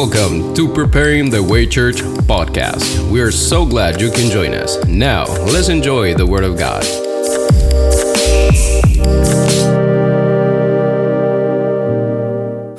Welcome to Preparing the Way Church podcast. We are so glad you can join us. Now, let's enjoy the Word of God.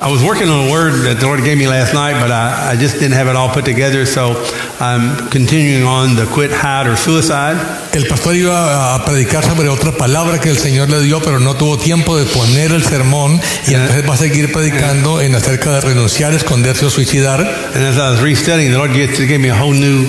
I was working on a word that the Lord gave me last night, but I, I just didn't have it all put together, so I'm continuing on the quit, hide, or suicide. El pastor iba a predicar sobre otra palabra que el Señor le dio, pero no tuvo tiempo de poner el sermón y entonces va a seguir predicando en acerca de renunciar, esconderse o suicidar. And as I was restudying, the Lord gave me a whole new,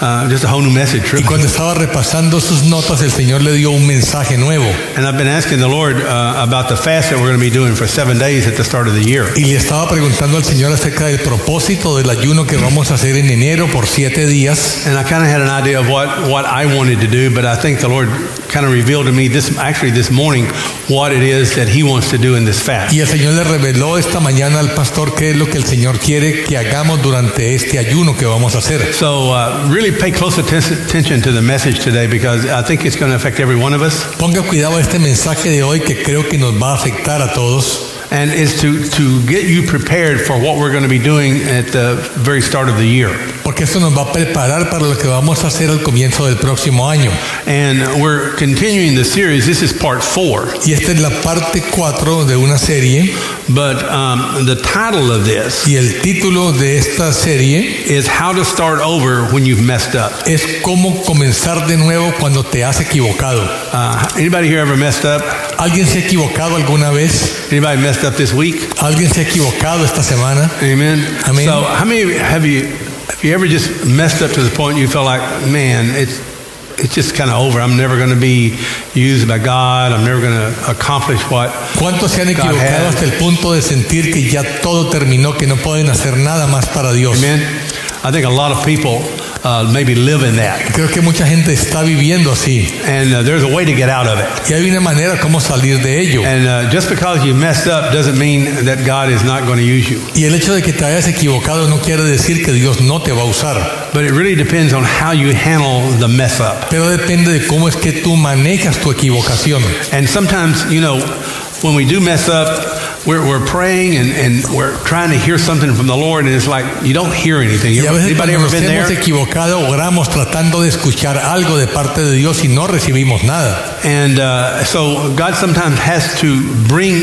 uh, just a whole new message. Y cuando estaba repasando sus notas, el Señor le dio un mensaje nuevo. And I've been asking the Lord uh, about the fast that we're going to be doing for seven days at the start of the year. Y le estaba preguntando al Señor acerca del propósito del ayuno que vamos a hacer en enero por siete días. And I kind of had an idea of what, what I wanted to do, but I think the Lord kind of revealed to me this actually this morning what it is that He wants to do in this fast. Y el Señor le reveló esta mañana al pastor qué es lo que el Señor quiere que hagamos durante este ayuno que vamos a hacer. So uh, really pay close attention to the message today because I think it's going to affect every one of us. Ponga cuidado a este mensaje de hoy que creo que nos va a afectar a todos. And it's to, to get you prepared for what we're going to be doing at the very start of the year. Porque esto nos va a preparar para lo que vamos a hacer al comienzo del próximo año. And we're continuing the series. This is part four. Y esta es la parte 4 de una serie. But um, the title of this Y el título de esta serie is How to Start Over When You've Messed Up. es cómo comenzar de nuevo cuando te has equivocado. Uh, anybody here ever messed up? ¿Alguien se ha equivocado alguna vez? Anybody messed up this week? ¿Alguien se ha equivocado esta semana? Amen. Amen. So, how many have you have you ever just messed up to the point you felt like, man, it's it's just kind of over. I'm never going to be used by God. I'm never going to accomplish what. ¿Cuántos se han equivocado has. hasta el punto de sentir que ya todo terminó, que no pueden hacer nada más para Dios? Amen. I think a lot of people uh, maybe live in that, Creo que mucha gente está viviendo así. and uh, there's a way to get out of it. Y hay una manera como salir de ello. And uh, just because you messed up doesn't mean that God is not going to use you. Y el hecho de que te hayas equivocado no quiere decir que Dios no te va a usar. But it really depends on how you handle the mess up. Pero depende de cómo es que tú manejas tu equivocación. And sometimes, you know, when we do mess up, we're, we're praying and, and we're trying to hear something from the Lord, and it's like you don't hear anything. Y a veces Anybody ever nos been hemos there? equivocado, oramos tratando de escuchar algo de parte de Dios y no recibimos nada. And uh, so God sometimes has to bring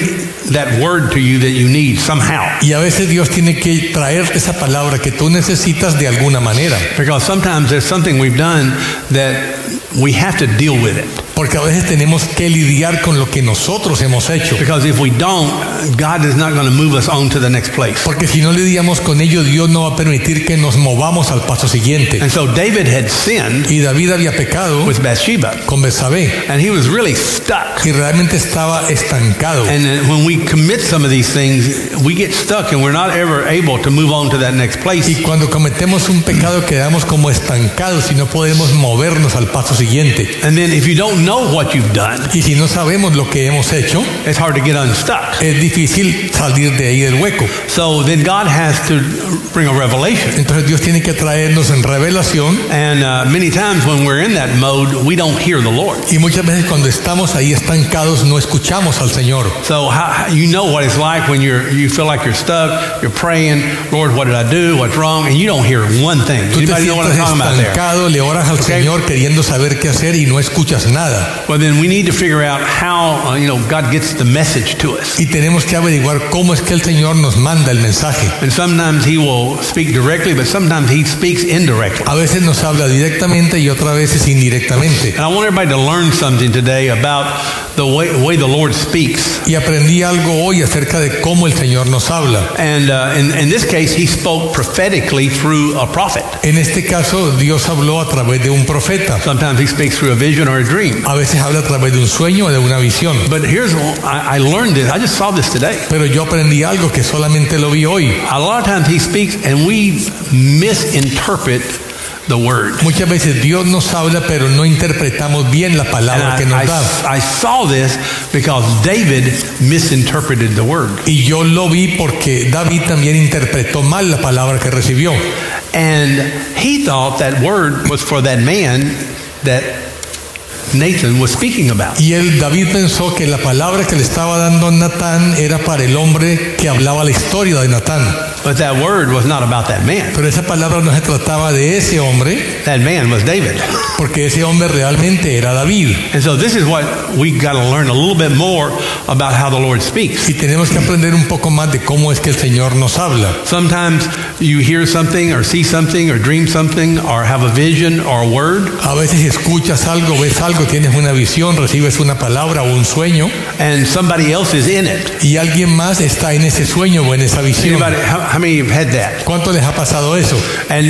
that word to you that you need somehow. Y a veces Dios tiene que traerte esa palabra que tú necesitas de alguna manera. Because sometimes there's something we've done that we have to deal with it. Porque a veces tenemos que lidiar con lo que nosotros hemos hecho. Because if we don't, God is not going to move us on to the next place. Porque si no lidiamos con ello, Dios no va a permitir que nos movamos al paso siguiente. And so David had sinned Y David había pecado with Bathsheba, con Betsabé and he was really stuck. y realmente estaba estancado. And when we commit some of these things, we get stuck and we're not ever able to move on to that next place. Y cuando cometemos un pecado quedamos como estancados y no podemos movernos al paso siguiente. And then if you don't know what you've done, Y si no sabemos lo que hemos hecho, it's hard to get unstuck. es difícil salir de ahí del hueco. So then God has to bring a revelation. Entonces Dios tiene que traernos en revelación And uh, many times when we're in that mode, we don't hear the Lord. y muchas veces cuando estamos ahí estancados no escuchamos al Señor. So how, you know what it's like when you're you feel like you're stuck. You're praying, Lord, what did I do? What's wrong? And you don't hear one thing. Tú te Anybody know what I'm sientes talking about there? estancado, le oras al. Señor queriendo saber qué hacer y no escuchas nada. Well, then we need to figure out how uh, you know God gets the message to us. Y tenemos que averiguar cómo es que el Señor nos manda el mensaje. And sometimes He will speak directly, but sometimes He speaks indirectly. A veces nos habla directamente y otras veces indirectamente. And I want everybody to learn something today about the way, way the Lord speaks. Y aprendí algo hoy acerca de cómo el Señor nos habla. And uh, in, in this case, He spoke prophetically through a prophet. En este caso, Dios habló a través de un profeta. Sometimes He speaks through a vision or a dream. A veces habla a través de un sueño o de una visión. But here's I, I learned this. I just saw this today. Pero yo aprendí algo que solamente lo vi hoy. A lot of times He speaks, and we misinterpret the word. Muchas veces Dios nos habla, pero no interpretamos bien la palabra que I, nos da. I, I saw this because David misinterpreted the word. Y yo lo vi porque David también interpretó mal la palabra que recibió. And he thought that word was for that man that Nathan was speaking about. Y él, David pensó que la palabra que le estaba dando Natán era para el hombre que hablaba la historia de Natán. But that word was not about that man. Pero esa palabra no se trataba de ese hombre, That man was David. porque ese hombre realmente era David. And so this is what we got to learn a little bit more about how the Lord speaks. Y tenemos que aprender un poco más de cómo es que el Señor nos habla. Sometimes you hear something or see something or dream something or have a vision or a word A veces escuchas algo, ves algo, tienes una visión, recibes una palabra o un sueño and somebody else is in it. y alguien más está en ese sueño o en esa visión. Anybody, how, how many have had that? ¿Cuánto les ha pasado eso? And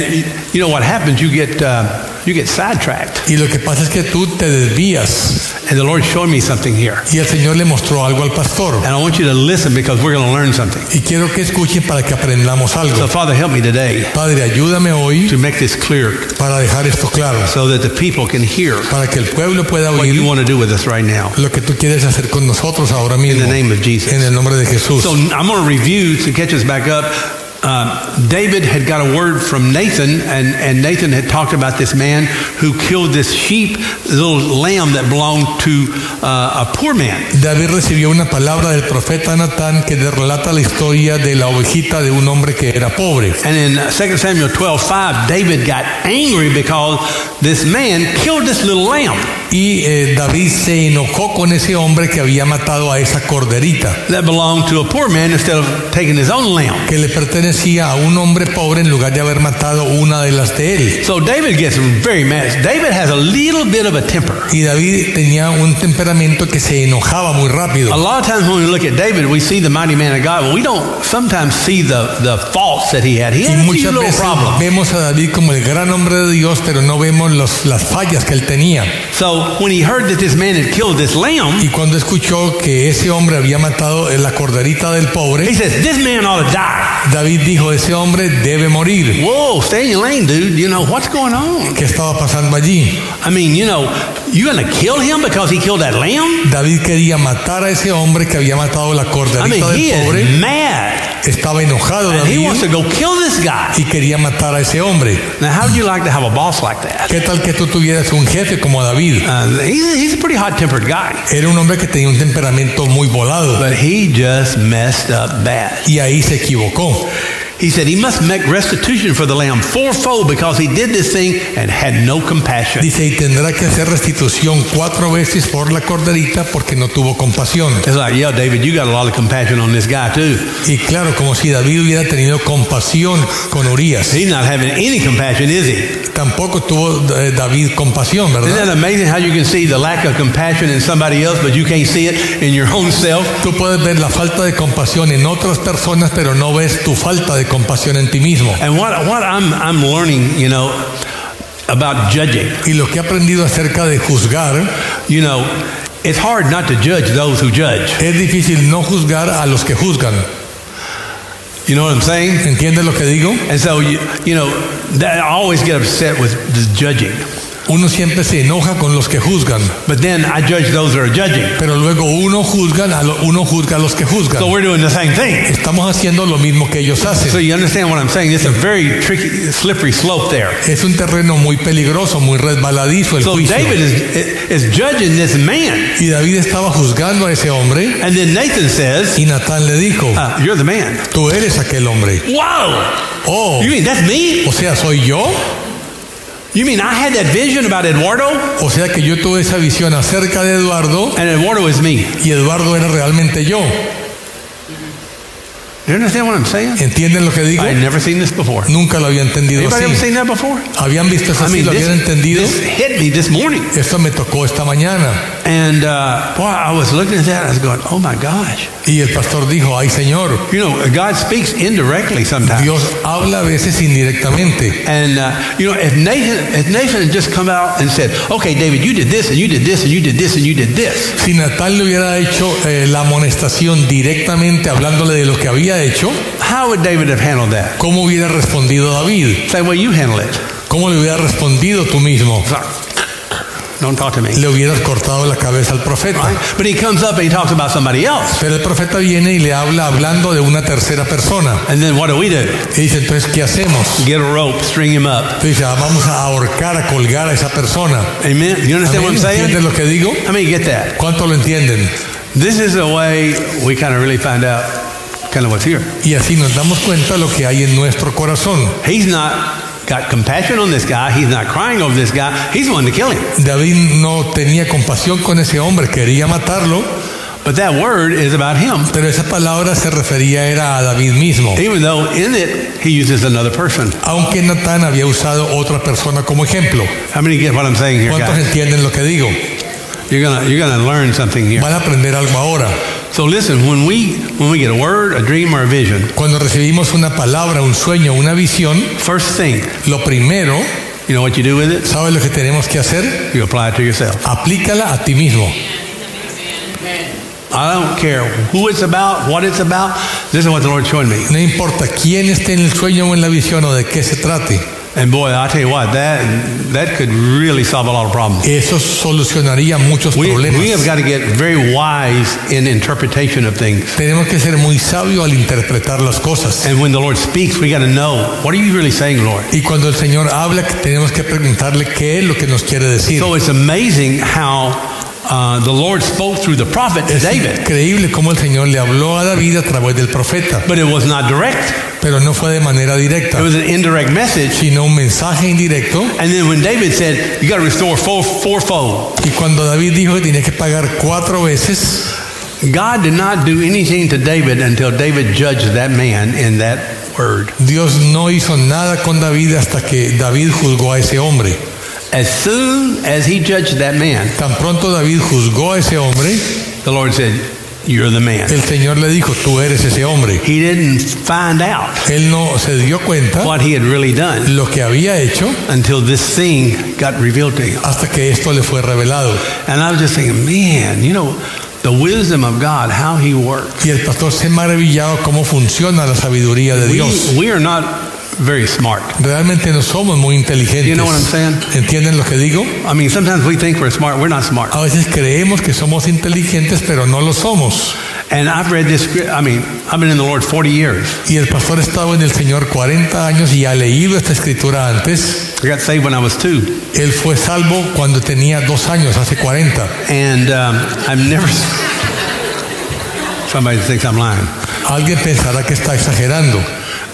you know what happens? You get uh, you get sidetracked. Y lo que pasa es que tú te desvías And the Lord showed me something here. y el Señor le mostró algo al pastor. And I want you to listen because we're going to learn something. Y quiero que escuchen para que aprendamos algo. So Father, help me today Padre, ayúdame hoy to make this clear para dejar esto claro, so that the people can hear para que el pueblo pueda what you want to do with us right now. lo que tú quieres hacer con nosotros ahora In the name of Jesus. En el nombre de Jesús. So I'm going to review to catch us back up. Uh, David had got a word from Nathan, and, and Nathan had talked about this man who killed this sheep, this little lamb that belonged to uh, a poor man. David recibió una palabra del profeta Natán que relata la historia de la ovejita de un hombre que era pobre. And in 2 Samuel 12 5, David got angry because this man killed this little lamb Y eh, David se enojó con ese hombre que había matado a esa corderita, that belonged to a poor man instead of taking his own lamb. que le pertenecía a un hombre pobre en lugar de haber matado una de las de él. So David gets very mad. David has a little bit of a temper. Y David tenía un temperamento que se enojaba muy A rápido. lot of times when we look at David, we see the mighty man of God, but we don't sometimes see the, the faults that he had. He Y had a few muchas veces problems. vemos a David como el gran hombre de Dios, pero no vemos los- las fallas que él tenía. So when he heard that this man had killed this lamb, Y cuando escuchó que ese hombre había matado la corderita del he pobre, says, This man ought to die. David dijo, ese hombre debe morir. Whoa, stay in your lane, dude. You know, what's going on? ¿Qué estaba pasando allí? I mean, you know, you gonna kill him because he killed that lamb? David quería matar a ese hombre que había matado la I mean, corderita he del pobre. is mad. Estaba enojado And he wants to David go kill this guy. y quería matar a ese hombre. Now, how would you like to have a boss like that? ¿Qué tal que tú tuvieras un jefe como David? Uh, he's, he's a pretty hot tempered guy, Era un hombre que tenía un temperamento muy volado but he just messed up bad. y ahí se equivocó. He said he must make restitution for the lamb fourfold because he did this thing and had no compassion. Dice, y tendrá que hacer restitución cuatro veces por la corderita porque no tuvo compasión. It's like, yeah, David, you got a lot of compassion on this guy too. Y claro, como si David hubiera tenido compasión con Urias. He's not having any compassion, is he? Tampoco tuvo eh, David compasión, Isn't ¿verdad? that amazing how you can see the lack of compassion in somebody else, but you can't see it in your own self? Tú puedes ver la falta de compasión en otras personas, pero no ves tu falta de compasión en ti mismo. And what, what I'm, I'm learning, you know, about judging, Y lo que he aprendido acerca de juzgar, you know, it's hard not to judge those who judge. es difícil no juzgar a los que juzgan. You know what I'm saying? ¿Entiendes lo que digo? And so, you, you know, that, I always get upset with the judging. Uno siempre se enoja con los que juzgan, But then I judge those that are judging. pero luego uno juzga a, lo- uno juzga a los que juzgan. So we're doing the same thing. Estamos haciendo lo mismo que ellos So hacen. you understand what I'm saying? It's a very tricky, slippery slope there. Es un terreno muy peligroso, muy resbaladizo el So juicio. David is, is judging this man. Y David estaba juzgando a ese hombre And then Nathan says, y Natán le dijo, uh, You're the man. tú eres aquel hombre. Whoa! Oh, You mean that's me? o sea, soy yo. You mean I had that vision about Eduardo? O sea que yo tuve esa visión acerca de Eduardo And Eduardo is me. y Eduardo era realmente yo. You understand what I'm saying? ¿Entienden lo que digo? I had never seen this before. Nunca lo había entendido Anybody ever así. seen that before? ¿Habían visto eso I así? mean, ¿Lo this, habían entendido? this hit me this morning. Esto me tocó esta mañana. And uh, boy, I was looking at that. I was going, oh my gosh. Y el pastor dijo, ay Señor, You know, God speaks indirectly sometimes. Dios habla a veces indirectamente. And uh, you know, if Nathan, if Nathan had just come out and said, "Okay, David, you did this, and you did this, and you did this, and you did this," Si Natal le hubiera hecho eh, la amonestación directamente hablándole de lo que había hecho, how would David have handled that? ¿cómo hubiera respondido David? Say, well, you handle it. ¿Cómo le hubiera respondido tú mismo? Don't talk to me. le hubieras cortado la cabeza al profeta. Right? But he comes up and he talks about somebody else. Pero el profeta viene y le habla hablando de una tercera persona. And then what do we do? Y dice, entonces, ¿qué hacemos? Get a rope, string him up. Dice, "Ah, vamos a ahorcar, a colgar a esa persona. Amen? You understand what I'm ¿Entienden saying? lo que digo? How many get that? ¿Cuánto lo entienden? This is the way we kind of really find out kind of what's here. Y así nos damos cuenta lo que hay en nuestro corazón. He's not got compassion on this guy. He's not crying over this guy. He's the one to kill him. David no tenía compasión con ese hombre, quería matarlo, But that word is about him. pero esa palabra se refería era a David mismo. Even though in it he uses another person. Aunque Natán había usado otra persona como ejemplo. How many get what I'm saying here, ¿Cuántos guys? entienden lo que digo? You're gonna you're gonna learn something here. Van a aprender algo ahora. So listen, when we when we get a word, a dream, or a vision, Cuando recibimos una palabra, un sueño, una visión, first thing, lo primero, you know what you do with it? ¿sabes lo que tenemos que hacer? You apply it to yourself. Aplícala a ti mismo. I don't care who it's about, what it's about. This is what the Lord showed me. No importa quién esté en el sueño o en la visión o de qué se trate. And boy, I tell you what, that that could really solve a lot of problems. Eso solucionaría muchos We, problemas. we have got to get very wise in interpretation of things. Tenemos que ser muy sabios al interpretar las cosas. And when the Lord speaks, we got to know what are you really saying, Lord? Y cuando el Señor habla, tenemos que preguntarle qué es lo que nos quiere decir. So it's amazing how uh, the Lord spoke through the prophet Es David, increíble cómo el Señor le habló a David a través del profeta, but it was not direct. pero no fue de manera directa. It was an indirect message. sino un mensaje indirecto. And then when David said, "You got to restore four, fourfold," Y cuando David dijo que tenía que pagar cuatro veces, God did not do anything to David until David judged that man in that word. Dios no hizo nada con David hasta que David juzgó a ese hombre. As soon as he judged that man, Tan pronto David juzgó a ese hombre, the Lord said, "You're the man." el Señor le dijo, tú eres ese hombre. He didn't find out Él no se dio cuenta what he had really done lo que había hecho until this thing got revealed to him. hasta que esto le fue revelado. And I was just thinking, man, you know, the wisdom of God, how he works. Y el pastor se maravillaba cómo funciona la sabiduría de Dios. We, we are not very smart. Realmente no somos muy inteligentes. You know what I'm saying? ¿Entienden lo que digo? I mean, sometimes we think we're smart. We're not smart. A veces creemos que somos inteligentes, pero no lo somos. And I've read this. script- I mean, I've been in the Lord 40 years. Y el pastor ha estado en el Señor 40 años y ha leído esta escritura antes. I got saved when I was two, Él fue salvo cuando tenía dos años, hace 40. and um, I've never. Somebody thinks I'm lying. Alguien pensará que está exagerando,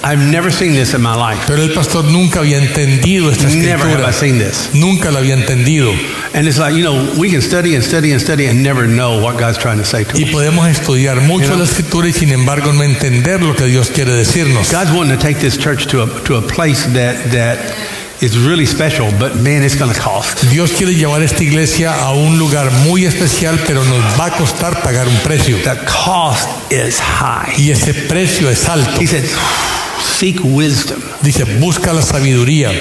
I've never seen this in my life. pero el pastor nunca había entendido esta Never have I escritura. seen this. Nunca la había entendido. And it's like you know, we can study and study and study and never know what God's trying to say to Y us. podemos estudiar mucho You know? la escritura y sin embargo no entender lo que Dios quiere decirnos. God's wanting to take this church to a to a place that that is really special, but man, it's going to cost. Dios quiere llevar esta iglesia a un lugar muy especial, pero nos va a costar pagar un precio. The cost is high. Y ese precio es alto. He said, "Seek wisdom." Dice, busca la sabiduría,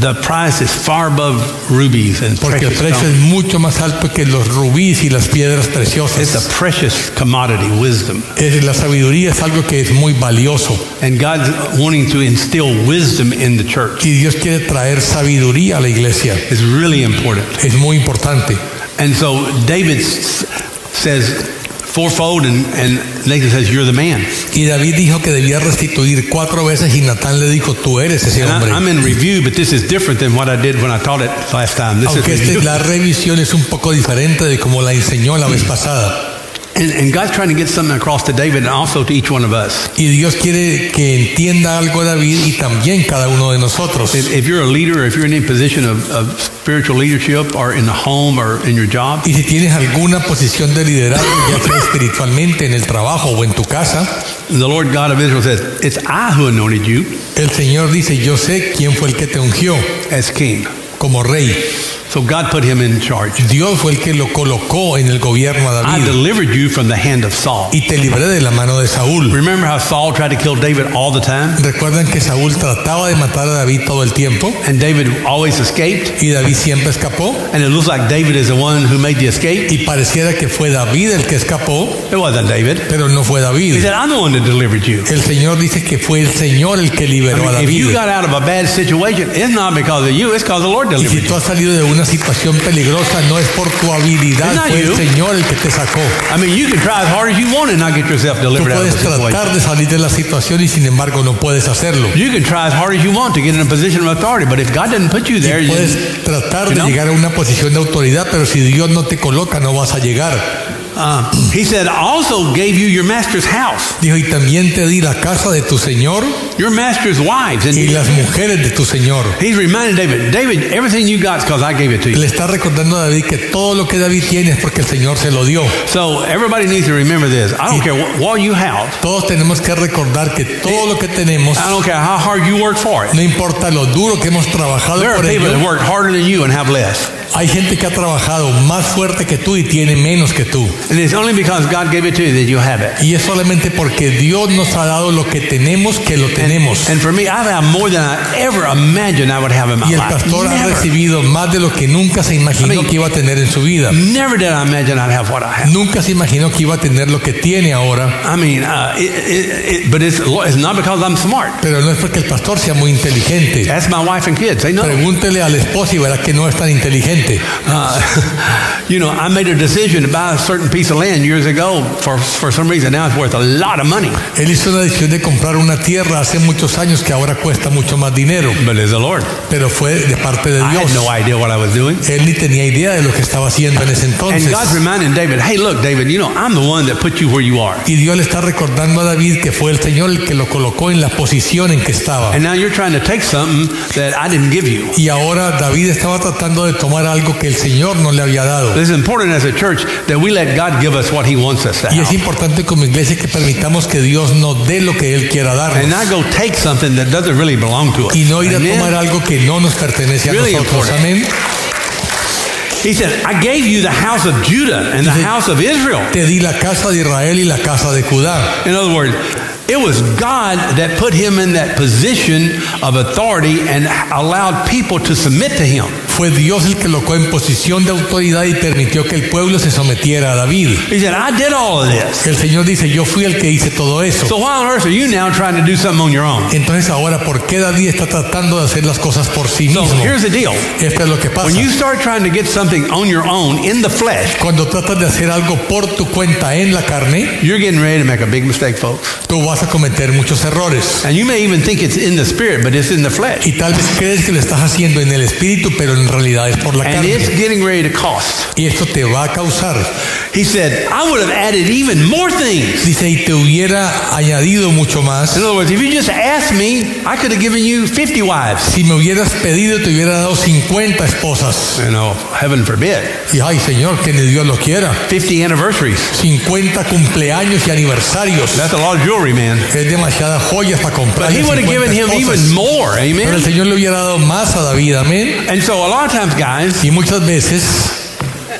The, price is far above rubies and porque el precio es mucho más alto que los rubíes y las piedras preciosas. It's a precious commodity, wisdom. Es- la sabiduría es algo que es muy valioso. And God's wanting to instill wisdom in the church. Y Dios quiere traer sabiduría a la iglesia. It's really important. Es muy importante. And so David says fourfold, and, and Nathan says, You're the man. Y David dijo que debía restituir cuatro veces y Natán le dijo, tú eres ese And hombre. I, in review, but this is different than what I did when I taught it last time. This Aunque is esta, review. la revisión es un poco diferente de como la enseñó la vez pasada. And, and God's trying to get something across to David and also to each one of us. Y Dios quiere que entienda algo David y también cada uno de nosotros. If, if you're a leader, if you're in any position of, of spiritual leadership or in the home or in your job, Y si tienes alguna posición de liderazgo, ya sea espiritualmente en el trabajo o en tu casa, the Lord God of Israel says, It's I who anointed you el Señor dice, yo sé quién fue el que te ungió as king. como rey. So God put him in charge. Dios fue el que lo colocó en el gobierno a I David delivered you from the hand of Saul. y te libré de la mano de Saúl. Remember how Saul tried to kill David all the time? Recuerdan que Saúl trataba de matar a David todo el tiempo And David always escaped? y David siempre escapó And it looks like David is the one who made the escape. y pareciera que fue David el que escapó, It wasn't David. pero no fue He David. said, I'm the one that delivered you. El Señor dice que fue el Señor el que I liberó a mean, if you David. got out of a bad situation, it's not because of you, it's because the Lord Y si delivered tú you. has salido de una una situación peligrosa no es por tu habilidad, fue el. Señor el que te sacó. I mean, you can try as hard as you want and not get yourself Tú delivered out of puedes tratar de salir de la situación y sin embargo no puedes hacerlo. You can try as hard as you want to get in a position of authority, but if God doesn't put you there, Y you, puedes tratar de llegar a una posición de autoridad, pero si Dios no te coloca no vas a llegar. Uh, He said, also gave you your master's house, Dijo, y también te di la casa de tu Señor your master's wives. And y las mujeres de tu Señor. he's reminding David, David, everything you got is because I gave it to you. Le está recordando a David que todo lo que David tiene es porque el Señor se lo dio. So everybody needs to remember this. I don't care what, what you have. Todos tenemos que recordar que todo lo que tenemos, I don't care how hard you work for it. no importa lo duro que hemos trabajado There are por people that ello, work harder than you and have less. Hay gente que ha trabajado más fuerte que tú y tiene menos que tú. Y es solamente porque Dios nos ha dado lo que tenemos que lo tenemos. And for me, I've had more than I ever imagined I would have in my Y el pastor ha recibido más de lo que nunca se imaginó que iba a tener en su vida. never did I imagine I'd have what I have. Nunca se imaginó que iba a tener lo que tiene ahora. I mean, it, it, it, but it's, it's not because I'm smart. Pero no es porque el pastor sea muy inteligente. Ask my wife and kids. They know. Pregúntele al esposo y verá que no es tan inteligente. Uh, you know, I made a decision to buy a certain piece of land years ago for, for some reason. Now it's worth a lot of money. Él hizo una decisión de comprar una tierra hace muchos años que ahora cuesta mucho más dinero, But it's the Lord. pero fue de parte de I had Dios. no idea what I was doing. Él ni tenía idea de lo que estaba haciendo en ese And entonces. God's reminding David, hey, look, David, you know, I'm the one that put you where you are. Y Dios le está recordando a David que fue el Señor el que lo colocó en la posición en que estaba. And now you're trying to take something that I didn't give you. Y ahora David estaba tratando de tomar algo que el Señor no le había dado. Important as a church that we let God give us what He wants us to Y es importante como iglesia que permitamos que Dios nos dé lo que Él quiera And darnos. not go take something that doesn't really belong to us. Y no ir a Amen? tomar algo que no nos pertenece a Really nosotros. important. Amén. He said, I gave you the house of Judah and the house of Israel. Te di la casa de Israel y la casa de Judá. In other words, it was God that put him in that position of authority and allowed people to submit to him. Fue Dios el que lo colocó en posición de autoridad y permitió que el pueblo se sometiera a David. He said, I did all of this. El Señor dice, yo fui el que hice todo eso. So why on earth are you now trying to do something on your own? Entonces ahora, ¿por qué David está tratando de hacer las cosas por sí So mismo? here's the deal. Esto es lo que pasa. When you start trying to get something on your own in the flesh, Cuando tratas de hacer algo por tu cuenta en la carne, you're getting ready to make a big mistake, folks. tú vas a cometer muchos errores. And you may even think it's in the spirit, but it's in the flesh. Y tal vez crees que lo estás haciendo en el espíritu, pero en realidad es por la And it's carne. getting ready to cost. Y esto te va a causar. He said, I would have added even more things. Dice, y te hubiera añadido mucho más. In other words, if you just asked me, I could have given you 50 wives. Si me hubieras pedido, te hubiera dado 50 esposas. You know, heaven forbid. Y ay, Señor, que ni Dios lo quiera. 50 anniversaries. 50 cumpleaños y aniversarios. That's a lot of jewelry, man. Es demasiadas joyas para comprar. But he would have given him even more. Pero el Amen. Señor le hubiera dado más a David, amén. And so a lot of times, guys, Y muchas veces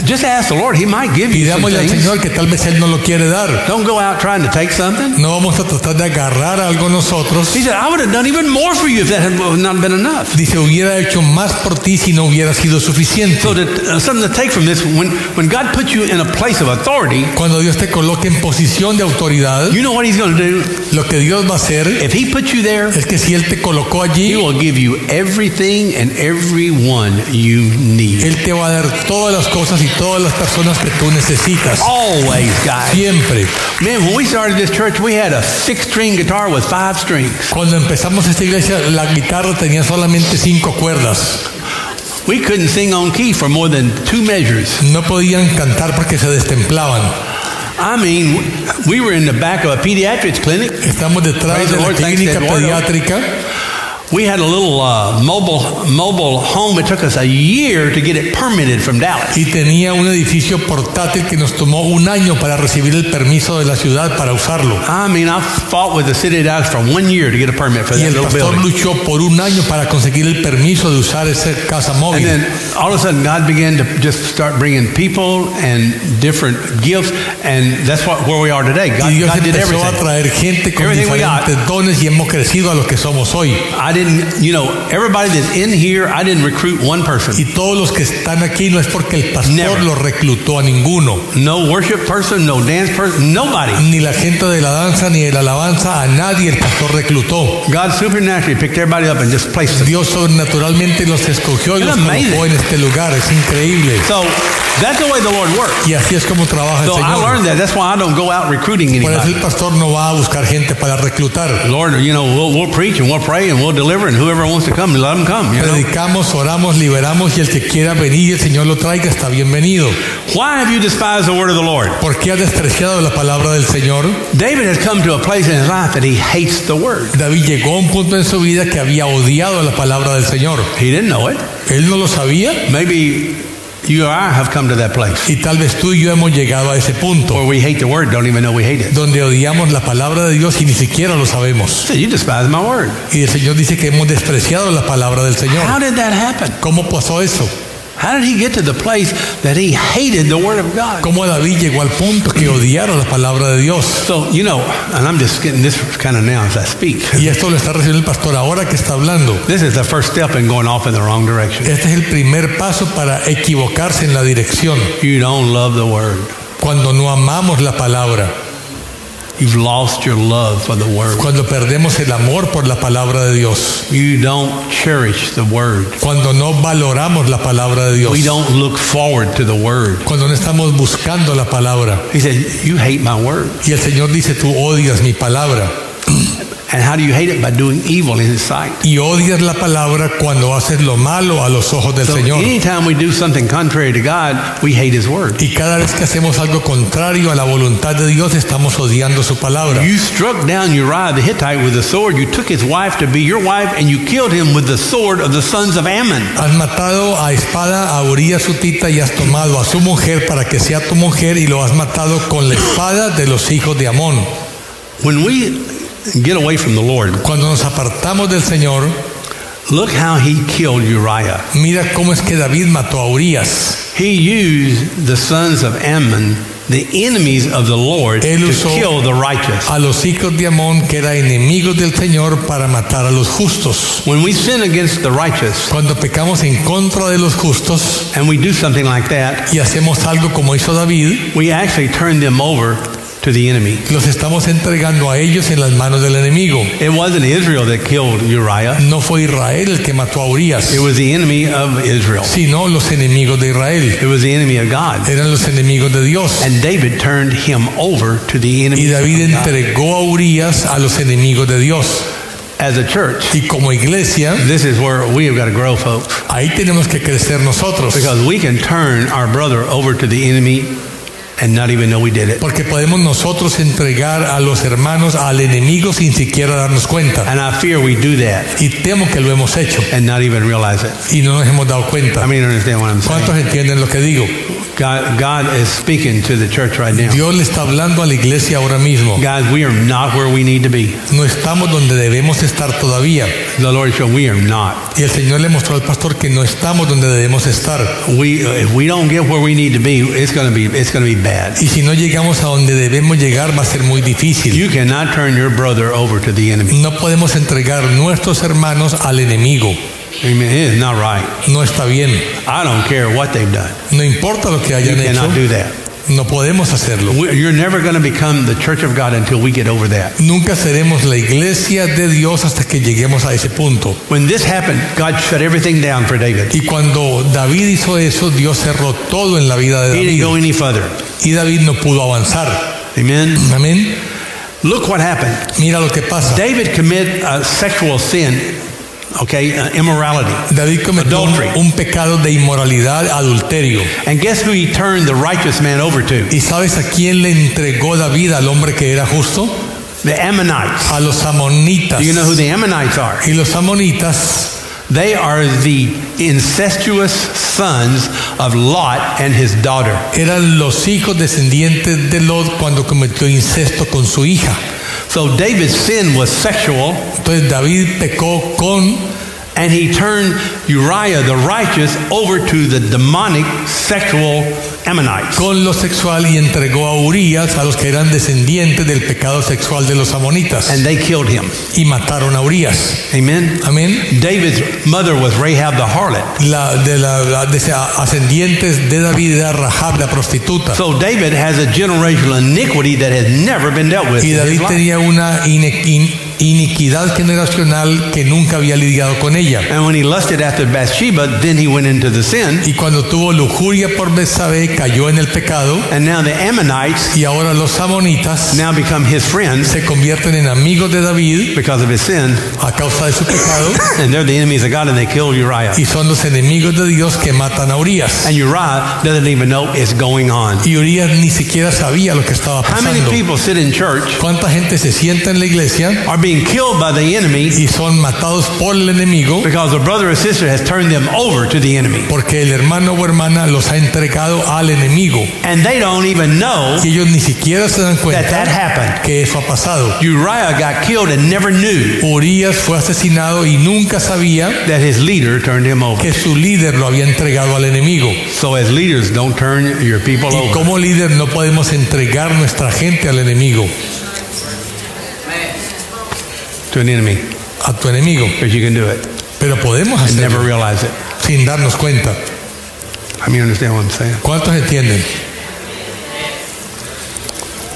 just ask the Lord. He might give you some pidámosle al things. Señor que tal vez Él no lo quiere dar. Don't go out trying to take something. No vamos a tratar de agarrar algo nosotros. He said, I would have done even more for you if that had not been enough. Dice, hubiera hecho más por ti si no hubiera sido suficiente. So, to, uh, something to take from this when, when God puts you in a place of authority, Cuando Dios te coloque en posición de autoridad, you know what He's going to do? lo que Dios va a hacer If He puts you there, es que si Él te colocó He allí, will give you everything and everyone you need. Él te va a dar todas las cosas y todas las personas que tú necesitas. Always, guys. Siempre. Man, when we started this church, we had a six-string guitar with five strings. Cuando empezamos esta iglesia, la guitarra tenía solamente cinco cuerdas. We couldn't sing on key for more than two measures. No podían cantar porque se destemplaban. I mean, we were in the back of a pediatrics clinic. Estamos detrás Praise de la Lord, clínica pediátrica. We had a little uh, mobile mobile home. It took us a year to get it permitted from Dallas. y tenía un edificio portátil que nos tomó un año para recibir el permiso de la ciudad para usarlo. I mean, I fought with the city of Dallas for one year to get a permit for Y that el little pastor building. luchó por un año para conseguir el permiso de usar esa casa And then all of a sudden, God began to just start bringing people and different gifts, and that's what where we are today. God, Y Dios God did empezó a traer gente con Everything diferentes dones y hemos crecido a lo que somos hoy. I didn't, you know, everybody that's in here, I didn't recruit one person. Y todos los que están aquí no es porque el pastor Never. los reclutó a ninguno. No worship person, no dance person, nobody. Ni la gente de la danza ni de la alabanza, a nadie el pastor reclutó. God supernaturally picked everybody up and just placed them. Dios sobrenaturalmente los escogió y It's los amazing. colocó en este lugar. Es increíble. So that's the way the Lord works. Y así es como trabaja el So I Señor. learned that. That's why I don't go out recruiting Por eso anybody. el pastor no va a buscar gente para reclutar. Lord, you know, we'll, we'll preach and we'll pray and we'll deliver, and whoever wants to come, let them come. You know? Predicamos, oramos, liberamos y el que quiera venir el Señor lo traiga está bienvenido. Why have you despised the word of the Lord? ¿Por qué ha despreciado la palabra del Señor? David has come to a place in his life that he hates the word. David llegó a un punto en su vida que había odiado la palabra del Señor. He didn't know it. Él no lo sabía Maybe you or I have come to that place y tal vez tú y yo hemos llegado a ese punto where we hate the word, don't even know we hate it. donde odiamos la palabra de Dios y ni siquiera lo sabemos. So you despise my word. Y el Señor dice que hemos despreciado la palabra del How Señor. did that happen? ¿Cómo pasó eso? How did he get to the place that he hated the word of God? ¿Cómo David llegó al punto que odiara la palabra de Dios? So, you know, and I'm just getting this kind of now as I speak. Y esto lo está recibiendo el pastor ahora que está hablando. This is the first step in going off in the wrong direction. Este es el primer paso para equivocarse en la dirección. You don't love the word. Cuando no amamos la palabra, You've lost your love for the word. cuando perdemos el amor por la palabra de Dios, You don't cherish the word. cuando no valoramos la palabra de Dios, We don't look forward to the word. cuando no estamos buscando la palabra. He said, You hate my word. Y el Señor dice, tú odias mi palabra. And how do you hate it? By doing evil in his sight. Y odias la palabra cuando haces lo malo a los ojos del So Señor. anytime we do something contrary to God, we hate his word. Y cada vez que hacemos algo contrario a la voluntad de Dios, estamos odiando su palabra. You struck down Uriah the Hittite with a sword. You took his wife to be your wife, and you killed him with the sword of the sons of Ammon. Has matado a espada a Urias sutita y has tomado a su mujer para que sea tu mujer y lo has matado con la espada de los hijos de Amón. When we get away from the Lord, Cuando nos apartamos del Señor, look how he killed Uriah. mira cómo es que David mató a Urias. He used the sons of Ammon, the enemies of the Lord, Él to kill the righteous. A los hijos de Amón, que eran enemigos del Señor, para matar a los justos. When we sin against the righteous Cuando pecamos en contra de los justos and we do something like that, y hacemos algo como hizo David, we actually turn them over to the enemy. los estamos entregando a ellos en las manos del enemigo. It wasn't Israel that killed Uriah, No fue Israel el que mató a Urias, it was the enemy of Israel. sino los enemigos de Israel. It was the enemy of God. Eran los enemigos de Dios. And David turned him over to the enemy. Y David of God. entregó a Urias a los enemigos de Dios. As a church, Y como iglesia, this is where we have got to grow, folks. ahí tenemos que crecer nosotros. Because we can turn our brother over to the enemy and not even know we did it. Porque podemos nosotros entregar a los hermanos al enemigo sin siquiera darnos cuenta. And I fear we do that Y temo que lo hemos hecho and not even realize it. y no nos hemos dado cuenta. I mean, understand what I'm ¿Cuántos saying? entienden lo que digo? God, God is speaking to the church right now. Dios le está hablando a la iglesia ahora mismo. Guys, we are not where we need to be. No estamos donde debemos estar todavía. The Lord showed we are not. Y el Señor le mostró al pastor que no estamos donde debemos estar. We, if we don't get where we need to be, it's going to be, it's going to be bad. Y si no llegamos a donde debemos llegar va a ser muy difícil. You cannot turn your brother over to the enemy. No podemos entregar nuestros hermanos al enemigo. Amen. It is not right. No está bien. I don't care what they've done. No importa lo que You hayan hecho, cannot do that. No podemos hacerlo. We- You're never going to become the church of God until we get over that. Nunca seremos la iglesia de Dios hasta que lleguemos a ese punto. When this happened, God shut everything down for David. Y cuando David hizo eso, Dios cerró todo en la vida de David. He didn't go any further. Y David no pudo avanzar. Amen. Amén. Look what happened. Mira lo que pasa. David commit a sexual sin, okay, uh, immorality. David cometió Adultery. un pecado de inmoralidad, adulterio. And guess who he turned the righteous man over to? ¿Y sabes a quién le entregó David al hombre que era justo? The Ammonites. A los amonitas. Do you know who the Ammonites are? Y los amonitas They are the incestuous sons of Lot and his daughter. eran los hijos descendientes de Lot cuando cometió incesto con su hija. So David's sin was sexual, Entonces David pecó con and he turned Uriah the righteous over to the demonic sexual Ammonites. con lo sexual y entregó a Urias a los que eran descendientes del pecado sexual de los amonitas And they killed him. y mataron a Urias. Amen. Amén. David's mother was Rahab the harlot. La, de la, la- de ascendientes de David era Rahab la prostituta. So David has a generational iniquity that has never been dealt with. Y David tenía una in- iniquidad generacional que nunca había lidiado con ella. And when he lusted after Bathsheba, then he went into the sin. Y cuando tuvo lujuria por Betsabé cayó en el pecado And now the Ammonites y ahora los amonitas now become his friends se convierten en amigos de David because of his sin. a causa de su pecado And they're the enemies of God and they killed Uriah. y son los enemigos de Dios que matan a Urias. And Uriah doesn't even know it's going on. Y Urias ni siquiera sabía lo que estaba How many pasando. people sit in church ¿Cuánta gente se sienta en la iglesia are being killed by the enemy y son matados por el enemigo because a brother or sister has turned them over to the enemy? porque el hermano o hermana los ha entregado al enemigo? And they don't even know Y ellos ni siquiera se dan that that cuenta happened. que eso ha pasado. Uriah got killed and never knew Urias fue asesinado y nunca sabía that his leader turned him over. que su líder lo había entregado al enemigo. So as leaders, don't turn your people Y over. como líder no podemos entregar nuestra gente al enemigo, to an enemy a tu enemigo. because you can do it Pero podemos and never hacerlo realize it. sin darnos cuenta. I mean, you understand what I'm saying? ¿Cuántos entienden?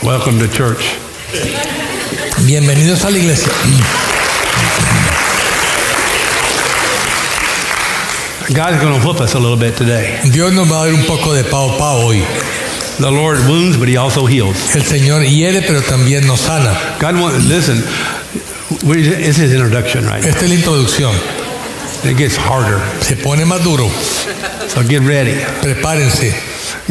Welcome to church. Bienvenidos a la iglesia. God's going to whoop us a little bit today. Dios nos va a dar un poco de pao pao hoy. The Lord wounds, but He also heals. El Señor hiere, pero también nos sana. God wants, listen, we, it's His introduction right. Esta es la introducción. It gets harder. Se pone más duro. So get ready. Prepárense.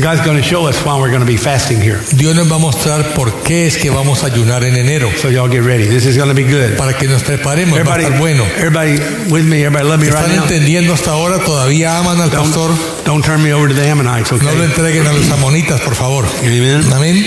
God's going to show us why we're going to be fasting here. Dios nos va a mostrar por qué es que vamos a ayunar en enero. So y'all get ready. This is going to be good. Para que nos preparemos, va a Everybody, estar bueno. everybody with me? Everybody love me right ¿Están now? entendiendo hasta ahora? ¿Todavía aman al pastor? Don't, turn me over to the Ammonites, No lo okay? entreguen a los amonitas, por favor. Amen. Amén.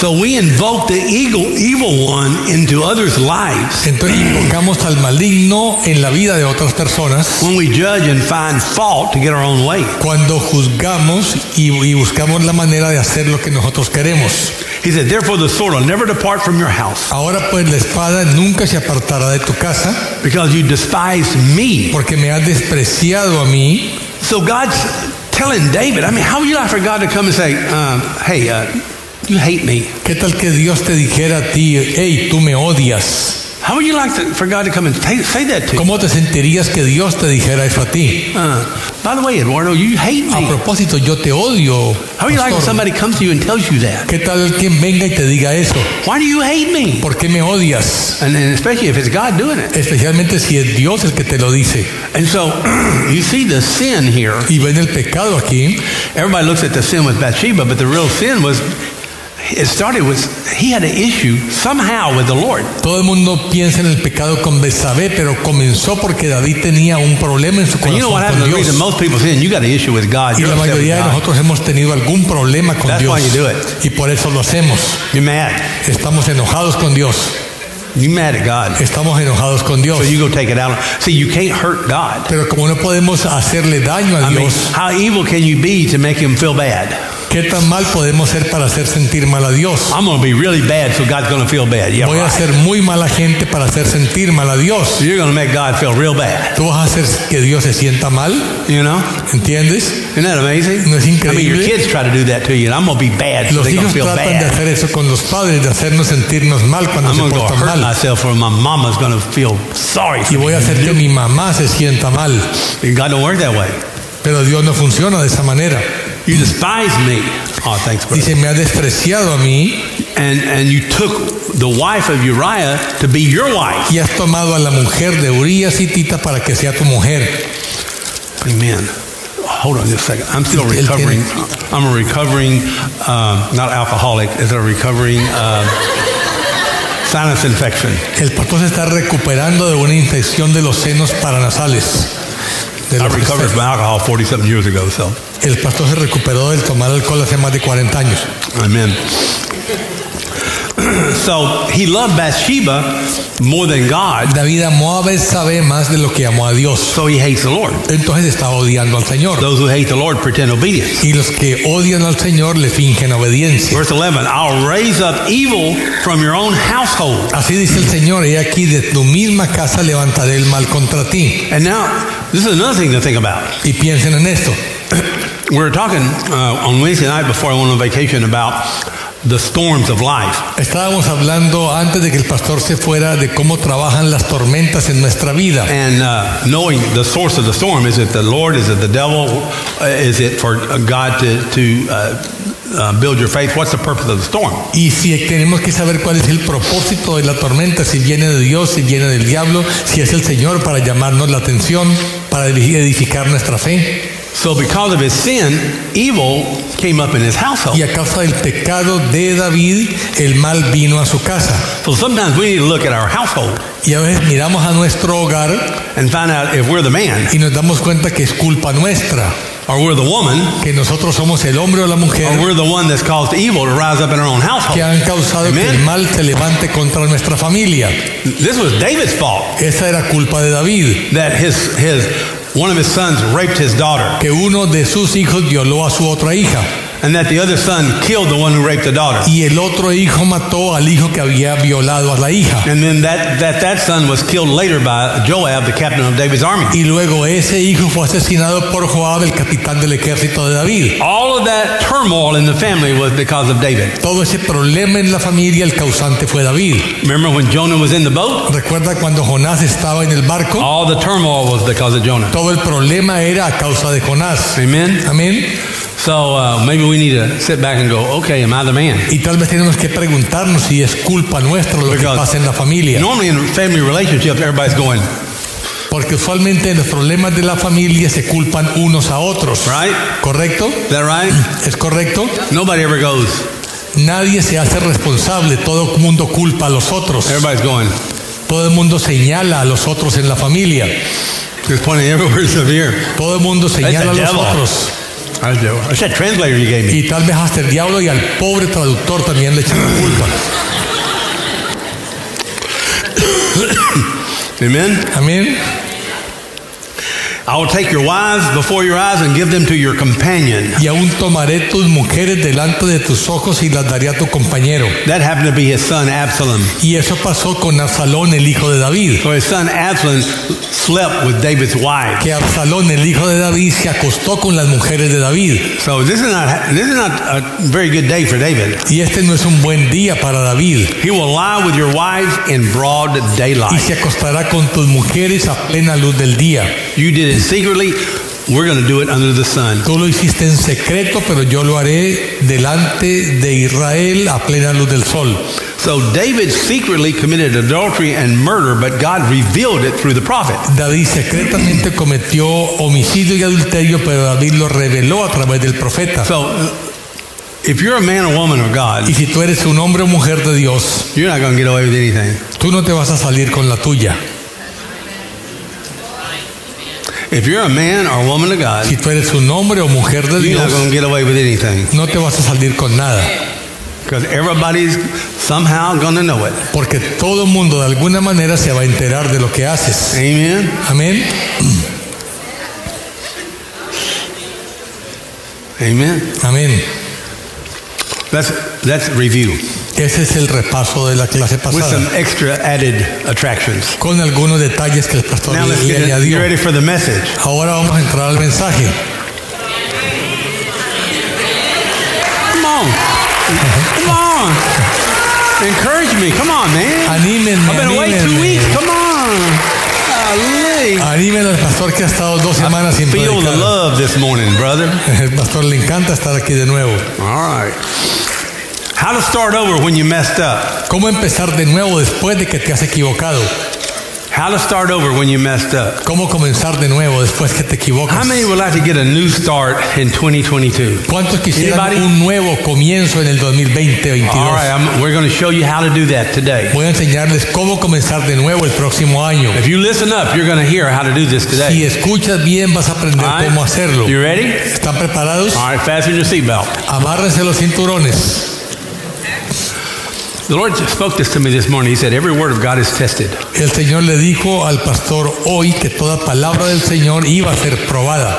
So we invoke the evil, evil one into others' lives Entonces invocamos al maligno en la vida de otras personas when we judge and find fault to get our own way. cuando juzgamos y, y buscamos la manera de hacer lo que nosotros queremos. He said, Therefore the sword will never depart from your house Ahora pues la espada nunca se apartará de tu casa because you despised me. porque me has despreciado a mí. So God's telling David, I mean, how would you like for God to come and say, um, Hey, uh, you hate me? ¿Qué tal que Dios te dijera a ti, hey, tú me odias? How would you like to, for God to come and say, that to you? ¿Cómo te sentirías que Dios te dijera eso a ti? Uh, by the way, Eduardo, you hate me. A propósito, yo te odio. How would you like if somebody comes to you and tells you that? ¿Qué tal quien venga y te diga eso? Why do you hate me? ¿Por qué me odias? And, and especially if it's God doing it. Especialmente si es Dios el que te lo dice. And so you see the sin here. Y ven el pecado aquí. Everybody looks at the sin with Bathsheba, but the real sin was it started with he had an issue somehow with the Lord. Todo el mundo piensa en el pecado con Betsabé, pero comenzó porque David tenía un problema en su And you know what corazón con The Dios. most people sin, you got an issue with God. Y la mayoría de nosotros hemos tenido algún problema con That's Dios. why you do it. Y por eso lo hacemos. You're mad. Estamos enojados con Dios. You're mad at God. Estamos enojados con Dios. So you go take it out. See, you can't hurt God. Pero como no podemos hacerle daño a I mean, Dios, how evil can you be to make him feel bad? ¿Qué tan mal podemos ser para hacer sentir mal a Dios? I'm going to be really bad, so God's going to feel bad. Yeah, Voy a right. ser muy mala gente para hacer sentir mal a Dios. You're going to make God feel real bad. Tú vas a hacer que Dios se sienta mal, You know? ¿entiendes? Isn't that amazing? ¿No es I mean, your increíble? kids try to do that to you, and I'm going to be bad, so Los hijos feel tratan de bad. hacer eso con los padres, de hacernos sentirnos mal cuando I'm se go portan hurt mal. myself, or my mama's going to feel sorry Y voy a hacer que mi mamá se sienta mal. God don't work that way. Pero Dios no funciona de esa manera. You despise me. Oh, thanks, brother. Dice, me ha despreciado a mí And, and you took the wife of Uriah to be your wife. y has tomado a la mujer de Urias y Tita para que sea tu mujer. Amen. Hold on just a second. I'm still recovering. I'm a recovering, um, not alcoholic, it's a recovering uh, sinus infection. El pastor se está recuperando de una infección de los senos paranasales. De I recovered from alcohol 47 years ago, so El pastor se recuperó del tomar alcohol hace más de 40 años. amen. so he loved Bathsheba more than God, David amó a Betsabé más de lo que amó a Dios. so he hates the Lord. Entonces estaba odiando al Señor. Those who hate the Lord pretend obedience. Y los que odian al Señor le fingen obediencia. Verse 11, I'll raise up evil from your own household. Así dice el Señor, y aquí de tu misma casa levantaré el mal contra ti. And now, this is another thing to think about. Y piensen en esto. We were talking uh, on Wednesday night before I went on vacation about the storms of life. Estábamos hablando antes de que el pastor se fuera de cómo trabajan las tormentas en nuestra vida. And uh, knowing the source of the storm is it the Lord? Is it the devil? Uh, is it for God to, to uh, uh, build your faith? What's the purpose of the storm? Y si tenemos que saber cuál es el propósito de la tormenta, si viene de Dios, si viene del diablo, si es el Señor para llamarnos la atención, para edificar nuestra fe. So, because of his sin, evil came up in his household. Y a causa del pecado de David, el mal vino a su casa. So, sometimes we need to look at our household Y a veces miramos a nuestro hogar and find out if we're the man y nos damos cuenta que es culpa nuestra, or we're the woman que nosotros somos el hombre o la or mujer we're the one that's caused evil to rise up in our own household. que han causado que Amen. el mal se levante contra nuestra familia. This was David's fault Esa era culpa de David, that his, his, one of his sons raped his daughter. Que uno de sus hijos violó a su otra hija and that the other son killed the one who raped the daughter. y el otro hijo mató al hijo que había violado a la hija. And then that, that, that son was killed later by Joab, the captain of David's army. Y luego ese hijo fue asesinado por Joab, el capitán del ejército de David. All of that turmoil in the family was because of David. Todo ese problema en la familia, el causante fue David. Remember when Jonah was in the boat? ¿Recuerda cuando Jonás estaba en el barco? All the turmoil was because of Jonah. Todo el problema era a causa de Jonás. Amen? Amén. So uh, maybe we need to sit back and go, okay, am I the man? Y tal vez tenemos que preguntarnos si es culpa nuestra lo que Because pasa en la familia. Normally in family relationships, everybody's going, Porque usualmente en los problemas de la familia se culpan unos a otros. right? ¿Correcto? Is that right? ¿Es correcto? Nobody ever goes, Nadie se hace responsable, todo el mundo culpa a los otros. everybody's going. Todo el mundo señala a los otros en la familia. Pointing everywhere. Todo el mundo señala a los devil. otros. That translator you gave me. Y tal vez hasta el diablo y al pobre traductor también le echan la culpa. Amen? Amén. I will take your wives before your eyes and give them to your companion. Y aún tomaré tus mujeres delante de tus ojos y las daré a tu compañero. That happened to be his son Absalom. Y eso pasó con Absalón, el hijo de David. So his son Absalom slept with David's wife. Que Absalón, el hijo de David, se acostó con las mujeres de David. So this is not this is not a very good day for David. Y este no es un buen día para David. He will lie with your wives in broad Y daylight. se acostará con tus mujeres a plena luz del día. You did it secretly. We're going to do it under the sun. Tú lo hiciste en secreto, pero yo lo haré delante de Israel a plena luz del sol. So David secretly committed adultery and murder, but God revealed it through the prophet. David secretamente cometió homicidio y adulterio, pero David lo reveló a través del profeta. So if you're a man or woman of God, Y si tú eres un hombre o mujer de Dios, you're not going to get away with anything. tú no te vas a salir con la tuya. If you're a man or woman of God, Si tú eres un hombre o mujer de you're not Dios, going to get away with anything no te vas a salir con nada. because everybody's somehow going to know it. Porque todo el mundo de alguna manera se va a enterar de lo que haces. Amen. Amén. Amen. Amén. Let's let's review Ese es el repaso de la clase with pasada. some extra added attractions. Con algunos detalles que el pastor Now le, let's le get, añadió. ready for the message. Ahora vamos a entrar al mensaje. Come on, come on. Encourage me. Come on, man. Anímenme, I've been away two anímenme. weeks. Come on. Golly. Anímen al pastor que ha estado dos semanas sin Feel the predicar. love this morning, brother. El pastor le encanta estar aquí de nuevo. All right. How to start over when you messed up. ¿Cómo empezar de nuevo después de que te has equivocado? How to start over when you messed up. ¿Cómo comenzar de nuevo después que te equivocas? How many would like to get a new start in 2022? ¿Cuántos quisieran Anybody? un nuevo comienzo en el 2020-22? All right, I'm, we're going to show you how to do that today. Voy a enseñarles cómo comenzar de nuevo el próximo año. If you listen up, you're going to hear how to do this Si today. escuchas bien vas a aprender right? cómo hacerlo. You ready? ¿Están preparados? All right, fasten your seatbelt. Amárrense los cinturones. The Lord spoke this to me this morning. He said, Every word of God is tested. El Señor le dijo al pastor hoy que toda palabra del Señor iba a ser probada.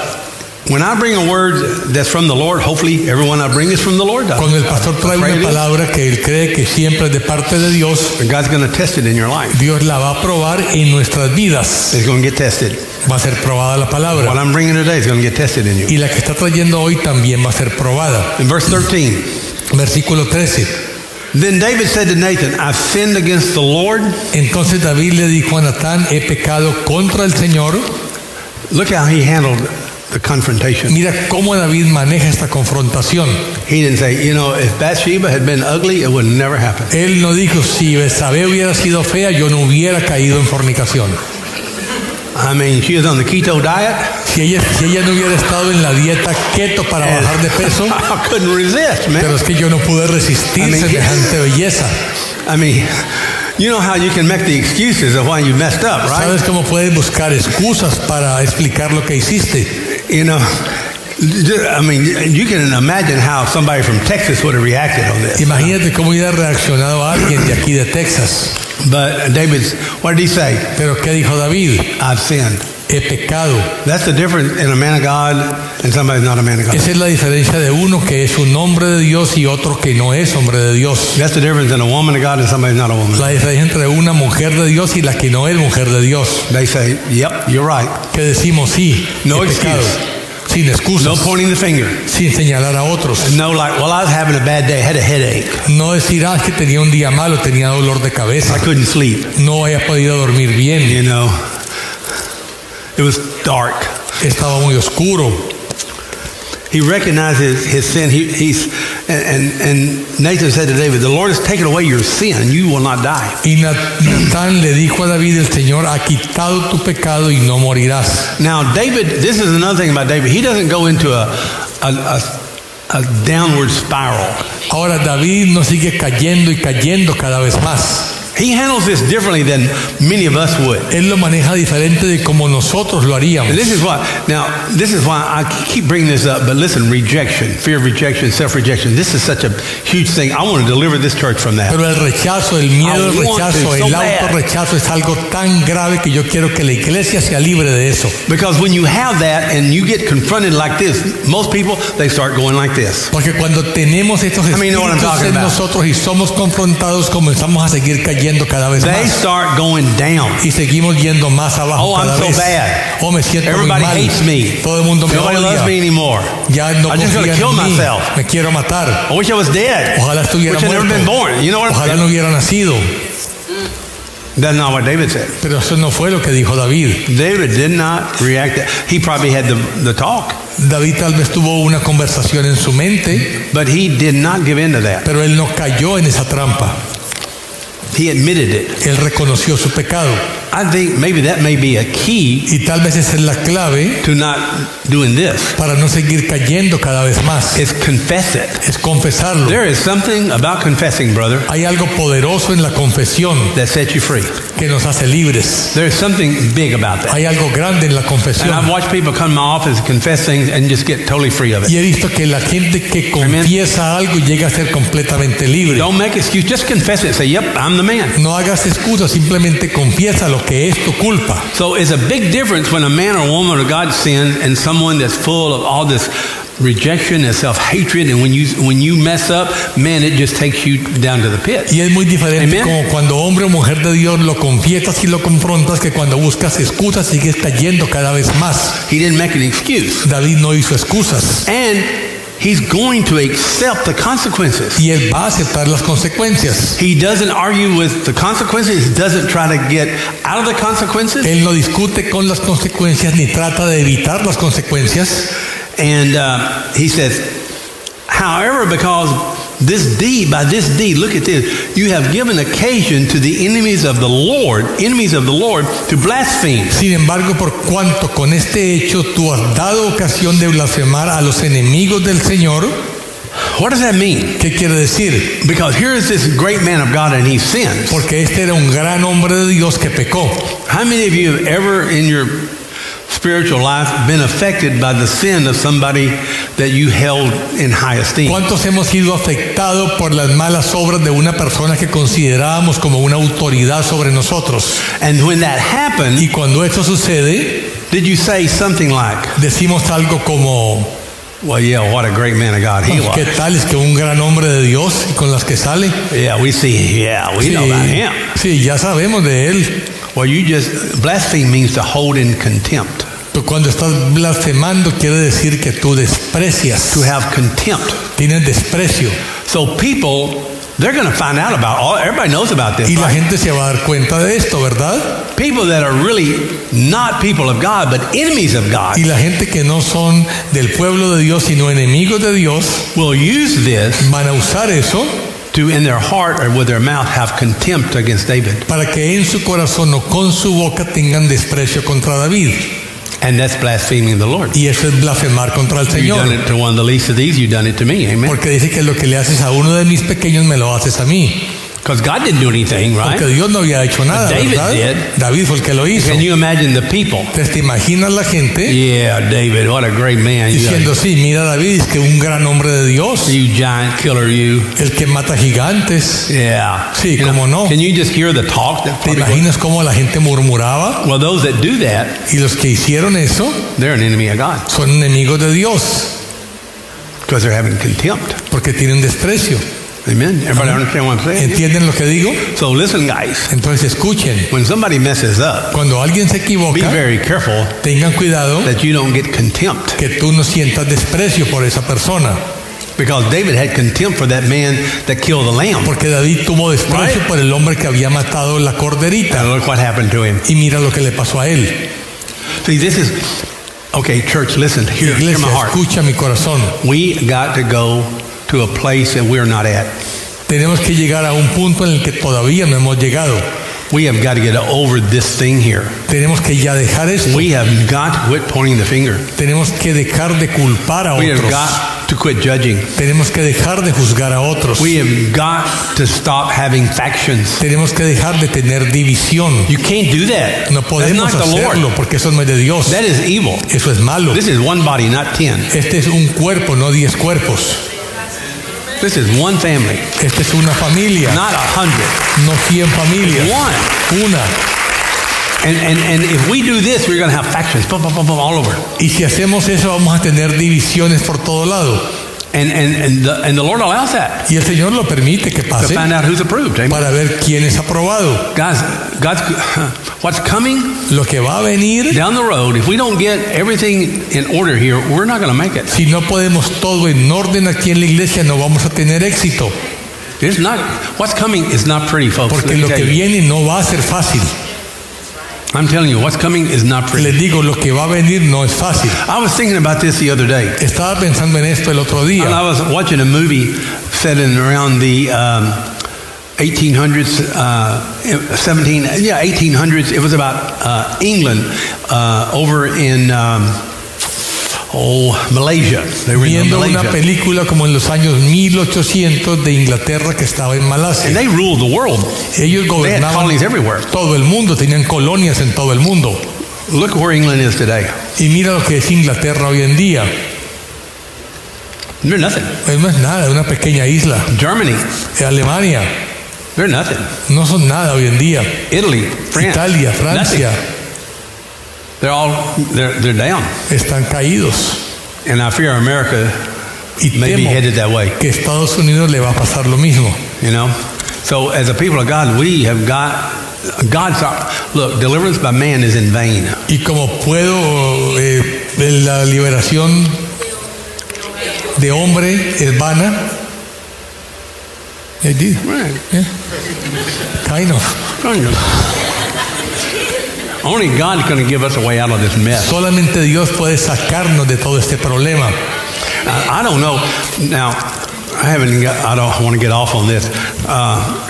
When I bring a word that's from the Lord, hopefully everyone I bring is from the Lord. Cuando el pastor trae una palabra que él cree que siempre es de parte de Dios, And God's going to test it in your life. Dios la va a probar en nuestras vidas. It's going to get tested. Va a ser probada la What palabra. I'm bringing today is going to get tested in you. Y la que está trayendo hoy también va a ser probada. In verse 13, Versículo 13. Then David said to Nathan, I've sinned against the Lord. Entonces David le dijo a Natán, he pecado contra el Señor. Look how he handled the confrontation. Mira cómo David maneja esta confrontación. He didn't say, you know, if Bathsheba had been ugly, it would never happen. Él no dijo, si Betsabé hubiera sido fea, yo no hubiera caído en fornicación. I mean, she was on the keto diet. Si ella, si ella no hubiera estado en la dieta keto para and bajar de peso, I couldn't resist, man. pero es que yo no pude resistir I mean, semejante belleza. I mean, you know how you can make the excuses of why you messed up, right? ¿Sabes cómo puedes buscar excusas para explicar lo que hiciste? You know, I mean, you can imagine how somebody from Texas would have reacted on this. Imagínate cómo hubiera reaccionado alguien de aquí de Texas. But David's, what did he say? Pero ¿qué dijo David? I've sinned. He pecado. That's the difference in a man of God and somebody not a man of God. Esa es la diferencia de uno que es un hombre de Dios y otro que no es hombre de Dios. That's the difference in a woman of God and somebody not a woman. La diferencia entre una mujer de Dios y la que no es mujer de Dios. They say, yep, you're right. Que decimos sí, No he pecado. Sin No excusas, pointing the finger. sin señalar a otros. No, like, well, I was having a bad day, I had a headache. No decir, ah, es que tenía un día malo, tenía dolor de I cabeza, couldn't sleep. no haya podido dormir bien, You know, it was dark. estaba muy oscuro. He recognizes his sin. He, he's and, and and Nathan said to David, "The Lord has taken away your sin. You will not die." Y Nat- Natán le dijo a David, el Señor ha quitado tu pecado y no morirás. Now, David, this is another thing about David. He doesn't go into a a, a, a downward spiral. Ahora David no sigue cayendo y cayendo cada vez más. He handles this differently than many of us would. Él lo maneja diferente de como nosotros lo haríamos. And this is why. Now, this is why I keep bringing this up. But listen, rejection, fear of rejection, self-rejection. This is such a huge thing. I want to deliver this church from that. Pero el rechazo, el miedo want rechazo, el autorrechazo es algo tan grave que yo quiero que la iglesia sea libre de eso. Because when you have that and you get confronted like this, most people they start going like this. Porque cuando tenemos estos I mean, you know what I'm espíritus talking en nosotros y somos confrontados, comenzamos a seguir cayendo cada vez They más. start going down. Y seguimos yendo más abajo Oh, I'm cada so vez. bad. Oh, me siento muy Everybody mal. hates me. Todo el mundo me Nobody odia. loves me anymore. Ya no I'm just confía gonna kill en mí. myself. Me quiero matar. I wish I was dead. Ojalá estuviera wish I'd never muerto. been born. You know what? Ojalá no hubiera nacido. That's not what David said. Pero eso no fue lo que dijo David. David did not react. He probably had the, the talk, David tal vez tuvo una conversación en su mente, but he did not give in to that. pero él no cayó en esa trampa. Él reconoció su pecado. I think maybe that may be a key Y tal vez esa es la clave to not doing this. para no seguir cayendo cada vez más. Is confess it. Es confesarlo. There is something about confessing, brother, Hay algo poderoso en la confesión that sets you free. que nos hace libres. There's something big about that. Hay algo grande en la And I've confesión. watched people come to my office and confess things and just get totally free of it. Y he visto que la gente que confiesa algo llega a ser completamente libre. Don't make excuse. Just confess it. Say, "Yep, I'm the man." No hagas excusas, simplemente confiesa lo que es tu culpa. So it's a big difference when a man or woman of God sins and someone that's full of all this rejection and self-hatred, and when you when you mess up, man, it just takes you down to the pit. Y es muy diferente Amen. como cuando hombre o mujer de Dios lo confiesas y lo confrontas que cuando buscas excusas sigues cayendo cada vez más. He didn't make an excuse, David no hizo excusas and he's going to accept the consequences. y él va a aceptar las consecuencias. He doesn't argue with the consequences. He doesn't try to get out of the consequences. Él no discute con las consecuencias ni trata de evitar las consecuencias. And uh, he says, however, because this deed, by this deed, look at this, you have given occasion to the enemies of the Lord, enemies of the Lord, to blaspheme. Sin embargo, por cuanto con este hecho tú has dado ocasión de blasfemar a los enemigos del Señor, What does that mean? ¿qué quiere decir? Because here is this great man of God and he sins. Porque este era un gran hombre de Dios que pecó. How many of you have ever in your spiritual life been affected by the sin of somebody that you held in high esteem? ¿Cuántos hemos sido afectados por las malas obras de una persona que considerábamos como una autoridad sobre nosotros? And when that happened, Y cuando esto sucede, did you say something like, decimos algo como, well, yeah, what a great man of God he was? ¿qué tal es que un gran hombre de Dios y con las que sale? Yeah, we see, yeah, we know about him. sí, ya sabemos de él. Well, you just, blaspheme means to hold in contempt, Tú cuando estás blasfemando quiere decir que tú desprecias, to have contempt. tienes desprecio. So people, they're going to find out about all, everybody knows about this. Y la right? gente se va a dar cuenta de esto, ¿verdad? People that are really not people of God, but enemies of God, Y la gente que no son del pueblo de Dios, sino enemigos de Dios, will use this van a usar eso to, in their heart or with their mouth, have contempt against David. para que en su corazón o con su boca tengan desprecio contra David. And that's blaspheming the Lord. Y eso es blasfemar contra el You've done it to one of the least of these, you've done it to me. Amen. Porque dice que lo que le haces a uno de mis pequeños me lo haces a mí. Because God didn't do anything, right? Porque Dios no había hecho nada, David ¿verdad? did. David fue el que lo hizo. Can you imagine the people? Te imaginas la gente Yeah, David, what a great man. Diciendo, sí, mira David, es que un gran hombre de Dios, you giant killer, you. el que mata gigantes. Yeah. Sí, You know, cómo no. Can you just hear the talk? That ¿Te imaginas cómo la gente murmuraba? well, those that do that, Y los que hicieron eso they're an enemy of God son enemigos de Dios, because they're having contempt. porque tienen desprecio. Amen. Everybody understand what I'm saying? ¿Entienden lo que digo? So listen, guys. Entonces escuchen, When somebody messes up, cuando alguien se be equivoca, very careful tengan cuidado that you don't get contempt. que tú no sientas desprecio por esa persona. Because David had contempt for that man that killed the lamb. Porque David tuvo desprecio por el hombre que había matado la corderita. And look what happened to him. Y mira lo que le pasó a él. See, this is okay, church. Listen, hear, hear Iglesia, my heart. escucha mi corazón. We got to go to a place that we're not at. Tenemos que llegar a un punto en el que todavía no hemos llegado. We have got to get over this thing here. Tenemos que ya dejar esto. We have got to quit pointing the finger. Tenemos que dejar de culpar a We have otros. got to quit judging. Tenemos que dejar de juzgar a otros. We have got to stop having factions. Tenemos que dejar de tener división. You can't do that. No That's podemos not the hacerlo Lord. porque eso no es de Dios. That is evil. Eso es malo. This is one body, not ten. Este es un cuerpo, no diez cuerpos. This is one family, Esta es una familia, not a hundred. no cien familias. One. Una. And, and, and if we do this, we're going to have factions boom, boom, boom, boom, all over. Y si hacemos eso vamos a tener divisiones por todo lado. And, and, and, the, and the Lord allows that Y el Señor lo permite que to pase find out who's approved. Amen. para ver quién es aprobado. Guys, God's, what's coming Lo que va a venir, down the road, if we don't get everything in order here, we're not going to make it. si no podemos todo en orden aquí en la iglesia, no vamos a tener éxito. It's not, what's coming is not pretty, folks. Porque lo que viene no va a ser fácil. I'm telling you, what's coming is not Les pretty. digo, lo que va a venir no es fácil. I was thinking about this the other day. Estaba pensando en esto el otro And I was watching a movie set in around the um, 1800s, uh, 17, yeah, 1800s. It was about uh, England uh, over in, um, oh, Malaysia. They were in Viendo una Malaysia. película como en los años 1800 de Inglaterra que estaba en And Malasia. they ruled the world. Ellos They had gobernaban everywhere. todo el mundo, tenían colonias en todo el mundo. Look where England is today. Y mira lo que es Inglaterra hoy en día. They're nothing. No es nada, es una pequeña isla. Germany, Alemania, they're nothing. no son nada hoy en día. Italy, France, Italia, Francia, nothing. They're all, they're, they're down. están caídos. And I fear America Y may be headed that way. que Estados Unidos le va a pasar lo mismo. You know? So as a people of God, we have got God's look, deliverance by man is in vain. Y como puedo, eh, la liberación de hombre es vana. It did. Right. Yeah. Kind of. Only God's going to give us a way out of this mess. Solamente Dios puede sacarnos de todo este problema. I, I don't know. Now, I haven't got, I don't want to get off on this. Uh,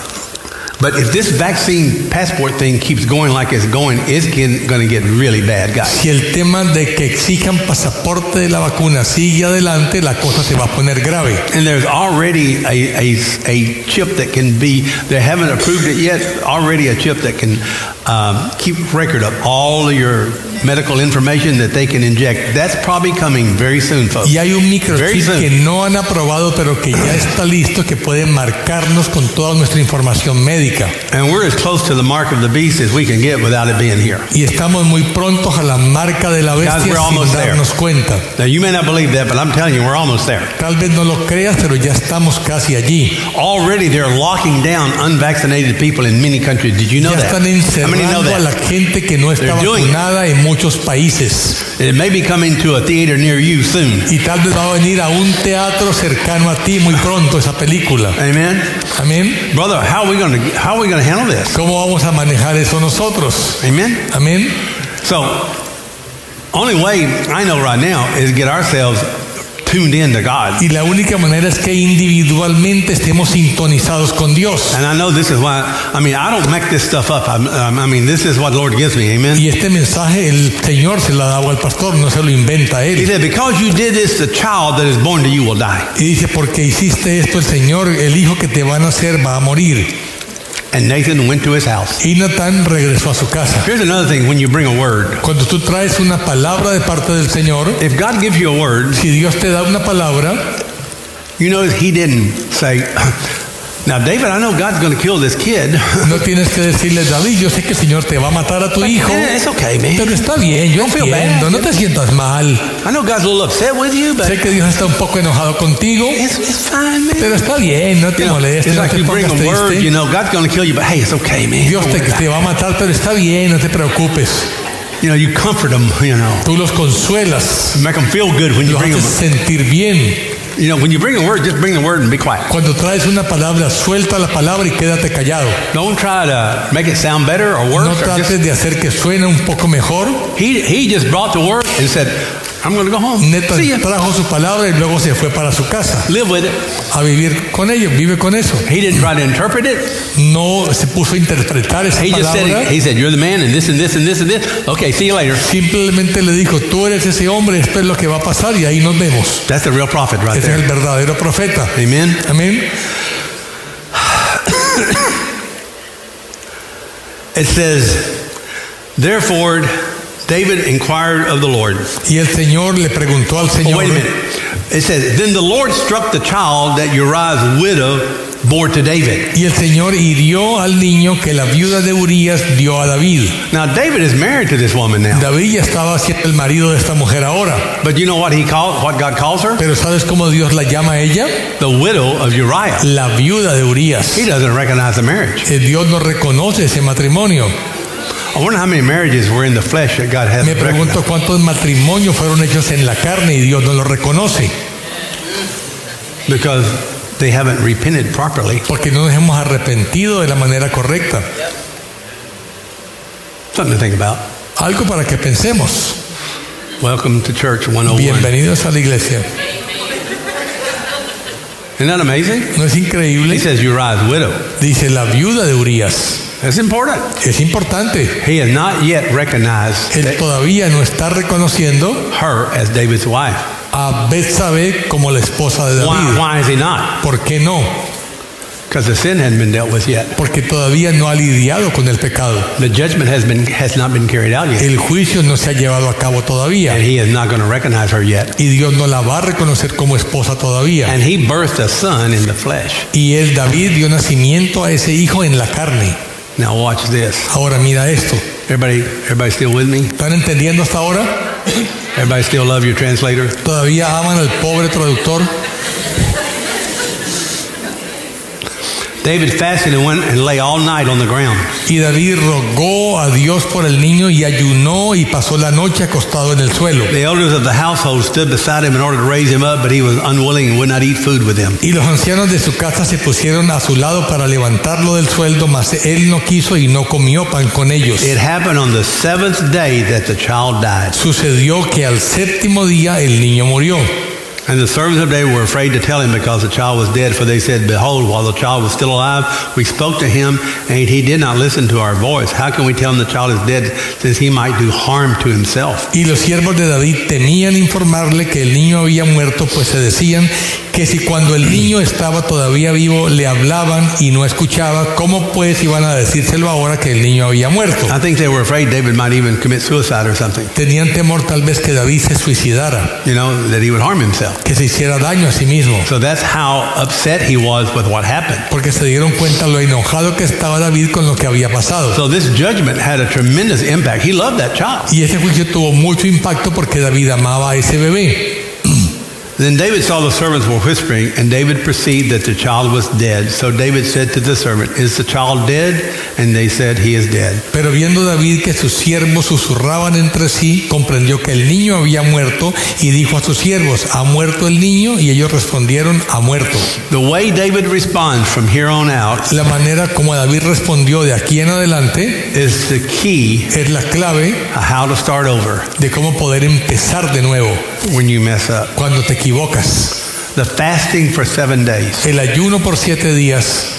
but if this vaccine passport thing keeps going like it's going, it's going to get really bad, guys. Si el tema de que exijan pasaporte de la vacuna sigue adelante, la cosa se va a poner grave. And there's already a, a, a chip that can be, they haven't approved it yet, already a chip that can um, keep record of all of your medical information that they can inject. That's probably coming very soon, folks. Y hay un Very microchip soon. que no han aprobado, pero que ya está listo, que puede marcarnos con toda nuestra información médica. And we're as close to the mark of the beast as we can get without it being here. Y estamos muy prontos a la marca de la Guys, bestia almost sin there. darnos cuenta. Now, you may not believe that, but I'm telling you, we're almost there. Tal vez no lo creas, pero ya estamos casi allí. Already they're locking down unvaccinated people in many countries. Did you know Ya that? están A la gente que no está vacunada en muchos países. It may be coming to a theater near you soon. Y tal vez va a venir a un teatro cercano a ti muy pronto esa película. Amen. Amén. Brother, how are we going to how are we going to handle this? ¿Cómo vamos a manejar eso nosotros? Amen. Amén. So, only way I know right now is get ourselves tuned in to God. Y la única manera es que individualmente estemos sintonizados con Dios. And I know this is why, I mean, I don't make this stuff up. I'm, um, I mean, this is what Lord gives me. Amen. Y este mensaje el Señor se lo ha dado al pastor, no se lo inventa He él. said, because you did this, the child that is born to you will die. Y dice, porque hiciste esto, el Señor, el hijo que te van a hacer va a morir. And Nathan went to his house. Y Natán regresó a su casa. Here's another thing when you bring a word. Cuando tú traes una palabra de parte del Señor, If God gives you a word, si Dios te da una palabra, you notice he didn't say, now David, I know God's going to kill this kid. no tienes que decirle, David, yo sé que el Señor te va a matar a tu hijo, Eh, it's okay, man. pero está bien, yo entiendo, bad. no te sientas mal. I know God's a little upset with you, but Sé que Dios está un poco enojado contigo, it's, it's fine, man. pero está bien, no te You know, molestes, no like te you pongas word, you know, God's going to kill you, but hey, it's okay, man. Dios te, te va a matar, pero está bien, no te preocupes. You know, you comfort them, you know. Tú los consuelas, Make them feel good when you los bring haces them. sentir bien. You know, when you bring a word, just bring the word and be quiet. Cuando traes una palabra, suelta la palabra y quédate callado. Don't try to make it sound better or No worse. or trates just, de hacer que suene un poco mejor. he, he just brought the word and said, I'm going to go home. Neta See ya. trajo su palabra y luego se fue para su casa Live with it. a vivir con vive con eso. He didn't try to interpret it. No se puso a interpretar esa He just said, palabra. he said, you're the man and this and this and this and this. Okay, see you later. Simplemente le dijo, tú eres ese hombre, esto es lo que va a pasar y ahí nos vemos. That's the real prophet right Ese es there. el verdadero profeta. Amen. Amén. It says, therefore, David inquired of the Lord. Y el Señor le preguntó al Oh, Señor. wait a minute. It says, then the Lord struck the child that Uriah's widow bore to David. Y el Señor hirió al niño que la viuda de Urias dio a David. Now, David is married to this woman now. David ya estaba siendo el marido de esta mujer ahora. But you know what he called, what God calls her? Pero ¿sabes cómo Dios la llama a ella? The widow of Uriah. La viuda de Urias. He doesn't recognize the marriage. Eh, Dios no reconoce ese matrimonio. Me pregunto cuántos matrimonios fueron hechos en la carne y Dios no los reconoce. because they haven't repented properly. Porque no nos hemos arrepentido de la manera correcta. Something to think about. Algo para que pensemos. Welcome to Church 101. Bienvenidos a la iglesia. Isn't that amazing? ¿No es He increíble? says Uriah's widow. Dice la viuda de Urias. That's important. Es importante. He has not yet recognized Él todavía no está reconociendo her as David's wife. a Betsabé como la esposa de Why, David. why is he not? ¿Por qué no? Because the sin hadn't been dealt with yet. Porque todavía no ha lidiado con el pecado. The judgment has been has not been carried out yet. El juicio no se ha llevado a cabo todavía. And he is not going to recognize her yet. Y Dios no la va a reconocer como esposa todavía. And he birthed a son in the flesh. Y él, David, dio nacimiento a ese hijo en la carne. Now watch this. Ahora mira esto. Everybody, everybody still with me? ¿Están entendiendo hasta ahora? Everybody still love your translator? ¿Todavía aman al pobre traductor? David fasted and went and lay all night on the ground. Y David rogó a Dios por el niño y ayunó y pasó la noche acostado en el suelo. The elders of the household stood beside him in order to raise him up, but he was unwilling and would not eat food with them. Y los ancianos de su casa se pusieron a su lado para levantarlo del sueldo, mas él no quiso y no comió pan con ellos. It happened on the seventh day that the child died. Sucedió que al séptimo día el niño murió. And the servants of David were afraid to tell him because the child was dead, for they said, Behold, while the child was still alive, we spoke to him, and he did not listen to our voice. How can we tell him the child is dead, since he might do harm to himself? Y los siervos de David temían informarle que el niño había muerto, pues se decían, que si cuando el niño estaba todavía vivo le hablaban y no escuchaba, ¿cómo pues iban a decírselo ahora que el niño había muerto? I think they were afraid David might even commit suicide or something, Tenían temor tal vez que David se suicidara, you know, that he would harm himself. que se hiciera daño a sí mismo, So that's how upset he was with what happened. porque se dieron cuenta lo enojado que estaba David con lo que había pasado. So this judgment had a tremendous impact. He loved that child. Y ese juicio tuvo mucho impacto porque David amaba a ese bebé. Then David saw the servants were whispering, and David perceived that the child was dead. So David said to the servant, Is the child dead? And they said, He is dead. Pero viendo David que sus siervos susurraban entre sí, comprendió que el niño había muerto y dijo a sus siervos, ¿ha muerto el niño? Y ellos respondieron, ha muerto. The way David responds from here on out La manera como David respondió de aquí en adelante is the key es la clave how to start over de cómo poder empezar de nuevo when you mess up. cuando te equivocas. The fasting for seven days. El ayuno por siete días.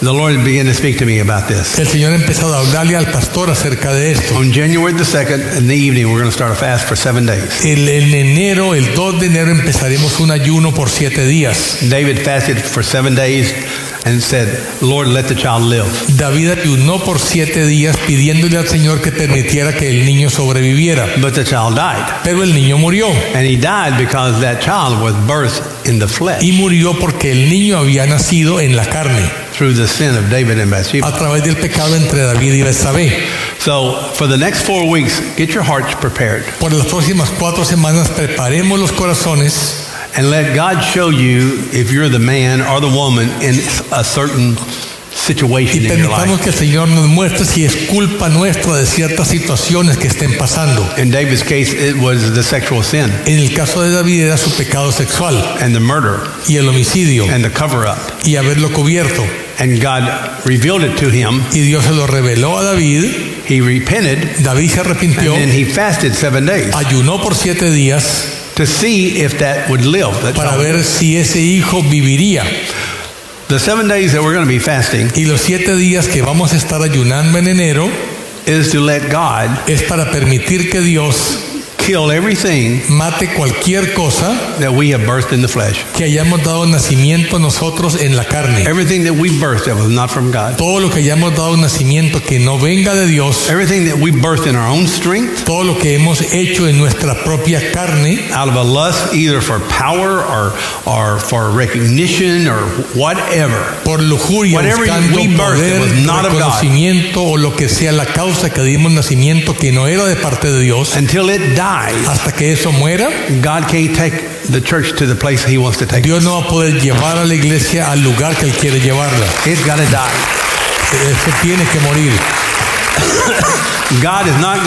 The Lord began to speak to me about this. El Señor ha empezado a hablarle al pastor acerca de esto. On January the 2nd, in the evening, we're going to start a fast for seven days. El, en enero, el 2 de enero, empezaremos un ayuno por siete días. David fasted for seven days and said, Lord, let the child live. David ayunó por siete días pidiéndole al Señor que permitiera que el niño sobreviviera. But the child died. Pero el niño murió. And he died because that child was birthed in the flesh Y murió porque el niño había nacido en la carne, through the sin of David and Bathsheba. a través del pecado entre David y Betsabé. So for the next four weeks, get your hearts prepared Por las próximas cuatro semanas preparemos los corazones and let God show you if you're the man or the woman in a certain situation y in your life. que el Señor nos muestre si es culpa nuestra de ciertas situaciones que estén pasando. In David's case, it was the sexual sin En el caso de David era su pecado sexual and the murder y el homicidio and the cover up. y haberlo cubierto. And God revealed it to him. Y Dios se lo reveló a David. He repented David se and then he fasted seven days ayunó por siete días to see if that would live. that para child. ver si ese hijo viviría. The seven days that we're going to be fasting Y los siete días que vamos a estar ayunando en enero is to let God es para permitir que Dios kill everything mate cualquier cosa that we have birthed in the flesh. que hayamos dado nacimiento nosotros en la carne. Everything that we birthed that was not from God. Todo lo que hayamos dado nacimiento que no venga de Dios, Everything that we birthed in our own strength, todo lo que hemos hecho en nuestra propia carne, out of a lust either for power or, or for recognition or whatever. por lujuria, Whatever buscando we birthed poder, was not of God. reconocimiento o lo que sea la causa que dimos nacimiento que no era de parte de Dios, Until it dies, hasta que eso muera, God can't take the church to the place He wants to take it. Dios no va a poder llevar a la iglesia al lugar que Él quiere llevarla. It's got to die. Eso tiene que morir. God is not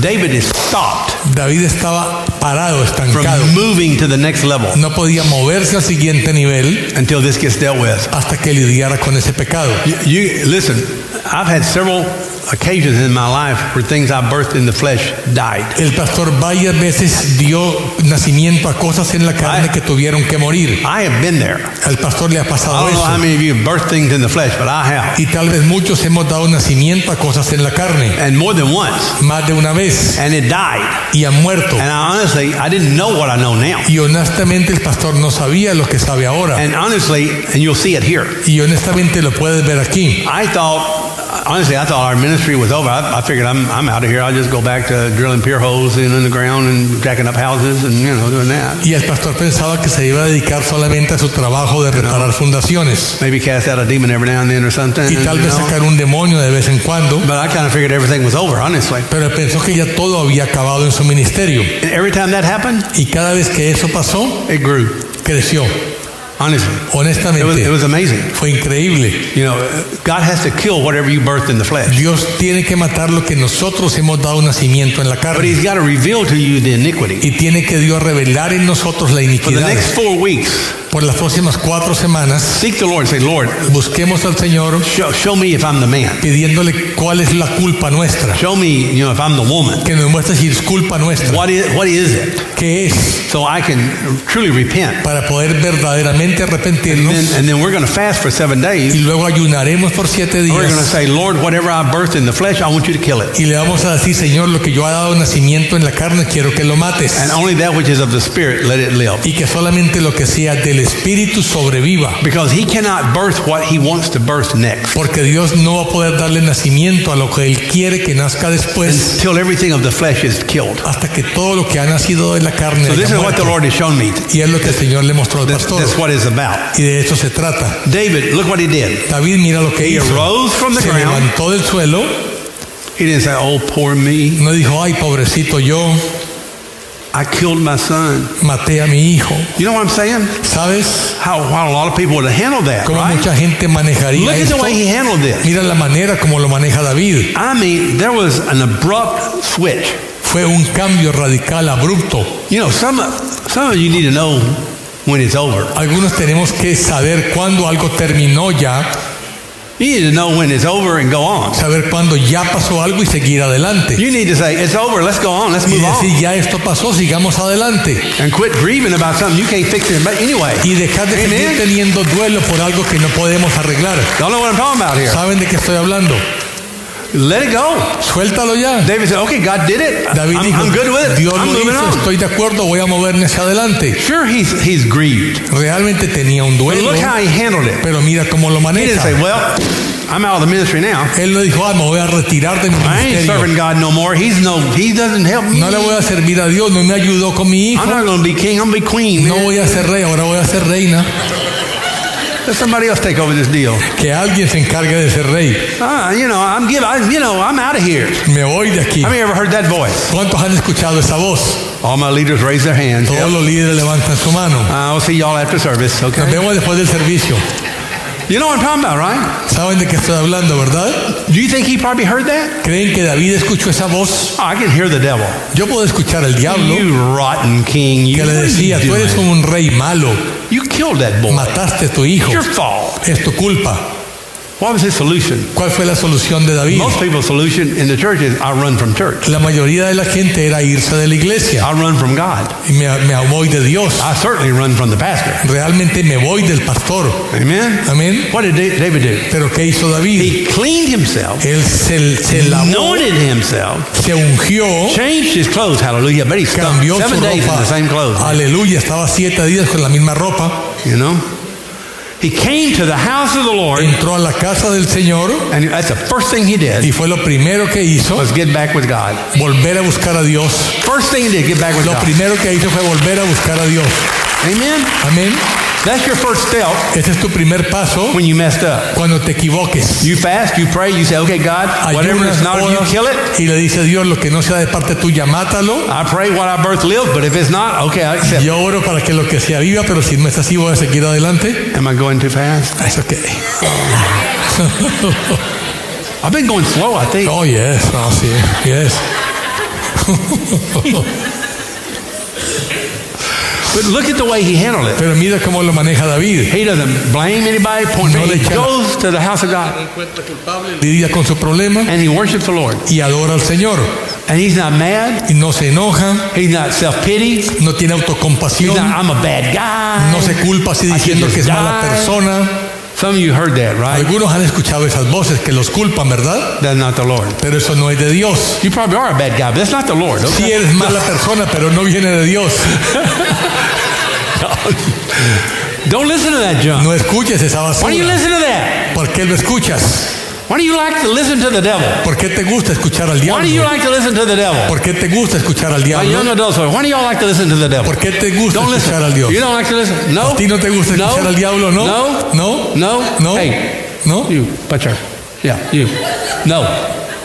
David is stopped David estaba parado, estancado. from moving to the next level No podía moverse al siguiente nivel until this gets dealt with. hasta que lidiara con ese pecado. You, you listen. I've had several occasions in my life where things I birthed in the flesh died. El pastor varias veces dio nacimiento a cosas en la carne que tuvieron que morir. I have been there. Al pastor le ha I pasado don't know how many of you have birthed things in the flesh, but I have, Y tal vez muchos hemos dado nacimiento a cosas en la carne, and more than once. más de una vez, And it died. y han muerto. And I honestly, I didn't know what I know now. Y honestamente el pastor no sabía lo que sabe ahora. And honestly, and you'll see it here. Y honestamente lo puedes ver aquí. I thought, honestly, I thought our ministry was over. I, I figured I'm, I'm out of here. I'll just go back to drilling pier holes in, in the ground and jacking up houses and, you know, doing that. Y el pastor pensaba que se iba a dedicar solamente a su trabajo de reparar fundaciones. Maybe cast out a demon every now and then or something. Y tal vez sacar un demonio de vez en cuando. But I kind of figured everything was over, honestly. Pero pensó que ya todo había acabado en su ministerio. And every time that happened, Y cada vez que eso pasó, it grew. creció. Honestly, it was, Honestamente, it was amazing. fue increíble. You know, God has to kill whatever you birthed in the flesh. Dios tiene que matar lo que nosotros hemos dado nacimiento en la But carne. He's got to reveal to you the iniquity. Y tiene que Dios revelar en nosotros la For the iniquidad. next four weeks, Por las próximas cuatro semanas, seek the Lord and say, Lord, busquemos al Señor show, show me if I'm the man. pidiéndole cuál es la culpa nuestra. Show me, you know, if I'm the woman. Que nos muestre si es culpa nuestra. What is, what is it? ¿Qué es? So I can truly repent. Para poder verdaderamente And arrepentirnos. then, and then we're going to fast for seven Y days. luego ayunaremos por siete And we're going to días. say, Lord, whatever I birthed in the flesh, I want you to kill it. Y le vamos a decir, Señor, lo que yo he dado nacimiento en la carne, quiero que lo mates. And only that which is of the Spirit, let it live. Y que solamente lo que sea del el espíritu sobreviva. because he cannot birth what he wants to birth next Porque Dios no va a poder darle nacimiento a lo que Él quiere que nazca después until everything of the flesh is killed. hasta que todo lo que ha nacido de la carne So this is what the. Lord has shown me. Y es lo que el Señor le mostró al pastor. that's what it's about. Y de eso se trata. David, look what he did. David mira lo que He hizo. arose from the Se ground. levantó del suelo. He didn't say, "Oh, poor me, No dijo, ay, pobrecito yo, I killed my son." maté a mi hijo. You know what I'm saying? ¿Sabes How, how a lot of people would have handled that, cómo right? mucha gente manejaría Look at the esto? way he handled this. Mira la manera como lo maneja David. I mean, there was an abrupt switch. Fue un cambio radical, abrupto. You know, some some of you need to know when it's over. Algunos tenemos que saber cuándo algo terminó ya, You need to know when it's over and go on. saber cuándo ya pasó algo y seguir adelante. You need to say, "It's over. Let's go on. Let's Y move on." decir, ya esto pasó, sigamos adelante. And quit grieving about something you can't fix it. But anyway, Y dejar de seguir teniendo duelo por algo que no podemos arreglar. Y'all know what I'm talking about here. ¿Saben de qué estoy hablando? Let it go. Suéltalo ya. David said, "Okay, God did it. David I'm, dijo, I'm good with it. Dios I'm lo hizo, on." estoy de acuerdo, voy a moverme hacia adelante. Sure, he's he's grieved, Realmente tenía un but duelo, look how he handled it. pero mira cómo lo He didn't maneja. say, "Well, I'm out of the ministry now. Él no dijo, ah, me voy a retirar de mi I ain't ministerio. serving God no more. He's no. He doesn't help me. No le voy a servir a Dios, no me ayudó con mi hijo. I'm not going to be king. I'm going to be queen. No man. voy a ser rey, ahora voy a ser reina. Let somebody else take over this deal. Que alguien se encargue de ser rey. Ah, you know, I'm give. I, you know, I'm out of here. Me voy de aquí. How many ever heard that voice? ¿Cuántos han escuchado esa voz? All my leaders raise their hands. Todos Yep. los líderes levantan su mano. Uh, I'll see y'all after service. Nos Okay. vemos después del servicio. You know what I'm talking about, right? ¿Saben de qué estoy hablando, verdad? Do you think he probably heard that? ¿Creen que David escuchó esa voz? Oh, I can hear the devil. Yo puedo escuchar al diablo You rotten king. You, que le decía, tú eres doing? un rey malo, You killed that boy. mataste a tu hijo, It's your fault. es tu culpa. What was his solution? ¿Cuál fue la solución de David? Most people's solution in the church is I run from church. La mayoría de la gente era irse de la iglesia. I run from God. Y me, me voy de Dios. I certainly run from the pastor. Realmente me voy del pastor. Amen. Amén. What did Da- David do? Pero ¿qué hizo David? He cleaned himself, Él se, se lavó, anointed himself, se ungió, changed his clothes. Hallelujah. But he cambió su seven days in ropa. the same clothes. Aleluya, estaba siete días con la misma ropa. You know. He came to the house of the Lord, Entró a la casa del Señor and that's the first thing he did. y fue lo primero que hizo, was get back with God. volver a buscar a Dios. First thing he did, get back with Lo God. primero que hizo fue volver a buscar a Dios. Amen. Amén. That's your first step Ese es tu primer paso when you messed up. cuando te equivoques. You fast, you pray, you say, okay, God, whatever is not of you, kill it. y le dice Dios lo que no sea de parte tuya, mátalo. I pray what I birth live, but if it's not, okay, I accept. Yo oro para que lo que sea viva, pero si no es así voy a seguir adelante. Am I going too fast? That's ok. I've been going slow, I think. Oh, yes. No, sí. Yes. But look at the way he handled it. Pero mira cómo lo maneja David. He doesn't blame anybody, point No He goes to the house of God Lidia con su problema and he worships the Lord. y adora al Señor. And he's not mad. Y no se enoja, He's not self-pity. no tiene He's autocompasión, not, I'm a bad guy. no se culpa así diciendo que es mala persona. Some of you heard that, right? Algunos han escuchado esas voces que los culpan, ¿verdad? That's not the Lord. Pero eso no es de Dios. You probably are a bad guy, but that's not the Lord. Sí Okay? eres mala persona, pero no viene de Dios. Don't listen to that junk. No escuches esa Why do you basura. listen to that? ¿Por qué lo escuchas? Why do you like to listen to the devil? ¿Por qué te gusta escuchar al diablo? Why do you like to listen to the devil? ¿Por qué te gusta escuchar al My young diablo? adults, why do y'all like to listen to the devil? ¿Por qué te gusta Don't listen. escuchar al Dios? You don't like to listen? No. ¿A ti no te gusta no. escuchar al diablo, no? No. ¿No? No. ¿No? Hey, ¿No? you, butcher. Yeah, you. No.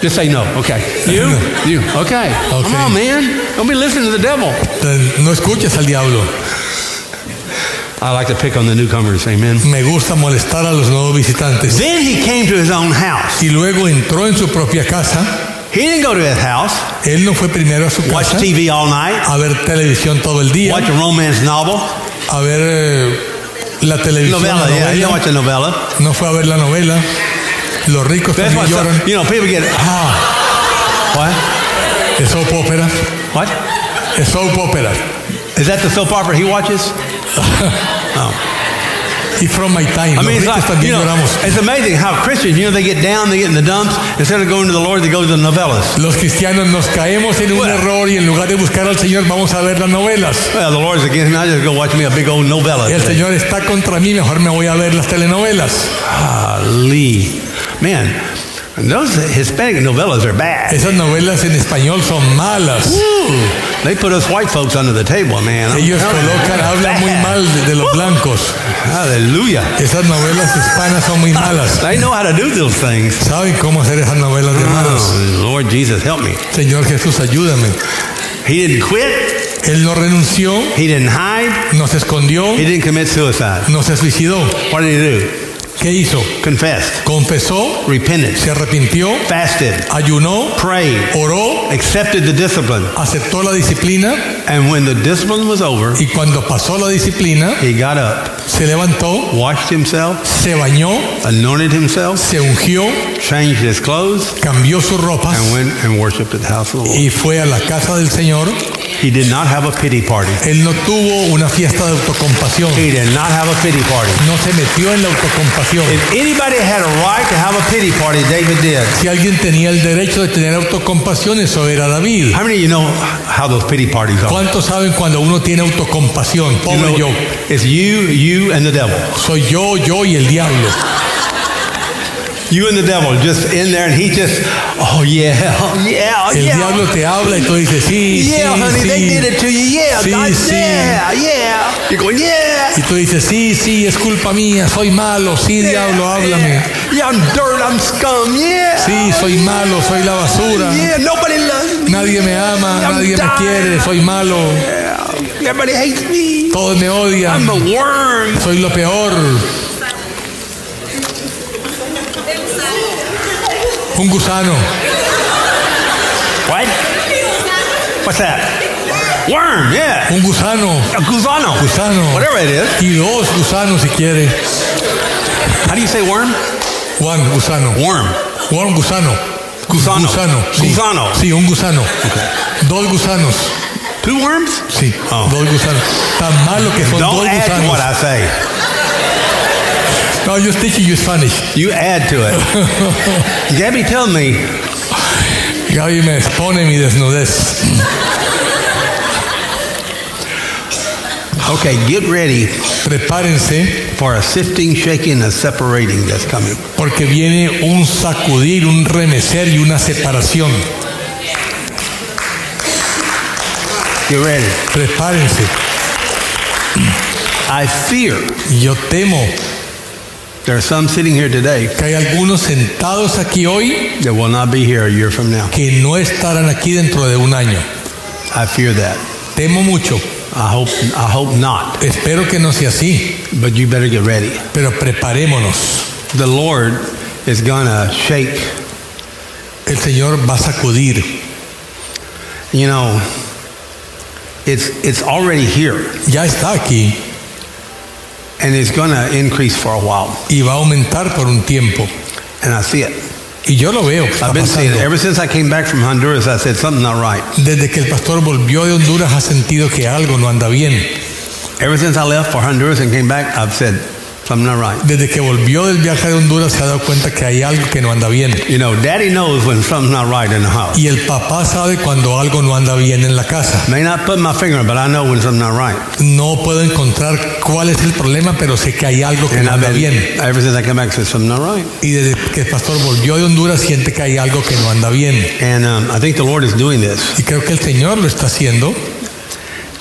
Just say no. Okay. You. you. Okay. Come on, man. Don't be listening to the devil. No escuches al diablo. I like to pick on the newcomers. Amen. Me gusta molestar a los nuevos visitantes. Then he came to his own house. Y luego entró en su propia casa. He didn't go to his house, Él no fue primero a su watch casa TV all night, a ver televisión todo el día, watch a romance novel, a ver eh, la televisión, novella. la Yeah, novela. watch a novella. No fue a ver la novela. Los ricos That's también lloran. some, you know people get ah. What? Es soap opera. What? Es soap opera. Is that the soap opera he watches? Y from my time. I mean, it's, like, you know, it's amazing how Christians, you know, they get down, they get in the dumps. Instead of going to the Lord, they go to the novellas. Los cristianos nos caemos en un Bueno. error y en lugar de buscar al Señor vamos a ver las novelas. Well, the Lord's against me. I just go watch me a big old novella. El. Señor está contra mí, mejor me voy a ver las telenovelas. Golly. Man, those Hispanic novellas are bad. Esas novelas en español son malas. Woo. They put us white folks under the table, man. I'm Ellos colocan, hablan muy mal de, de los blancos. Hallelujah. Esas novelas hispanas son muy malas. They know how to do those things. ¿Saben cómo hacer esas novelas de malas? Oh, Lord Jesus, help me. Señor Jesús, ayúdame. He didn't quit. Él no renunció, He didn't hide. no se escondió, He didn't commit suicide. no se suicidó. What did he do? ¿Qué hizo? Confessed, Confesó, repented, se arrepintió, fasted, ayunó, prayed, oró, accepted the discipline. aceptó la disciplina And when the discipline was over, y cuando pasó la disciplina, he got up, se levantó, washed himself, se bañó, anointed himself, se ungió, changed his clothes, cambió sus ropas and went and worshiped at the house of the Lord. y fue a la casa del Señor. He did not have a pity party. Él no tuvo una fiesta de autocompasión, He did not have a pity party. no se metió en la autocompasión. If anybody had a right to have a pity party, David did. Si alguien tenía el derecho de tener autocompasión, eso era David. How many of you know how those pity parties are? ¿Cuántos saben cuando uno tiene autocompasión? You Pobre know, yo. it's you, you, and the devil. Soy yo, yo y el diablo. You and the devil just in there, and he just, oh yeah, oh yeah, El yeah. diablo te habla y tú dices, sí, Yeah, sí, honey, they sí. did it to you. Yeah, Sí, God, sí. yeah, yeah. You're going, yeah. Y tú dices, sí, sí, es culpa mía, soy malo, sí, diablo, háblame. Yeah, yeah, I'm dirt, I'm scum. Yeah. Sí, soy malo, soy la basura. Yeah, nobody loves me. Nadie me ama, I'm nadie me dying. quiere, soy malo, Yeah. Everybody hates me. todos me odian, I'm a worm. soy lo peor. Un gusano. What? What's that? Worm, yeah. Un gusano. A gusano. Gusano. Whatever it is. Y dos gusanos si quiere. How do you say worm? Juan, gusano. Worm. Juan, gusano. Gusano. Gusano. Sí. Gusano. Sí, un gusano. Dos gusanos. Two worms? Sí, Oh. dos gusanos. Tan malo que son Don't dos add to what gusanos. I say. No, yo teaching you Spanish. You add to it. Gabby, tell me, Gaby me expone mi desnudez. okay, get ready Prepárense for a sifting, shaking, and separating that's coming. porque viene un sacudir, un remecer y una separación. Get ready. Prepárense. I fear Yo temo there are some sitting here today que hay algunos sentados aquí hoy that will not be here a year from now. que no estarán aquí dentro de un año. I fear that. Temo mucho. I hope I hope not. Espero que no sea así, But you better get ready. pero preparémonos. The Lord is gonna shake. El Señor va a sacudir. You know, it's it's already here Ya está aquí and it's gonna increase for a while. y va a aumentar por un tiempo. And I see it. Y yo lo veo. I've been seeing it. Ever since I came back from Honduras, I said something's not right. Desde que el pastor volvió de Honduras ha sentido que algo no anda bien. Ever since I left for Honduras and came back, I've said something's not right. Desde que volvió del viaje de Honduras se ha dado cuenta que hay algo que no anda bien. You know, Daddy knows when something's not right in the house. Y el papá sabe cuando algo no anda bien en la casa. May not put my finger, but I know when something's not right. No puedo encontrar cuál es el problema, pero sé que hay algo que And no anda bien. ever since I came back, said something's not right. Y desde que el pastor volvió de Honduras siente que hay algo que no anda bien. And um, I think the Lord is doing this. Y creo que el Señor lo está haciendo.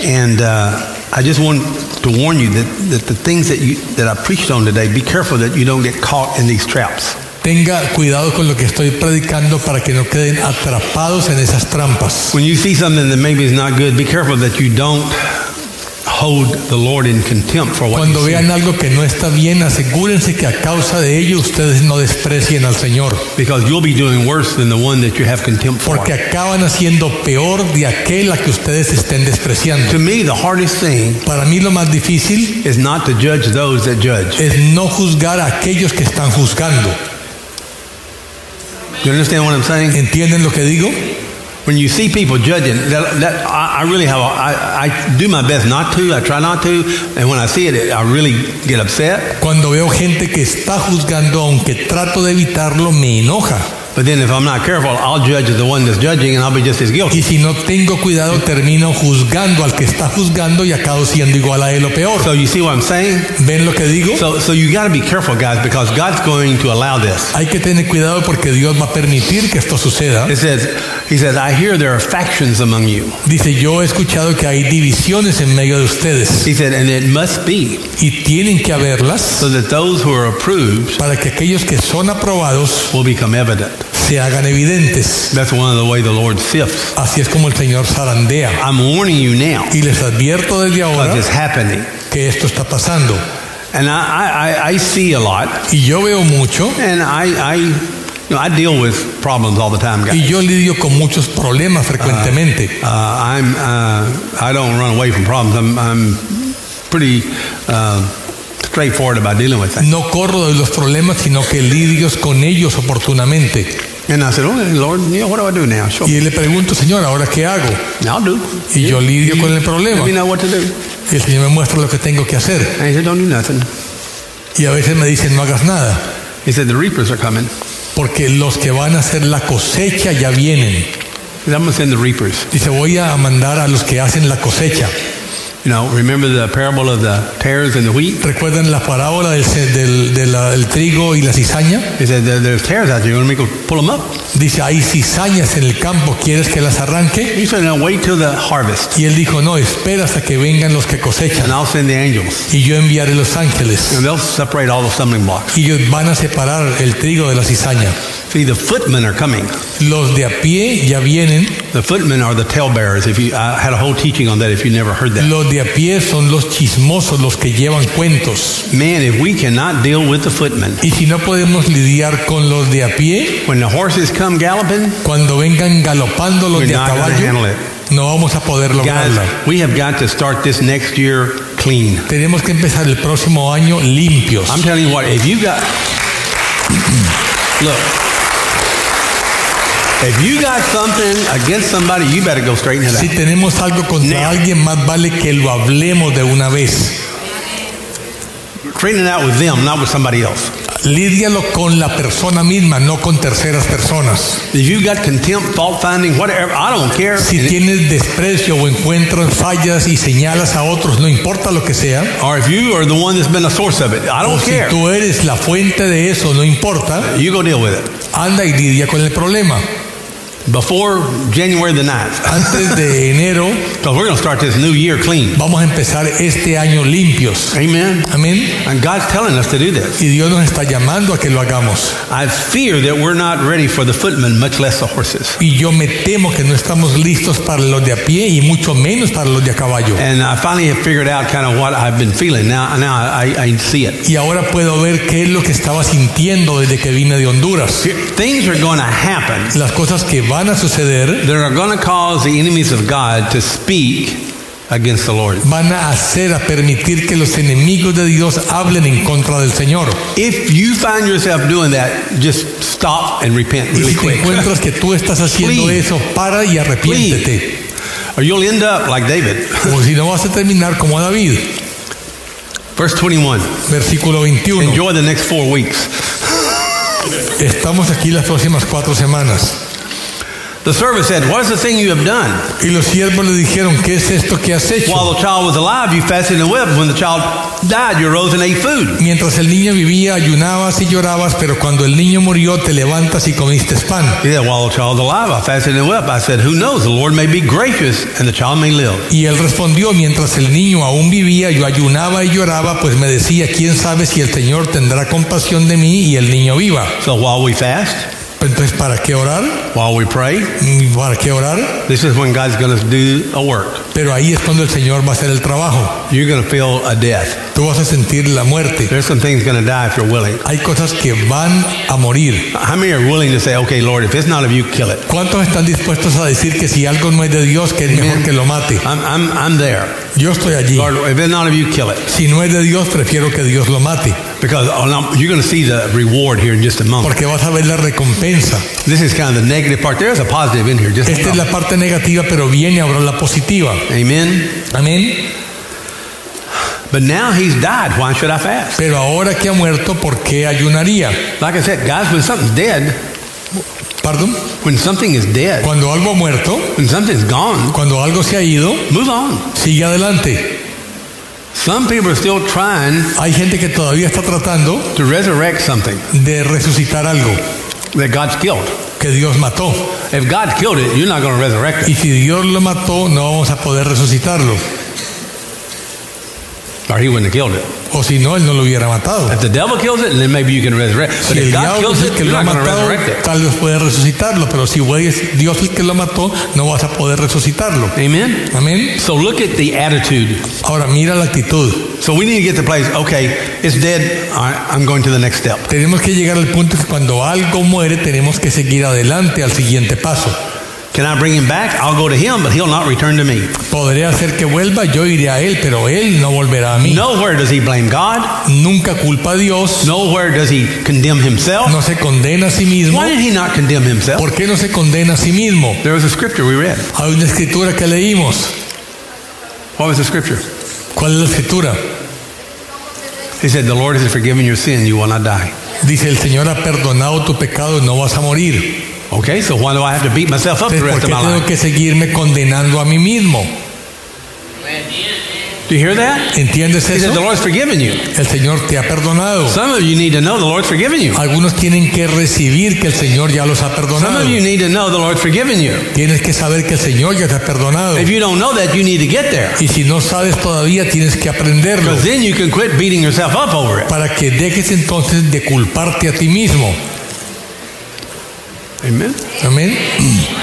And uh, I just want to warn you that, that the things that you that I preached on today, be careful that you don't get caught in these traps. Tenga cuidado con lo que estoy predicando para que no queden atrapados en esas trampas. When you see something that maybe is not good, be careful that you don't Cuando vean algo que no está bien, asegúrense que a causa de ello ustedes no desprecien al Señor, Because you'll be doing worse than the one that you have contempt for. porque acaban haciendo peor de aquel a que ustedes estén despreciando. To me, the hardest thing Para mí lo más difícil is not to judge those that judge. es no juzgar a aquellos que están juzgando. You understand what I'm saying? ¿Entienden lo que digo? When you see people judging, that, that I, I really have, a, I, I do my best not to. I try not to, and when I see it, I really get upset. Cuando veo gente que está juzgando, aunque trato de evitarlo, me enoja. But then if I'm not careful, I'll judge the one that's judging, and I'll be just as guilty. Y si no tengo cuidado, termino juzgando al que está juzgando y acabo siendo igual a él o peor. So you see what I'm saying? ¿Ven lo que digo? So, so you got to be careful, guys, because God's going to allow this. Hay que tener cuidado porque Dios va a permitir que esto suceda. It says, He says, I hear there are factions among you. Dice, yo he escuchado que hay divisiones en medio de ustedes He said, and it must be y tienen que haberlas so that those who are approved para que aquellos que son aprobados will become evident. Se hagan evidentes. That's one of the way the Lord sifts. Así es como el Señor zarandea. I'm warning you now Y les advierto desde ahora it's happening. que esto está pasando. And I, I, I- see a lot, Y yo veo mucho and I, I, you know, I deal with problems all the time, y guys. yo lidio con muchos problemas frecuentemente. Uh, I'm, uh, I don't run away from problems. I'm, I'm pretty uh, straightforward about dealing with things. No corro de los problemas, sino que lidio con ellos oportunamente. And I said, oh, Lord, you know, what do I do now? Show Y me. le pregunto, Señor, ¿ahora qué hago? I'll do. Y yo lidio con el problema. Let me know what to do. Y el Señor me muestra lo que tengo que hacer. And he said, don't do nothing. Y a veces me dicen, no hagas nada. He said, the reapers are coming. Porque los que van a hacer la cosecha ya vienen. I'm send the reapers. Dice, voy a mandar a los que hacen la cosecha. You know, remember the parable of the tares and the wheat? ¿Recuerdan la parábola del, trigo y la cizaña? He said, there, there's tares out there. You want me to pull them up? Dice, hay cizañas en el campo, ¿quieres que las arranque? He said, no, wait till the harvest. Y él dijo, no, espera hasta que vengan los que cosechan. And I'll send the angels. Y yo enviaré los ángeles. And they'll separate all the stumbling blocks. Y ellos van a separar el trigo de la cizaña. See, the footmen are coming. Los de a pie ya vienen. The footmen are the talebearers. If you, I had a whole teaching on that. If you never heard that, Los de a pie son los chismosos, los que llevan cuentos. man, if we cannot deal with the footmen, Y si no podemos lidiar con los de a pie, when the horses come galloping, cuando vengan galopando los de a caballo, no vamos a poder lograrla. Guys, we have got to start this next year clean. Tenemos que empezar el próximo año limpios. I'm telling you what, if you got, look, if you got something against somebody, you better go straighten it Si out. tenemos algo contra alguien, más vale que lo hablemos de una vez. Straighten it out with them, not with somebody else. Lídialo con la persona misma, no con terceras personas. If you got contempt, fault finding, whatever, I don't care. Si And- tienes desprecio o encuentras fallas y señalas a otros, no importa lo que sea, or if you are the one that's been a source of it, I o don't si care. tú eres la fuente de eso, no importa, You go deal with it. anda y lidia con el problema. Before January the 9th, Antes de enero because we're going to start this new year clean. vamos a empezar este año limpios. Amen. Amén. And God's telling us to do this. Y Dios nos está llamando a que lo hagamos. I fear that we're not ready for the footmen, much less the horses. Y yo me temo que no estamos listos para los de a pie y mucho menos para los de a caballo. And I finally have figured out kind of what I've been feeling. Now, now I, I see it. Y ahora puedo ver qué es lo que estaba sintiendo desde que vine de Honduras. Things are going to happen Las cosas que van a suceder that are going to cause the enemies of God to speak against the Lord. van a hacer, a permitir que los enemigos de Dios hablen en contra del Señor. If you find yourself doing that, just stop and repent Y really si te quick. encuentras que tú estás haciendo Please. eso, para y arrepiéntete. Or you'll end up like David. O si no vas a terminar como David. Verse 21. Versículo 21. Enjoy the next four weeks. Estamos aquí las próximas cuatro semanas. The servant said, What is the thing you have done? Y los siervos le dijeron, ¿qué es esto que has hecho? While the child was alive, you fasted and wept. When the child died, you arose and ate food. Mientras el niño vivía, ayunabas y llorabas, pero cuando el niño murió, te levantas y comiste pan. Said, While the child was alive, I fasted and wept. I said, Who knows? The Lord may be gracious and the child may live. Y él respondió, mientras el niño aún vivía, yo ayunaba y lloraba, pues me decía, ¿quién sabe si el Señor tendrá compasión de mí y el niño viva? So while we fast, Entonces, ¿para qué orar? while we pray, ¿Para qué orar? this is when God's going to do a work. Pero ahí es cuando el Señor va a hacer el trabajo. You're going to feel a death. Tú vas a sentir la muerte. There's some things going to die if you're willing. Hay cosas que van a morir. How many are willing to say, Okay, Lord, if it's not of you, kill it? ¿Cuántos están dispuestos a decir que si algo no es de Dios, que es mejor que lo mate? I'm, I'm, I'm there. Yo estoy allí. Lord, if it's not of you, kill it. Si no es de Dios, prefiero que Dios lo mate. Because you're going to see the reward here in just a moment. porque vas a ver la recompensa. This is kind of the negative part. There's a positive in here. Just Esta es la parte negativa, pero viene ahora la positiva. Amen. Amén. But now he's died. Why should I fast? Pero ahora que ha muerto, ¿por qué ayunaría? Like I said, guys, when something's dead, Perdón. when something is dead, Cuando algo ha muerto, when something's gone, cuando algo se ha ido, move on. sigue adelante. Some people are still trying Hay gente que todavía está tratando to resurrect something de resucitar algo that God's killed. que Dios mató. If God killed it, you're not going to resurrect Y it. si Dios lo mató, no vamos a poder resucitarlo. Or he wouldn't have killed it. O si no, Él no lo hubiera matado. If the devil kills it, then maybe you can resurrect. But Si el if God diablo kills es el it, que you're lo ha not going to matado, resurrect it. tal vez puede resucitarlo, pero si fue Dios el que lo mató, no vas a poder resucitarlo. Amen? Amén. So look at the attitude. Ahora mira la actitud. So we need to get to the place, okay, it's dead. I'm going to the next step. Tenemos que llegar al punto que cuando algo muere tenemos que seguir adelante al siguiente paso. Can I bring him back? I'll go to him, but he'll not return to me. Podré hacer que vuelva, yo iré a él, pero él no volverá a mí. Nowhere does he blame God. Nunca culpa a Dios, Nowhere does he condemn himself. no se condena a sí mismo. Why did he not condemn himself? ¿Por qué no se condena a sí mismo? There was a scripture we read. Hay una escritura que leímos. What was the scripture? ¿Cuál es la escritura? He said, The Lord has forgiven your sin, you will not die. Dice, el Señor ha perdonado tu pecado no vas a morir. Okay, so why do I have to beat myself up the Entonces, ¿por rest of qué my tengo life? que seguirme condenando a mí mismo? Do you hear that? ¿Entiendes He said, The eso? Lord's forgiven you. El Señor te ha perdonado. Some of you need to know the Lord's forgiven you. Algunos tienen que recibir que el Señor ya los ha Some perdonado. of you need to know the Lord's forgiven you. Tienes que saber que el Señor ya te ha perdonado. If you don't know that, you need to get there. Y si no sabes todavía, tienes que aprenderlo. Because then you can quit beating yourself up over it. Para que dejes entonces de culparte a ti mismo. Amen. Amén.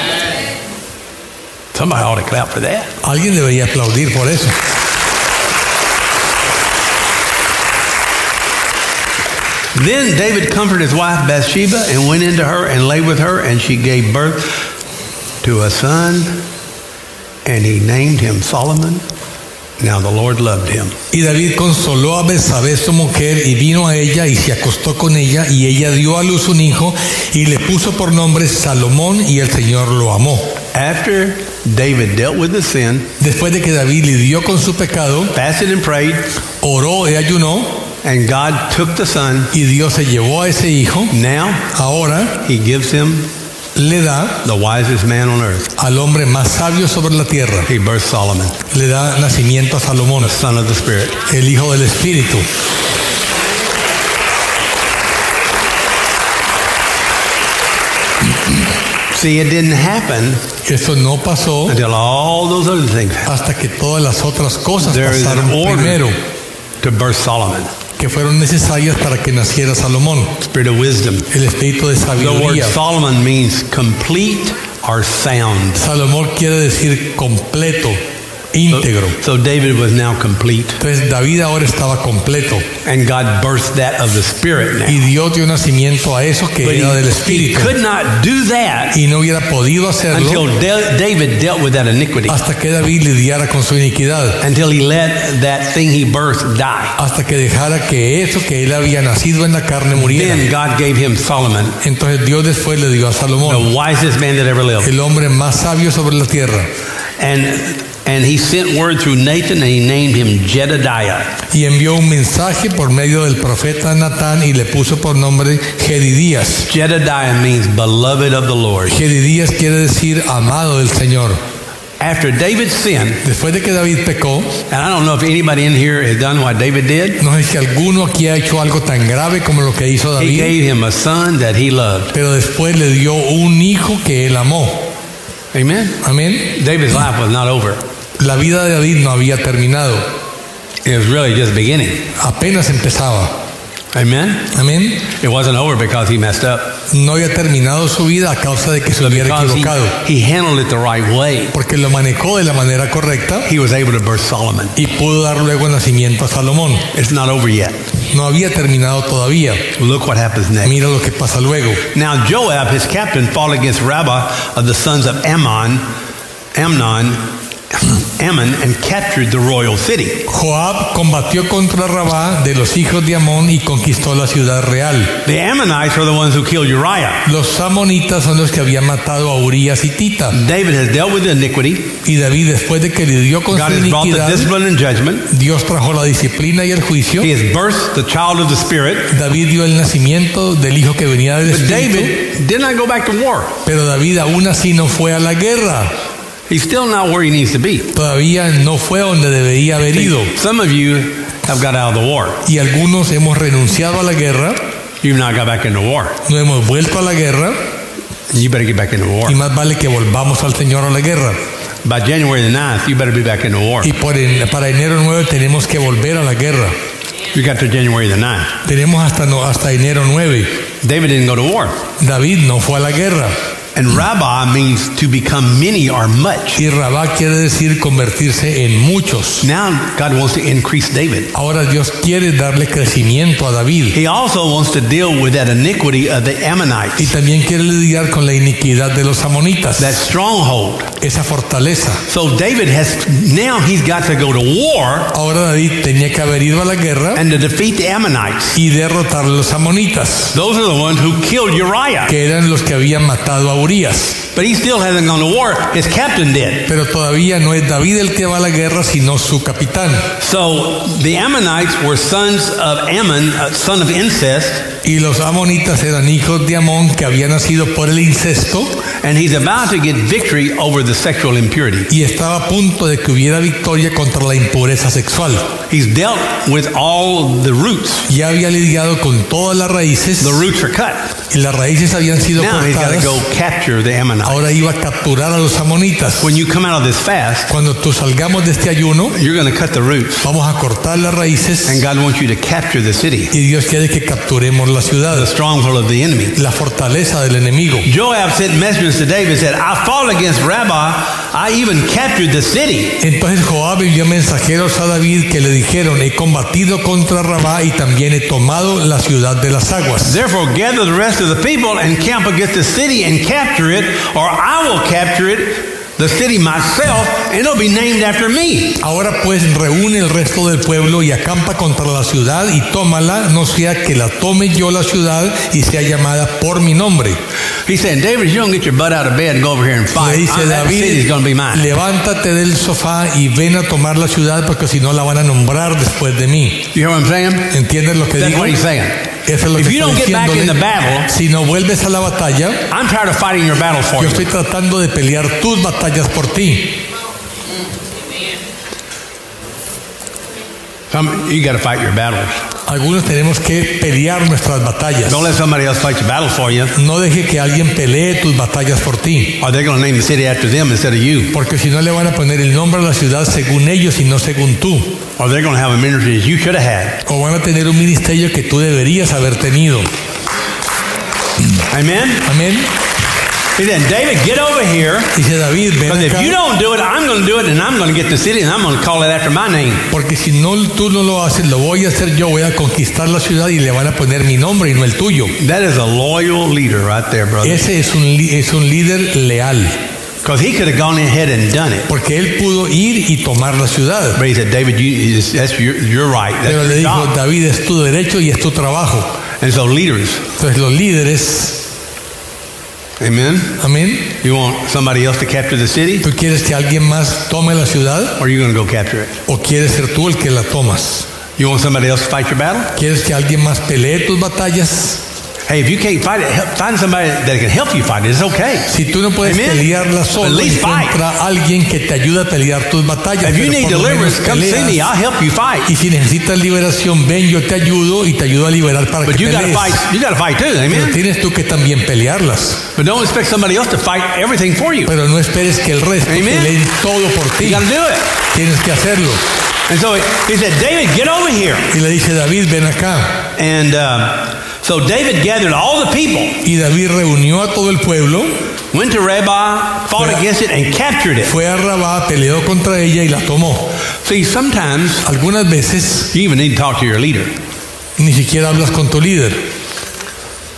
Somebody ought to clap for that. Alguien debería aplaudir por eso. Then David comforted his wife Bathsheba and went into her and lay with her, and she gave birth to a son, and he named him Solomon. Now the Lord loved him. Y David consoló a Betsabé su mujer y vino a ella y se acostó con ella y ella dio a luz un hijo y le puso por nombre Salomón y el Señor lo amó. After David dealt with the sin, Después de que David lidió con su pecado, fasted and prayed, oró y ayunó and God took the son, y Dios se llevó a ese hijo. now Ahora he gives him le da the wisest man on earth. al hombre más sabio sobre la tierra. He birthed Solomon, Le da nacimiento a Salomón, son of the Spirit. el hijo del Espíritu. See, it didn't happen Eso no pasó until all those other things happened. hasta que todas las otras cosas There is pasaron order primero, to birth Solomon. Que fueron necesarias para que naciera Salomón, Spirit of wisdom. el espíritu de The word sabiduría. Solomon means complete or sound. Salomón quiere decir completo, íntegro. So David was now complete. Entonces David ahora estaba completo And God birthed that of the Spirit now. y Dios dio nacimiento a eso que But era del he, he espíritu could not do that y no hubiera podido until hacerlo Da- David dealt with that iniquity. hasta que David lidiara con su iniquidad, Until he let that thing he birthed die. hasta que dejara que eso que él había nacido en la carne muriera. Then God gave him Solomon, Entonces Dios después le dio a Salomón, the wisest man that ever lived. el hombre más sabio sobre la tierra, And and he sent word through Nathan and he named him Jedediah. y envió un mensaje por medio del profeta Natán y le puso por nombre Gedidías. Jedediah means beloved of the Lord. Gedidías quiere decir amado del Señor. After David sinned, Después de que David pecó, and I don't know if anybody in here has done what David did, no sé si alguno aquí ha hecho algo tan grave como lo que hizo he David, gave him a son that he loved. pero después le dio un hijo que él amó. Amen. Amén. David's life was not over. La vida de David no había terminado, It was really just beginning. apenas empezaba. Amen. Amén. It wasn't over because he messed up. No había terminado su vida a causa de que se hubiera Because he, equivocado, he handled it the right way. porque lo manejó de la manera correcta He was able to birth Solomon. y pudo dar luego nacimiento a Salomón. It's not over yet. No había terminado todavía. Look what happens next. Mira lo que pasa luego. Now Joab, his captain, fought against Rabbah of the sons of Ammon, Amnon, Ammon and captured the royal city. Joab combatió contra Rabá de los hijos de Amón y conquistó la ciudad real. The Ammonites are the ones who killed Uriah. Los amonitas son los que habían matado a Urias y Tita. David has dealt with the iniquity. Y David, después de que lidió con God su has brought the iniquidad, discipline and judgment. Dios trajo la disciplina y el juicio. He has birthed the child of the Spirit. David dio el nacimiento del hijo que venía del But Espíritu. David did not go back to war. Pero David aún así no fue a la guerra. He's still not where he needs to be. Todavía no fue donde debería haber ido. Some of you have got out of the war. Y algunos hemos renunciado a la guerra, You've not got back into war. no hemos vuelto a la guerra You better get back into war. y más vale que volvamos al Señor a la guerra. By January the 9th, you better be back into war. Y por en- para enero 9 tenemos que volver a la guerra. You got to January the 9th. Tenemos hasta, no- hasta enero 9. David didn't go to war. David no fue a la guerra. And Rabbah means to become many or much. Y Rabá quiere decir convertirse en muchos. Now God wants to increase David. Ahora Dios quiere darle crecimiento a David. He also wants to deal with that iniquity of the Y Ammonites, también quiere lidiar con la iniquidad de los amonitas. that stronghold. Esa fortaleza. So David has now he's got to go to war Ahora David tenía que haber ido a la guerra and to defeat the Ammonites. y derrotar a los amonitas, Those are the ones who killed Uriah. que eran los que habían matado a Urias. But he still hasn't gone to war. His captain did. Pero todavía no es David el que va a la guerra, sino su capitán. So the Ammonites were sons of Ammon, uh, son of incest, Y los amonitas eran hijos de Amón que habían nacido por el incesto and he's about to get victory over the sexual impurity. y estaba a punto de que hubiera victoria contra la impureza sexual. He's dealt with all the roots. Ya había lidiado con todas las raíces The roots are cut. y las raíces habían sido Now he's got to cortadas. go capture the Ammonites. Ahora iba a capturar a los amonitas. When you come out of this fast, Cuando tú salgamos de este ayuno, you're going to cut the roots, vamos a cortar las raíces and God wants you to capture the city, y Dios quiere que capturemos la ciudad, the stronghold of the enemy. la fortaleza del enemigo. Joab sent messengers to David said, I fought against Rabbah. I even captured the city. Entonces Joab envió mensajeros a David que le dijeron, he combatido contra Rabá y también he tomado la ciudad de las aguas. Therefore, gather the rest of the people and camp against the city and capture it, or I will capture it, the city myself, and it'll be named after me. Ahora pues reúne el resto del pueblo y acampa contra la ciudad y tómala, no sea que la tome yo la ciudad y sea llamada por mi nombre. He said, David, you don't get your butt out of bed and go over here and Le fight, dice I- that city's going to be David, mine. levántate del sofá y ven a tomar la ciudad porque si no la van a nombrar después de mí. You hear what I'm saying? ¿Entiendes lo que That's digo? what he's saying. Es lo If que you don't get back in the battle, Si no vuelves a la batalla, I'm tired of fighting your battle for yo you. estoy tratando de pelear tus batallas por ti. Some, you got to fight your battles. Algunos tenemos que pelear nuestras batallas. Don't let somebody else fight your battle for you, No deje que alguien pelee tus batallas por ti. or they're going to name the city after them instead of you, Porque si no le van a poner el nombre a la ciudad según ellos y no según tú. or they're going to have a ministry that you should have had. O van a tener un ministerio que tú deberías haber tenido. Amen? Amén. He said, David, get over here. Dice David, ven Because if you don't do it, I'm going to do it, and I'm going to get the city, and I'm going to call it after my name. porque si no tú no lo haces, lo voy a hacer yo, voy a conquistar la ciudad y le van a poner mi nombre y no el tuyo. That is a loyal leader right there, brother. Ese es un, es un líder leal, Because he could have gone ahead and done it. porque él pudo ir y tomar la ciudad. But he said, David, you, that's your, you're right. Pero le dijo. David, es tu derecho y es tu trabajo. And so leaders, Entonces los líderes, amen? amén, You want somebody else to capture the city, ¿tú quieres que alguien más tome la ciudad or are you going to go capture it? o quieres ser tú el que la tomas? You want somebody else to fight your battle? ¿Quieres que alguien más pelee tus batallas? Hey, if you can't fight it, find somebody that can help you fight it. It's okay. Si tú no puedes Amen. pelearla At solo, encuentra alguien que te ayude a pelear tus batallas. If you pero need deliverance, come see me. I'll help you fight. Y si necesitas liberación, ven, yo te ayudo y te ayudo a liberar para But que you got to pelees. fight. You got to fight too. Pero Amen. tienes tú que también pelearlas. But don't expect somebody else to fight everything for you. Pero no esperes que el resto Amen. peleen todo por ti. You got to do it. Tienes que hacerlo. And so he said, David, get over here. Y le dice David, ven acá. And um, so David gathered all the people, Y David reunió a todo el pueblo, went to Rabbah, fought Well- against it, and captured it. fue a Rabá, peleó contra ella y la tomó. See, sometimes Algunas veces you even need to talk to your leader. ni siquiera hablas con tu líder.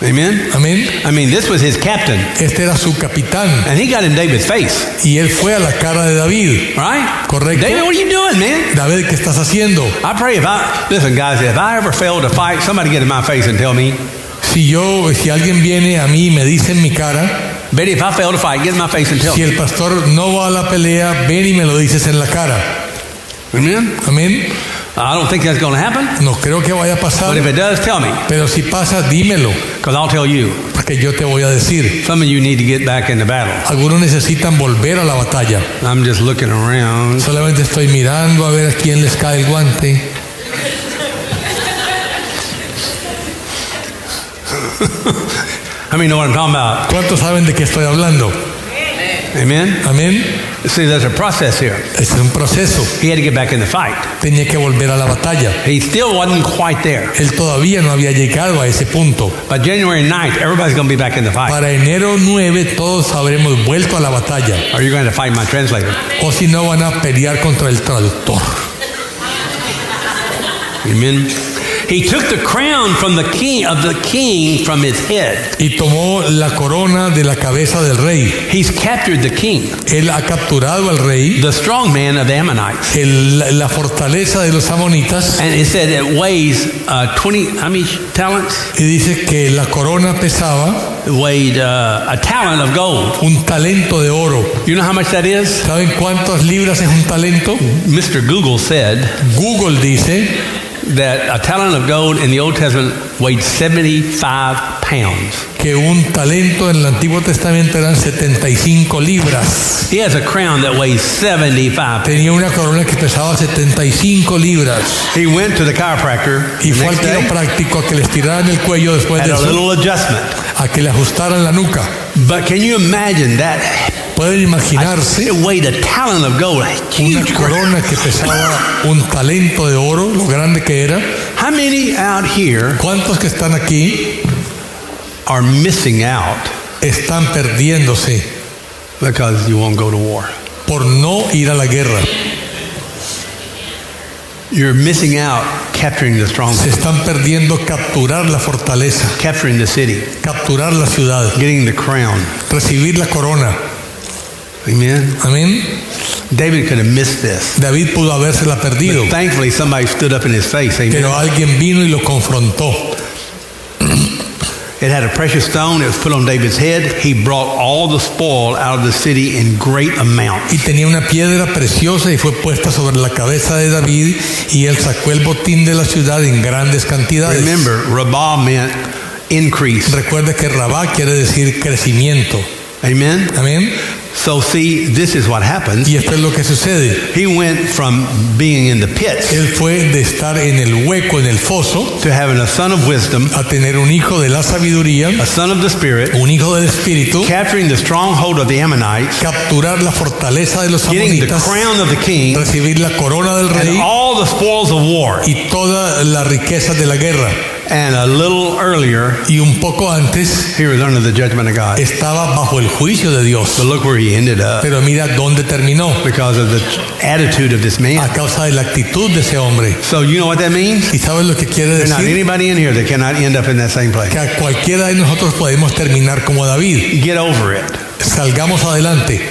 Amen? Amén. I mean, this was his captain. Este era su capitán And he got in David's face. y él fue a la cara de David. Right? Correcto. David, what are you doing, man? David, ¿qué estás haciendo? I pray if I, listen, guys, if I ever fail to fight, somebody get in my face and tell me. Si yo, si alguien viene a mí y me dice en mi cara, Betty, if I fail to fight, get in my face and tell si me. el pastor no va a la pelea, ven y me lo dices en la cara. Amen? Amén. I don't think that's going to happen. No creo que vaya a pasar, But if it does, tell me. pero si pasa, dímelo, Because I'll tell you. porque yo te voy a decir. Some of you need to get back into battle. Algunos necesitan volver a la batalla. I'm just looking around. Solamente estoy mirando a ver a quién les cae el guante. Know what I'm talking about? ¿Cuántos saben de qué estoy hablando? Amen? Amén. See, there's a process here. Este es un proceso. He had to get back in the fight. Tenía que volver a la batalla. He still wasn't quite there. Él todavía no había llegado a ese punto. But January 9th, everybody's going to be back in the fight. Para enero 9 todos habremos vuelto a la batalla. Or you're going to fight my translator. O si no van a pelear contra el traductor. Amen. He took the crown from the king of the king from his head. Y tomó la corona de la cabeza del rey. He's captured the king, Él ha capturado al rey, the strong man of the Ammonites. el- la fortaleza de los amonitas. And it said it weighs uh, 20, how many talents? Y dice que la corona pesaba It weighed uh, a talent of gold. un talento de oro. You know how much that is? ¿Saben cuántas libras es un talento? Mr. Google said Google dice that a talent of gold in the Old Testament weighed 75 pounds. que un talento en el Antiguo Testamento eran 75 libras. He has a crown that weighs 75. Tenía una corona que pesaba 75 libras. He went to the chiropractor Y fue al next day, quiropráctico a que le estiraran el cuello después had de a eso, little adjustment. a que le ajustaran la nuca. But can you imagine that? Pueden imaginarse una corona que pesaba un talento de oro, lo grande que era. How many out here ¿Cuántos que están aquí are missing out están perdiéndose because you won't go to war? por no ir a la guerra? You're missing out capturing the Se stronghold, están perdiendo capturar la fortaleza, capturing the city, capturar la ciudad, getting the crown. recibir la corona. Amen. Amén. David could have missed this. David pudo habérsela perdido, But thankfully, somebody stood up in his face. Amen. pero alguien vino y lo confrontó. It had a precious stone. It was put on David's head. He brought all the spoil out of the city in great amounts. Y tenía una piedra preciosa y fue puesta sobre la cabeza de David y él sacó el botín de la ciudad en grandes cantidades. Remember, Rabbah meant increase. Recuerda que Rabá quiere decir crecimiento. Amen. Amén. So see, this is what happens. Y esto es lo que sucede. He went from being in the pits Él fue de estar en el hueco, en el foso, to having a son of wisdom, a tener un hijo de la sabiduría, a son of the spirit, un hijo del espíritu, capturing the stronghold of the Ammonites, capturar la fortaleza de los getting the amonitas, crown of the king, recibir la corona del and rey all the spoils of war. y toda la riqueza de la guerra. And a little earlier, Y un poco antes he was under the judgment of God. estaba bajo el juicio de Dios. But look where he ended up Pero mira dónde terminó. because of the attitude of this A man. causa de la actitud de ese hombre. So you know what that means? ¿Y sabes lo que quiere There's not decir? anybody in here that cannot end up in that same place. Que a cualquiera de nosotros podemos terminar como David. Get over it. Salgamos adelante.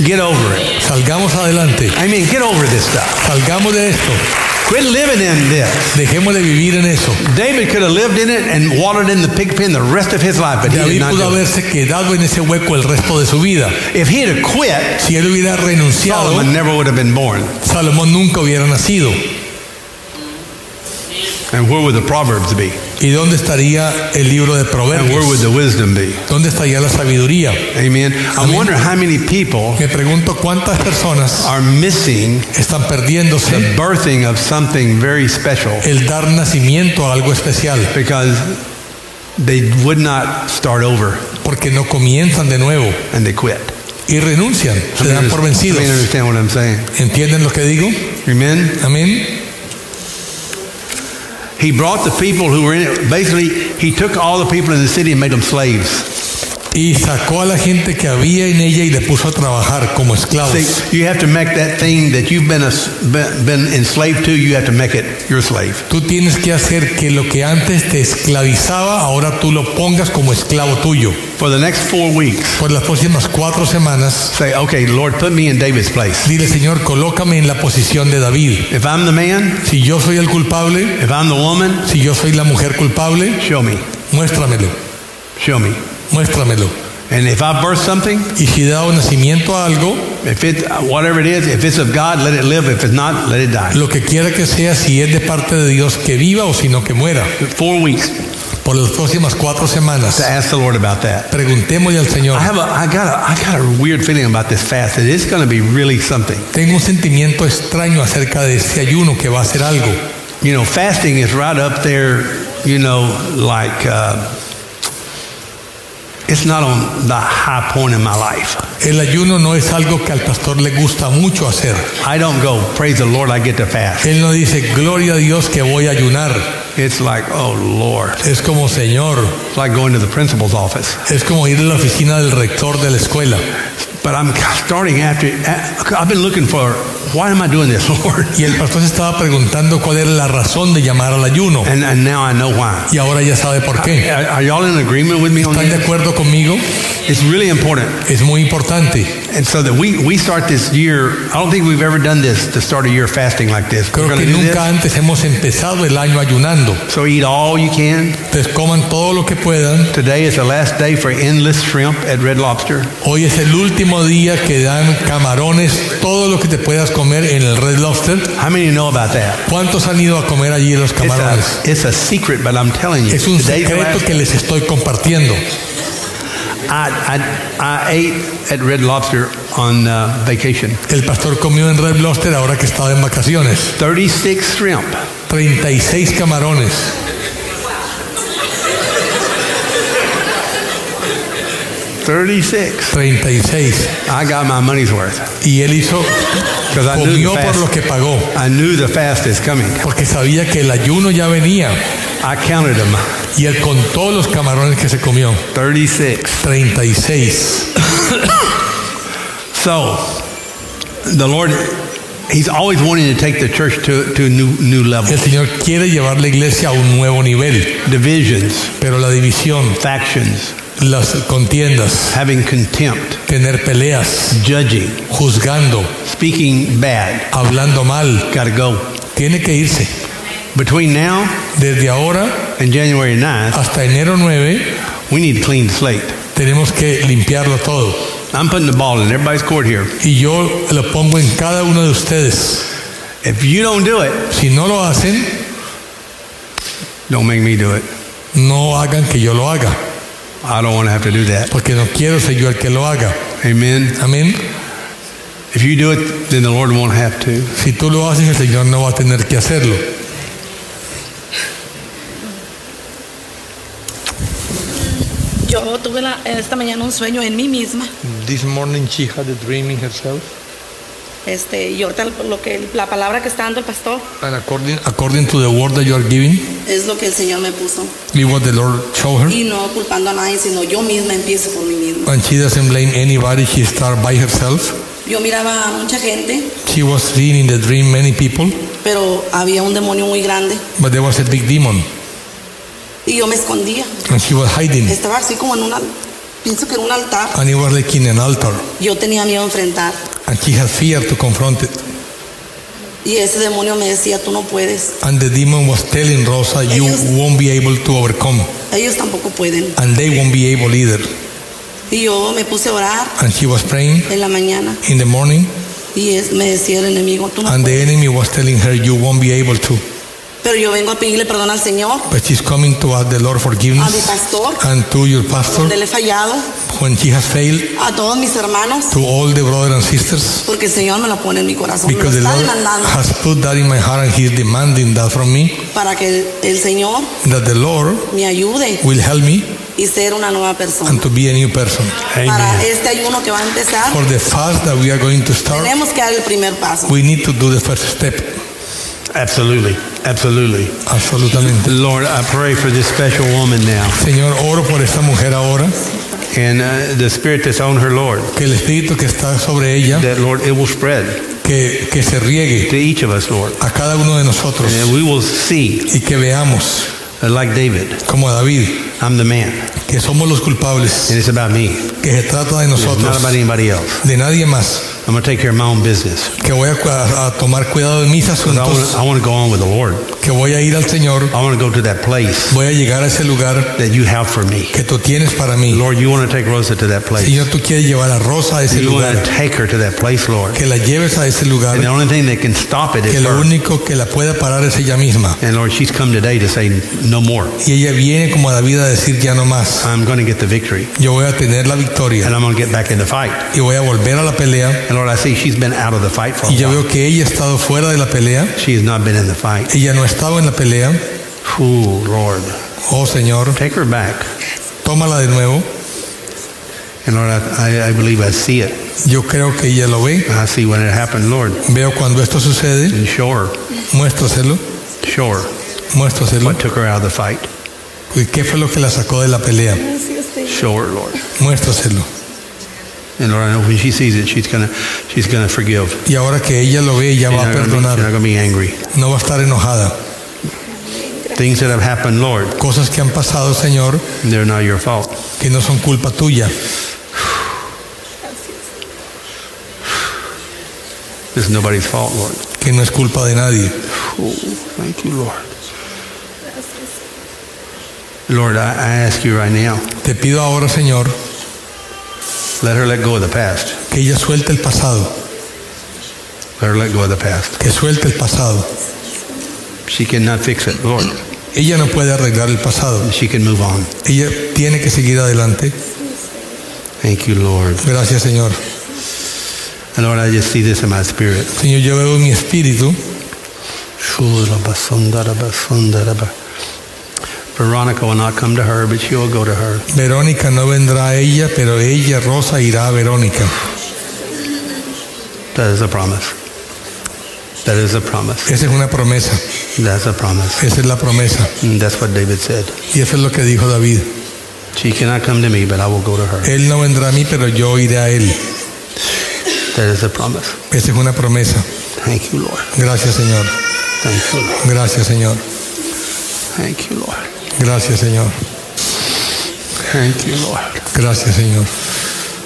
Get over it. Salgamos adelante. I mean, get over this stuff. Salgamos de esto. Quit living in this. Dejemos de vivir en eso. David could have lived in it and watered in the pig pen the rest of his life, but he did David not pudo do it. haberse quedado en ese hueco el resto de su vida. If he had quit, Si él hubiera renunciado, Solomon never would have been born. Salomón nunca hubiera nacido. And where would the Proverbs be? ¿Y dónde estaría el libro de Proverbios? And where would the wisdom be? ¿Dónde estaría la sabiduría? Amen. I wonder how many people Me pregunto cuántas personas are missing están perdiéndose the birthing of something very special el dar nacimiento a algo especial because they would not start over porque no comienzan de nuevo and they quit. y renuncian, se dan por vencidos. Understand what I'm saying? ¿Entienden lo que digo? Amen. Amén. He brought the people who were in it. Basically, he took all the people in the city and made them slaves. Y sacó a la gente que había en ella y le puso a trabajar como esclavos. See, you have to make that thing that you've been, a, been, enslaved to, you have to make it your slave. Tú tienes que hacer que lo que antes te esclavizaba, ahora tú lo pongas como esclavo tuyo. For the next four weeks, Por las próximas cuatro semanas, say, okay, Lord, put me in David's place. dile Señor, colócame en la posición de David. If I'm the man, Si yo soy el culpable, if I'm the woman, si yo soy la mujer culpable, show me. muéstramelo, Show me. Muéstramelo. And if I birth something, Y si he dado nacimiento a algo, if it, whatever it is, if it's of God, let it live. If it's not, let it die. lo que quiera que sea, si es de parte de Dios, que viva o si no, que muera. Four weeks Por las próximas cuatro semanas, to ask the Lord about that. preguntémosle al Señor. I have a, I got a, I got a weird feeling about this fast. That it's going to be really something. Tengo un sentimiento extraño acerca de este ayuno que va a ser algo. You know, fasting is right up there. You know, like uh, it's not on the high point in my life. El ayuno no es algo que al pastor le gusta mucho hacer. I don't go, praise the Lord, I get to fast. Él no dice, gloria a Dios que voy a ayunar. It's like, oh Lord. Es como, Señor, It's like going to the principal's office. es como ir a la oficina del rector de la escuela. But I'm starting after, I've been looking for, why am I doing this, Lord? Y el pastor se estaba preguntando cuál era la razón de llamar al ayuno. And, and now I know why. Y ahora ya sabe por qué. Are, are y'all in agreement with me on ¿Están de acuerdo conmigo? It's really important. Es muy importante. And so that we, we start this year, I don't think we've ever done this to start a year fasting like this. Creo que nunca this. antes hemos empezado el año ayunando. So eat all you can. Entonces coman todo lo que puedan. Today is the last day for endless shrimp at Red Lobster. Hoy es el último día que dan camarones, todo lo que te puedas comer en el Red Lobster. How many know about that? ¿Cuántos han ido a comer allí los It's camarones? a, it's a secret, but I'm telling you. Es un secreto que les estoy compartiendo. I, I, I ate at Red Lobster on uh, vacation. El pastor comió en Red Lobster ahora que estaba en vacaciones. 36 shrimp. 36 camarones. 36. 36. I got my money's worth. Y él hizo, Because I knew comió por lo que pagó. I knew the fast is coming. Porque sabía que el ayuno ya venía. I counted them. Y él contó los camarones que se comió. 36. 36. So, the Lord, He's always wanting to take the church to, to a new, new level. El Señor quiere llevar la iglesia a un nuevo nivel. Divisions, Pero la división, factions, las contiendas, having contempt, tener peleas, judging, juzgando, speaking bad, hablando mal, got to go. tiene que irse. Between now Desde ahora and January 9th, hasta enero 9 we need to clean slate. tenemos que limpiarlo todo. I'm putting the ball in everybody's court here. Y yo lo pongo en cada uno de ustedes. If you don't do it, Si no lo hacen, don't make me do it. no hagan que yo lo haga, I don't want to have to do that. porque no quiero ser yo el que lo haga. Amen. Amén. If you do it, then the Lord won't have to. Si tú lo haces, el Señor no va a tener que hacerlo. Yo tuve la- esta mañana un sueño en mí misma. This morning she had a dream in herself, Este, y ahorita lo que la palabra que está dando el pastor and according according to the word that you are giving, es lo que el Señor me puso. it what the Lord showed her, Y no culpando a nadie, sino yo misma empiezo por mí misma. and she doesn't blame anybody. She start by herself. Yo miraba a mucha gente, She was seeing in the dream many people, pero había un demonio muy grande but there was a big demon, y yo me escondía. and she was hiding, Estaba así como en una, pienso que en un altar. and it was like in an altar, Yo tenía miedo a enfrentar and she had fear to confront it. y ese demonio me decía, tú no puedes. And the demon was telling Rosa, you Ellos- won't be able to overcome, Ellos tampoco pueden. and they won't be able either. Y yo me puse a orar And she was praying en la mañana in the morning, y es- me decía el enemigo, tú no and the puedes. enemy was telling her, you won't be able to. Pero yo vengo a pedirle perdón al Señor, But she's coming to ask the Lord a mi forgiveness, pastor, and to your pastor, donde le he fallado, when she has failed, a todos mis hermanos, to all the brothers and sisters, porque el Señor me lo pone en mi corazón, me lo because the Lord demandando has put that in my heart, and He's demanding that from me, para que el Señor that the Lord me ayude will help me y ser una nueva persona. and to be a new person. Para este ayuno que va a empezar, For the fast that we are going to start, tenemos que dar el primer paso. we need to do the first step. Absolutely. Absolutely. Absolutamente. Lord, I pray for this special woman now. Señor, oro por esta mujer ahora. And uh, the spirit that's on her, Lord, que el espíritu que está sobre ella, that Lord, it will spread que, que se riegue to each of us, Lord, a cada uno de nosotros. And we will see, y que veamos, uh, like David, como David, I'm the man, que somos los culpables, and it's about me. que se trata de not nosotros, about anybody else. de nadie más, I'm going to take care of my own business. que voy a, a- a tomar cuidado de mis I want, asuntos, I want to go on with the Lord. que voy a ir al Señor, I want to go to that place voy a llegar a ese lugar that you have for me. que tú tienes para mí. Lord, you want to take Rosa to that place. Señor, tú quieres llevar a Rosa a ese You want lugar, to take her to that place, Lord. que la lleves a ese lugar, And the only thing that can stop it is que lo her. único que la pueda parar es ella misma. And Lord, she's come today to say no more. Y ella viene como David a decir ya no más. I'm going to get the victory. Yo voy a tener la victoria And I'm going to get back in the fight. y voy a volver a la pelea. And Lord, I see she's been out of the fight for a Y yo while. veo que ella ha estado fuera de la pelea. She has not been in the fight. Ella no ha estado en la pelea. Ooh, Lord. Oh Señor, Take her back. tómala de nuevo. And Lord, I, I, I believe I see it. Yo creo que ella lo ve. I see when it happened, Lord. Veo cuando esto sucede. And show her, Muéstraselo. show her Muéstraselo. what took her out of the fight. ¿Y qué fue lo que la sacó de la pelea? Show her, Lord. Muéstraselo. And Lord, I know when she sees it, she's gonna, she's gonna forgive. Y ahora que ella lo ve, ella She's va a not gonna, be, she's not perdonar. gonna be angry. No va a estar enojada. Things that have happened, Lord, Cosas que han pasado, Señor, they're not your fault. que no son culpa tuya. It's nobody's fault, Lord. Que no es culpa de nadie. Oh, thank you, Lord. Lord, I, I ask you right now, Te pido ahora, Señor, let her let go of the past. que ella suelte el pasado. Let her let go of the past. Que suelte el pasado. She cannot fix it, Lord. Ella no puede arreglar el pasado. She can move on. Ella tiene que seguir adelante. Thank you, Lord. Gracias, Señor. And Lord, I just see this in my spirit. Señor, yo veo mi espíritu Veronica will not come to her, but she will go to her. Verónica no vendrá a ella, pero ella, Rosa, irá a Verónica. That is a promise. That is a promise. Esa es una promesa. That's a promise. Esa es la promesa. And that's what David said. Y eso es lo que dijo David. She cannot come to me, but I will go to her. Él no vendrá a mí, pero yo iré a él. That is a promise. Esa es una promesa. Thank you, Lord. Gracias, Señor. Thank you, Lord. Gracias, Señor. Thank you, Lord. Gracias, Señor. Thank you, Lord. Gracias, Señor.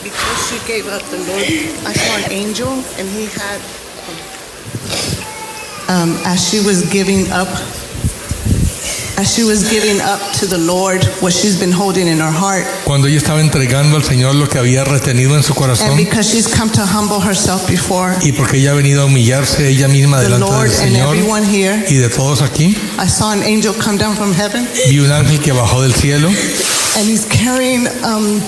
Because she gave up, the Lord, I saw an angel, and he had, um, as she was giving up, Cuando ella estaba entregando al Señor lo que había retenido en su and corazón because she's come to humble herself before y porque ella ha venido a humillarse ella misma delante del Señor y de todos aquí, I saw an angel come down from heaven, vi un ángel que bajó del cielo. And he's carrying um,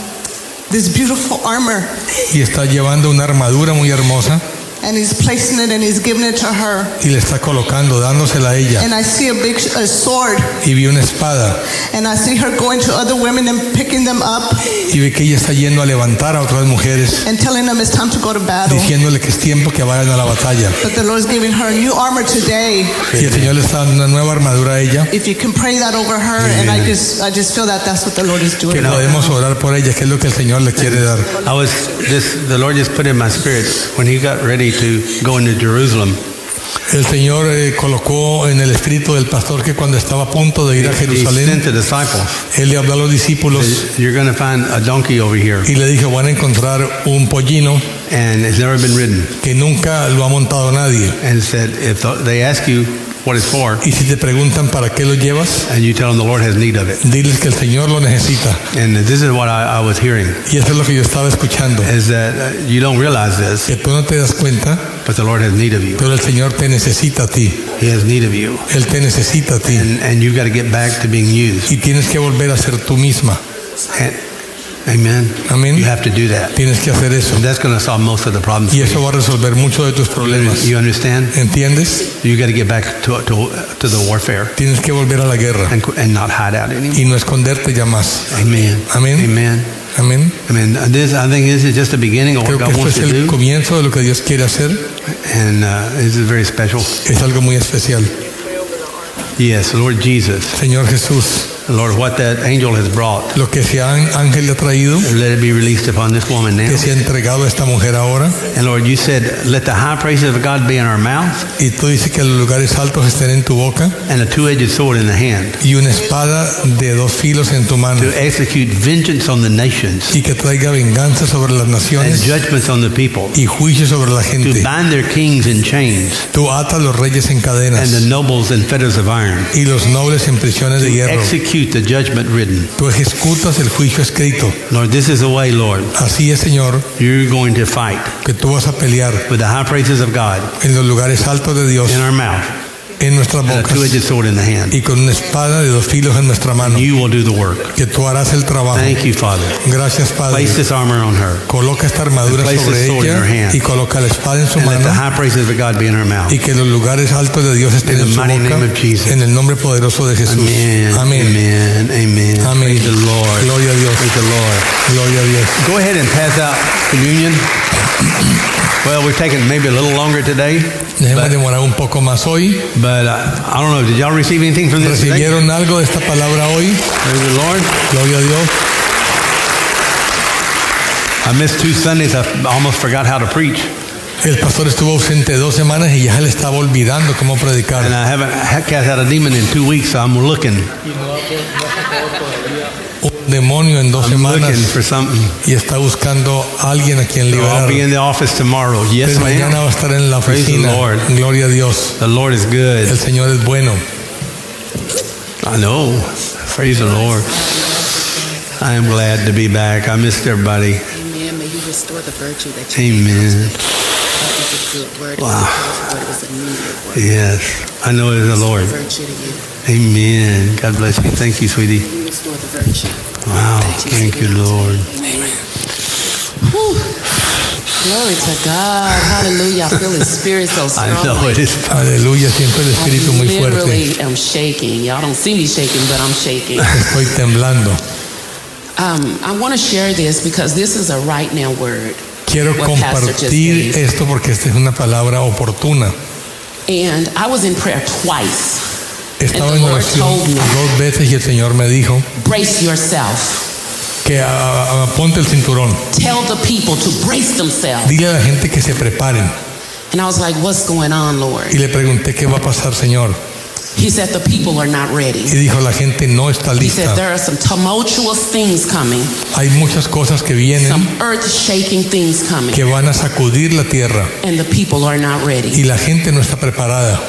this beautiful armor, y está llevando una armadura muy hermosa and he's placing it and he's giving it to her. y le está colocando, dándosela a ella. And I see a big a sword, Y vi una espada and I see her going to other women and picking them up y vi que ella está yendo a levantar a otras mujeres and telling them it's time to go to battle. diciéndole que es tiempo que vayan a la batalla. But the Lord's giving her a new armor today. Y el Señor le está dando una nueva armadura a ella If you can pray that over her, and I just, I just feel that that's what the Lord is que doing. podemos orar por ella, que es lo que el Señor le quiere dar. I was this. The Lord just put in my spirit when He got ready to go into Jerusalem. El Señor eh, colocó en el espíritu del pastor que cuando estaba a punto de ir a Jerusalén, él le habló a los discípulos You're going to find a donkey over here, y le dijo, van a encontrar un pollino and it's never been ridden. que nunca lo ha montado nadie. And said, if they ask you what it's for, Y si te preguntan para qué lo llevas, and you tell them the Lord has need of it. diles que el Señor lo necesita. And this is what I, I was hearing: Y eso es lo que yo estaba escuchando. is that uh, you don't realize this, Que tú no te das cuenta, but the Lord has need of you. pero el Señor te necesita a ti. He has need of you, Él te necesita a ti. and and you got to get back to being used. Y tienes que volver a ser tú misma. And, amen. Amén. You have to do that. Tienes que hacer eso. That's going to solve most of the problems. Y eso va a resolver muchos de tus problemas. You understand? ¿Entiendes? You got to get back to, to, to the warfare Tienes que volver a la guerra and, and not hide out anymore. y no esconderte ya más. Amen. Amén. Amen. Amén. Amen. And This, I think this is just the beginning of what Creo que God esto wants es el comienzo de lo que Dios quiere hacer. And uh, this is very special. Es algo muy especial. Yes, Lord Jesus. Señor Jesús, Lord, what that angel has brought, Lo que ese án- ángel ha traído, let it be released upon this woman now. que se ha entregado a esta mujer ahora. And Lord, you said, let the high praises of God be in our mouth Y tú dices que los lugares altos estén en tu boca and a two-edged sword in the hand y una espada de dos filos en tu mano. to execute vengeance on the nations Y que traiga venganza sobre las naciones. and judgments on the people, y juicio sobre la gente. to bind their kings in chains Tú atas los reyes en cadenas. and the nobles in fetters of iron, y los nobles en prisiones de to hierro. execute the judgment written. Tú ejecutas el juicio escrito. Lord, this is the way, Lord. Así es, Señor, You're going to fight que tú vas a pelear with the high praises of God en los lugares altos de Dios, in our mouth en nuestras bocas two-edged sword in the hand. y con una espada de dos filos en nuestra mano. You will do the work. Que tú harás el trabajo. Thank you, Father. Gracias, Padre. Place this armor on her. Coloca esta armadura Place sobre the sword in her ella hand. y coloca la espada en su And let the mano high praises of God be in her mouth. y que los lugares altos de Dios estén In en su mighty boca name of Jesus. en el nombre poderoso de Jesús. Amen. Amén. Amen. Amen. Amén. Lord. Gloria a Dios. Gloria a Dios. Go ahead and pass out communion. Well, we're taking maybe a little longer today, demorar un poco más hoy. but uh, I don't know. Did y'all receive anything from this today? ¿Recibieron algo de esta palabra hoy? Praise the Lord. Gloria a Dios. I missed two Sundays. I almost forgot how to preach, El pastor estuvo ausente dos semanas y ya se le estaba olvidando cómo predicar. and I haven't ha- cast out a demon in two weeks. So I'm looking, Un demonio en dos I'm looking semanas for something. y está buscando a alguien a quien So I'll liberar. be in the office tomorrow. Yes, Pues mañana va a ma'am. estar en la Praise the oficina. Lord. Gloria a Dios. The Lord is good. El Señor es bueno. I know. Praise the Lord. I am glad to be back. I missed everybody. Amen. May you restore the virtue that you Amen. That is good word. Wow. was a word. It a word. Yes, I know it is the Lord. Virtue to you. Amen. God bless you. Thank you, sweetie. Restore the virtue. Wow. Thank you, Lord. Amen. Glory to God. Hallelujah. I feel his spirit so strong. I strong. know it is. Aleluya, siento el Espíritu muy I fuerte. literally am shaking. Y'all don't see me shaking, but I'm shaking. Estoy temblando. Um, I want to share this because this is a right now word. Quiero compartir esto porque esta es una palabra oportuna. And I was in prayer twice. Estaba en oración dos veces y el Señor me dijo Brace yourself. que a- a- ponte el cinturón. Tell the people to brace themselves. Dile a la gente que se preparen. And I was like, what's going on, Lord? Y le pregunté qué va a pasar, Señor. He said, the people are not ready. Y dijo, la gente no está He said, lista. there are some tumultuous things coming, Hay muchas cosas que some earth shaking things coming, que van a sacudir la tierra and the people are not ready. y la gente no está preparada.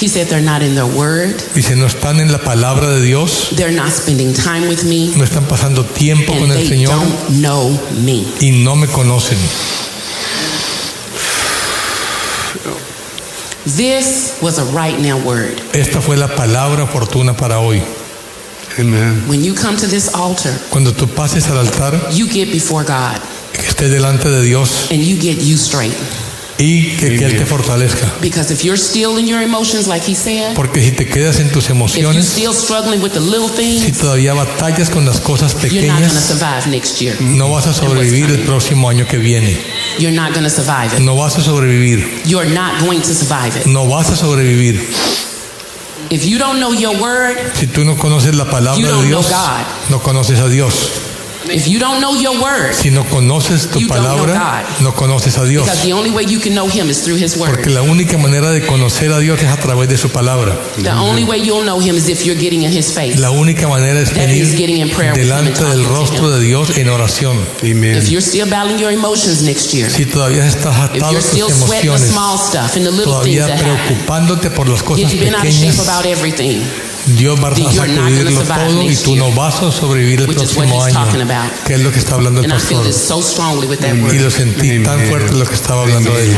He said, they're not in their word, Dice, no están en la palabra de Dios, they're not spending time with me, no están pasando tiempo and con el they Señor don't know me. y no me conocen. This was a right now word. Esta fue la palabra oportuna para hoy. Amen. When you come to this altar, Cuando tú pases al altar, you get before God que estés delante de Dios and you get you straight. Y que, que Él te fortalezca. Because if you're still in your emotions, like he said, Porque si te quedas en tus if you're emociones, still struggling with the little si things, todavía batallas con las cosas you're not going to pequeñas, survive next year. no vas a sobrevivir el próximo año que viene. You're not going to survive it. No vas a sobrevivir. You're not going to survive it. No vas a sobrevivir. If you don't know your word, Si tú no conoces la palabra You de know Dios, God. no conoces a Dios. If you don't know your word, Si no conoces tu You don't know palabra, God. no conoces a Dios. because the only way you can know him is through his Porque word. la única manera de conocer a Dios es a través de su palabra. The only way you'll know him is if you're getting in his face. La única manera es venir delante del rostro de Dios en oración. If you're still battling your emotions next year, Si todavía estás if atado you're a tus still sweating the emociones, small stuff and the little things todavía that happen, preocupándote por las if cosas pequeñas, about everything, Dios va a sacudirlo todo y tú no vas a sobrevivir el próximo año. Que es lo que está hablando el pastor. Y lo sentí tan fuerte lo que estaba hablando de.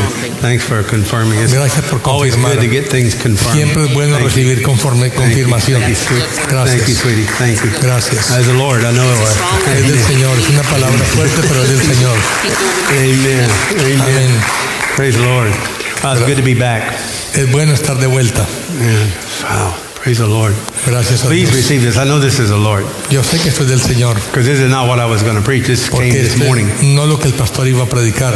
It's Gracias por confirmar. Siempre es bueno Thank you. recibir conforme, confirmación. Gracias. sweetie. Thank you. Gracias. As the Lord, I know it was. Es del Señor, es una palabra fuerte, pero es del Señor. Amen. Amen. Amén. Praise the Lord. Oh, it's good to be back. Es bueno estar de vuelta. Man, wow. Praise the Lord. Gracias a Please Dios. receive this. I know this is the Lord Yo sé que esto es del Señor, because this is not what I was going to preach. This came porque this este morning. no lo que el pastor iba a predicar.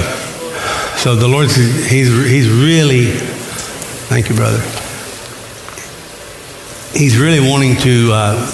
So the Lord, he's he's really thank you, brother. He's really wanting to uh,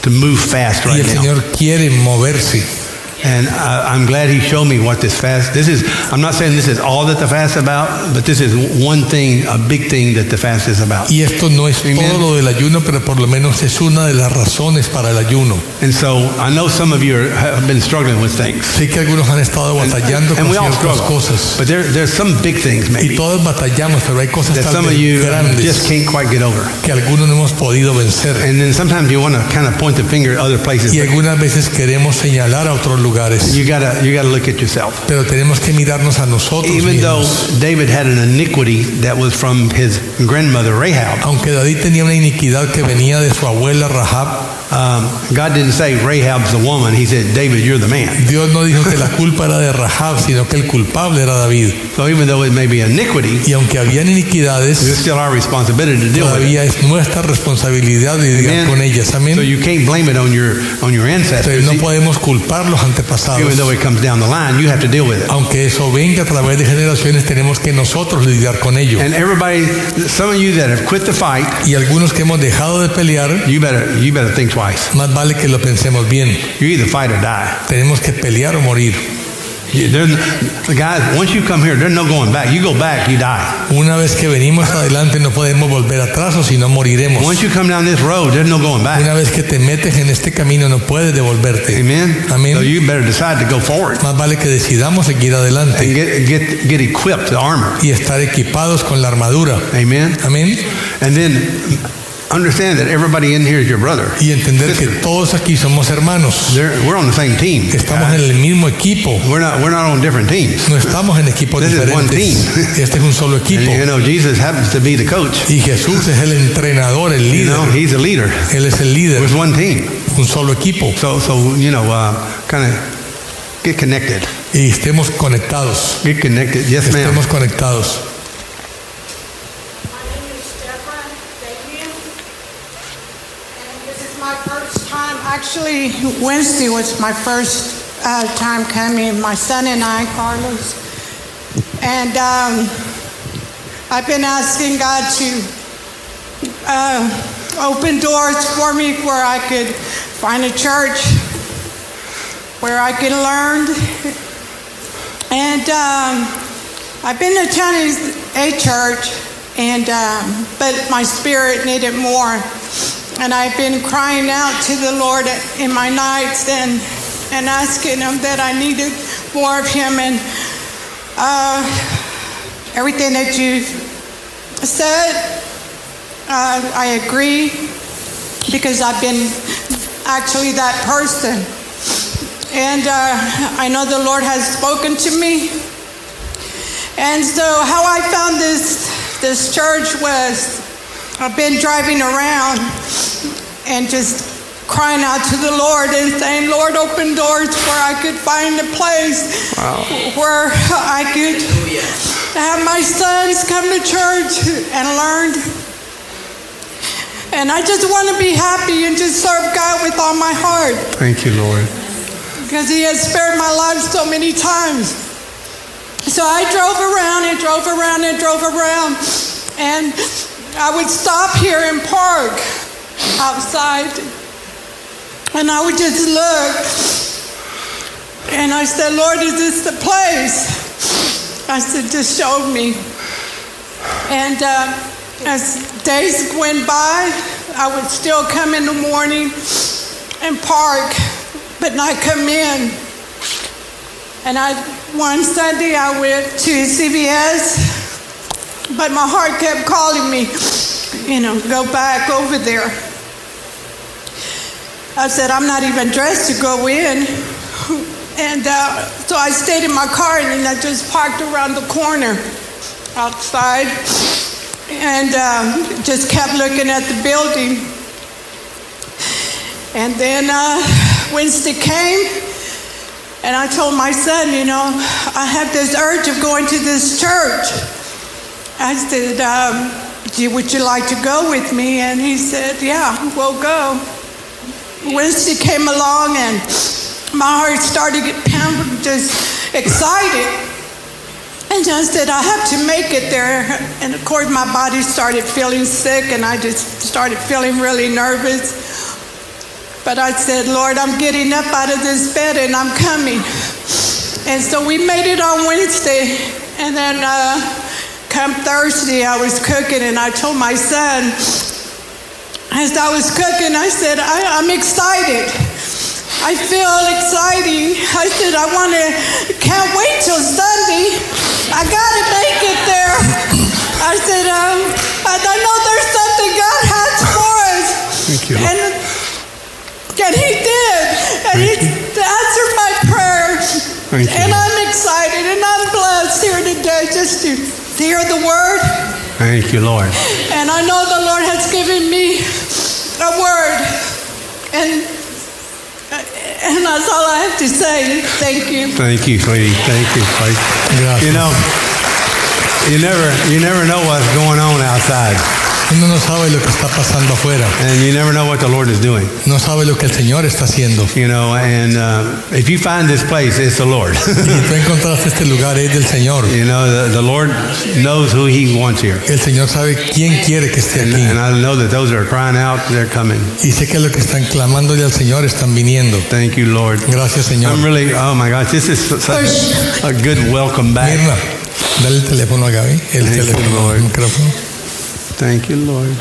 to move fast Y right el now. Señor quiere moverse. And I, I'm glad He showed me what this fast. This is. I'm not saying this is all that the fast is about, but this is one thing, a big thing that the fast is about. Y esto no es Amen. todo lo del ayuno, pero por lo menos es una de las razones para el ayuno. And so I know some of you are, have been struggling with things. Sé que algunos han estado batallando and con we all ciertas struggle. cosas. But there, there's some big things maybe. Y todos batallamos, pero hay cosas that some of you just grandes can't quite get over. que algunos no hemos podido vencer. And then sometimes you want to kind of point the finger at other places. Y algunas veces queremos señalar a otros lugares, You gotta you gotta look at yourself. pero tenemos que mirarnos a nosotros Even though mismos. David had an iniquity that was from his grandmother Rahab, Aunque David tenía una iniquidad que venía de su abuela Rahab, um, God didn't say Rahab's the woman. He said, David, you're the man. Dios no dijo que la culpa era de Rahab, sino que el culpable era David. So even though it may be iniquity, Y aunque habían it's iniquidades, still our responsibility to deal with it. es nuestra responsabilidad de lidiar con ellas. So you can't blame it on your on your Entonces ancestors. no podemos culpar los antepasados. Even though it comes down the line, you have to deal with it. Aunque eso venga a través de generaciones, tenemos que nosotros lidiar con ello. And everybody, some of you that have quit the fight, Y algunos que hemos dejado de pelear, you better you better think twice. más vale que lo pensemos bien. You either fight or die. Tenemos que pelear o morir. You- guys, once you come here, there's no going back. You go back, you die. Una vez que venimos adelante no podemos volver atrás o si no moriremos. Once you come down this road, there's no going back. Una vez que te metes en este camino no puedes devolverte. Amen. Amén. So you better decide to go forward Más vale que decidamos seguir and adelante get get get equipped, the armor. y estar equipados con la armadura. Amen. Amén. And then understand that everybody in here is your brother. Y entender que todos aquí somos hermanos. They're, we're on the same team. Estamos en el mismo equipo. We're not we're not on different teams. No estamos en equipos This is one diferentes. team. Este es un solo And equipo. you know, Jesus happens to be the coach. Y Jesús es el entrenador, el You know, líder. he's a leader. Él es el líder. There's one team. Un solo equipo. So so you know, uh, kind of get connected. Y estemos conectados. Get connected. Yes, ma'am. Estemos conectados. Actually, Wednesday was my first uh, time coming. My son and I, Carlos, and um, I've been asking God to uh, open doors for me where I could find a church where I could learn. And um, I've been attending a church, and um, but my spirit needed more. And I've been crying out to the Lord in my nights and and asking Him that I needed more of Him and uh, everything that you said. Uh, I agree because I've been actually that person. And uh, I know the Lord has spoken to me. And so, how I found this this church was I've been driving around and just crying out to the Lord and saying, Lord, open doors where I could find a place where I could have my sons come to church and learn. And I just want to be happy and just serve God with all my heart Thank you, Lord. because he has spared my life so many times. So I drove around and drove around and drove around, and I would stop here and park outside, and I would just look, and I said, Lord, is this the place? I said, just show me. And uh, as days went by, I would still come in the morning and park, but not come in. And I, one Sunday I went to CVS, but my heart kept calling me, you know, go back over there. I said, I'm not even dressed to go in. And uh, so I stayed in my car and I just parked around the corner outside and um, just kept looking at the building. And then uh, Wednesday came, and I told my son, you know, I have this urge of going to this church. I said, um, would you like to go with me? And he said, yeah, we'll go. Wednesday came along, and my heart started to get pounded, just excited. And I said, I have to make it there. And of course, my body started feeling sick, and I just started feeling really nervous. But I said, Lord, I'm getting up out of this bed and I'm coming. And so we made it on Wednesday. And then uh, come Thursday, I was cooking, and I told my son, as I was cooking, I said, I, I'm excited. I feel exciting. I said, I want to, can't wait till Sunday. I got to make it there. I said, um, I, I know there's something God has for us. Thank you. And, and He did. And He answered my prayer. Thank you. And I'm excited and I'm blessed here today just to hear the word. Thank you, Lord. And I know the Lord has given me a word. And and that's all I have to say. Thank you. Thank you, sweetie. Thank you. Thank Gracias. You know, you never, you never know what's going on outside, Uno no sabe lo que está pasando afuera. and you never know what the Lord is doing. No sabe lo que el Señor está haciendo. You know, and uh, if you find this place, it's the Lord. Si tú encontraste este lugar es del Señor. you know, the, the Lord knows who He wants here, El Señor sabe quién quiere que esté and, aquí. and I know that those that are crying out, they're coming. Y sé que los que están clamándole al Señor están viniendo. Thank you, Lord. Gracias, Señor. I'm really, oh my gosh, this is such a good welcome back. Mirna, dale el teléfono a Gaby. El Thank teléfono, el micrófono. Thank you, Lord.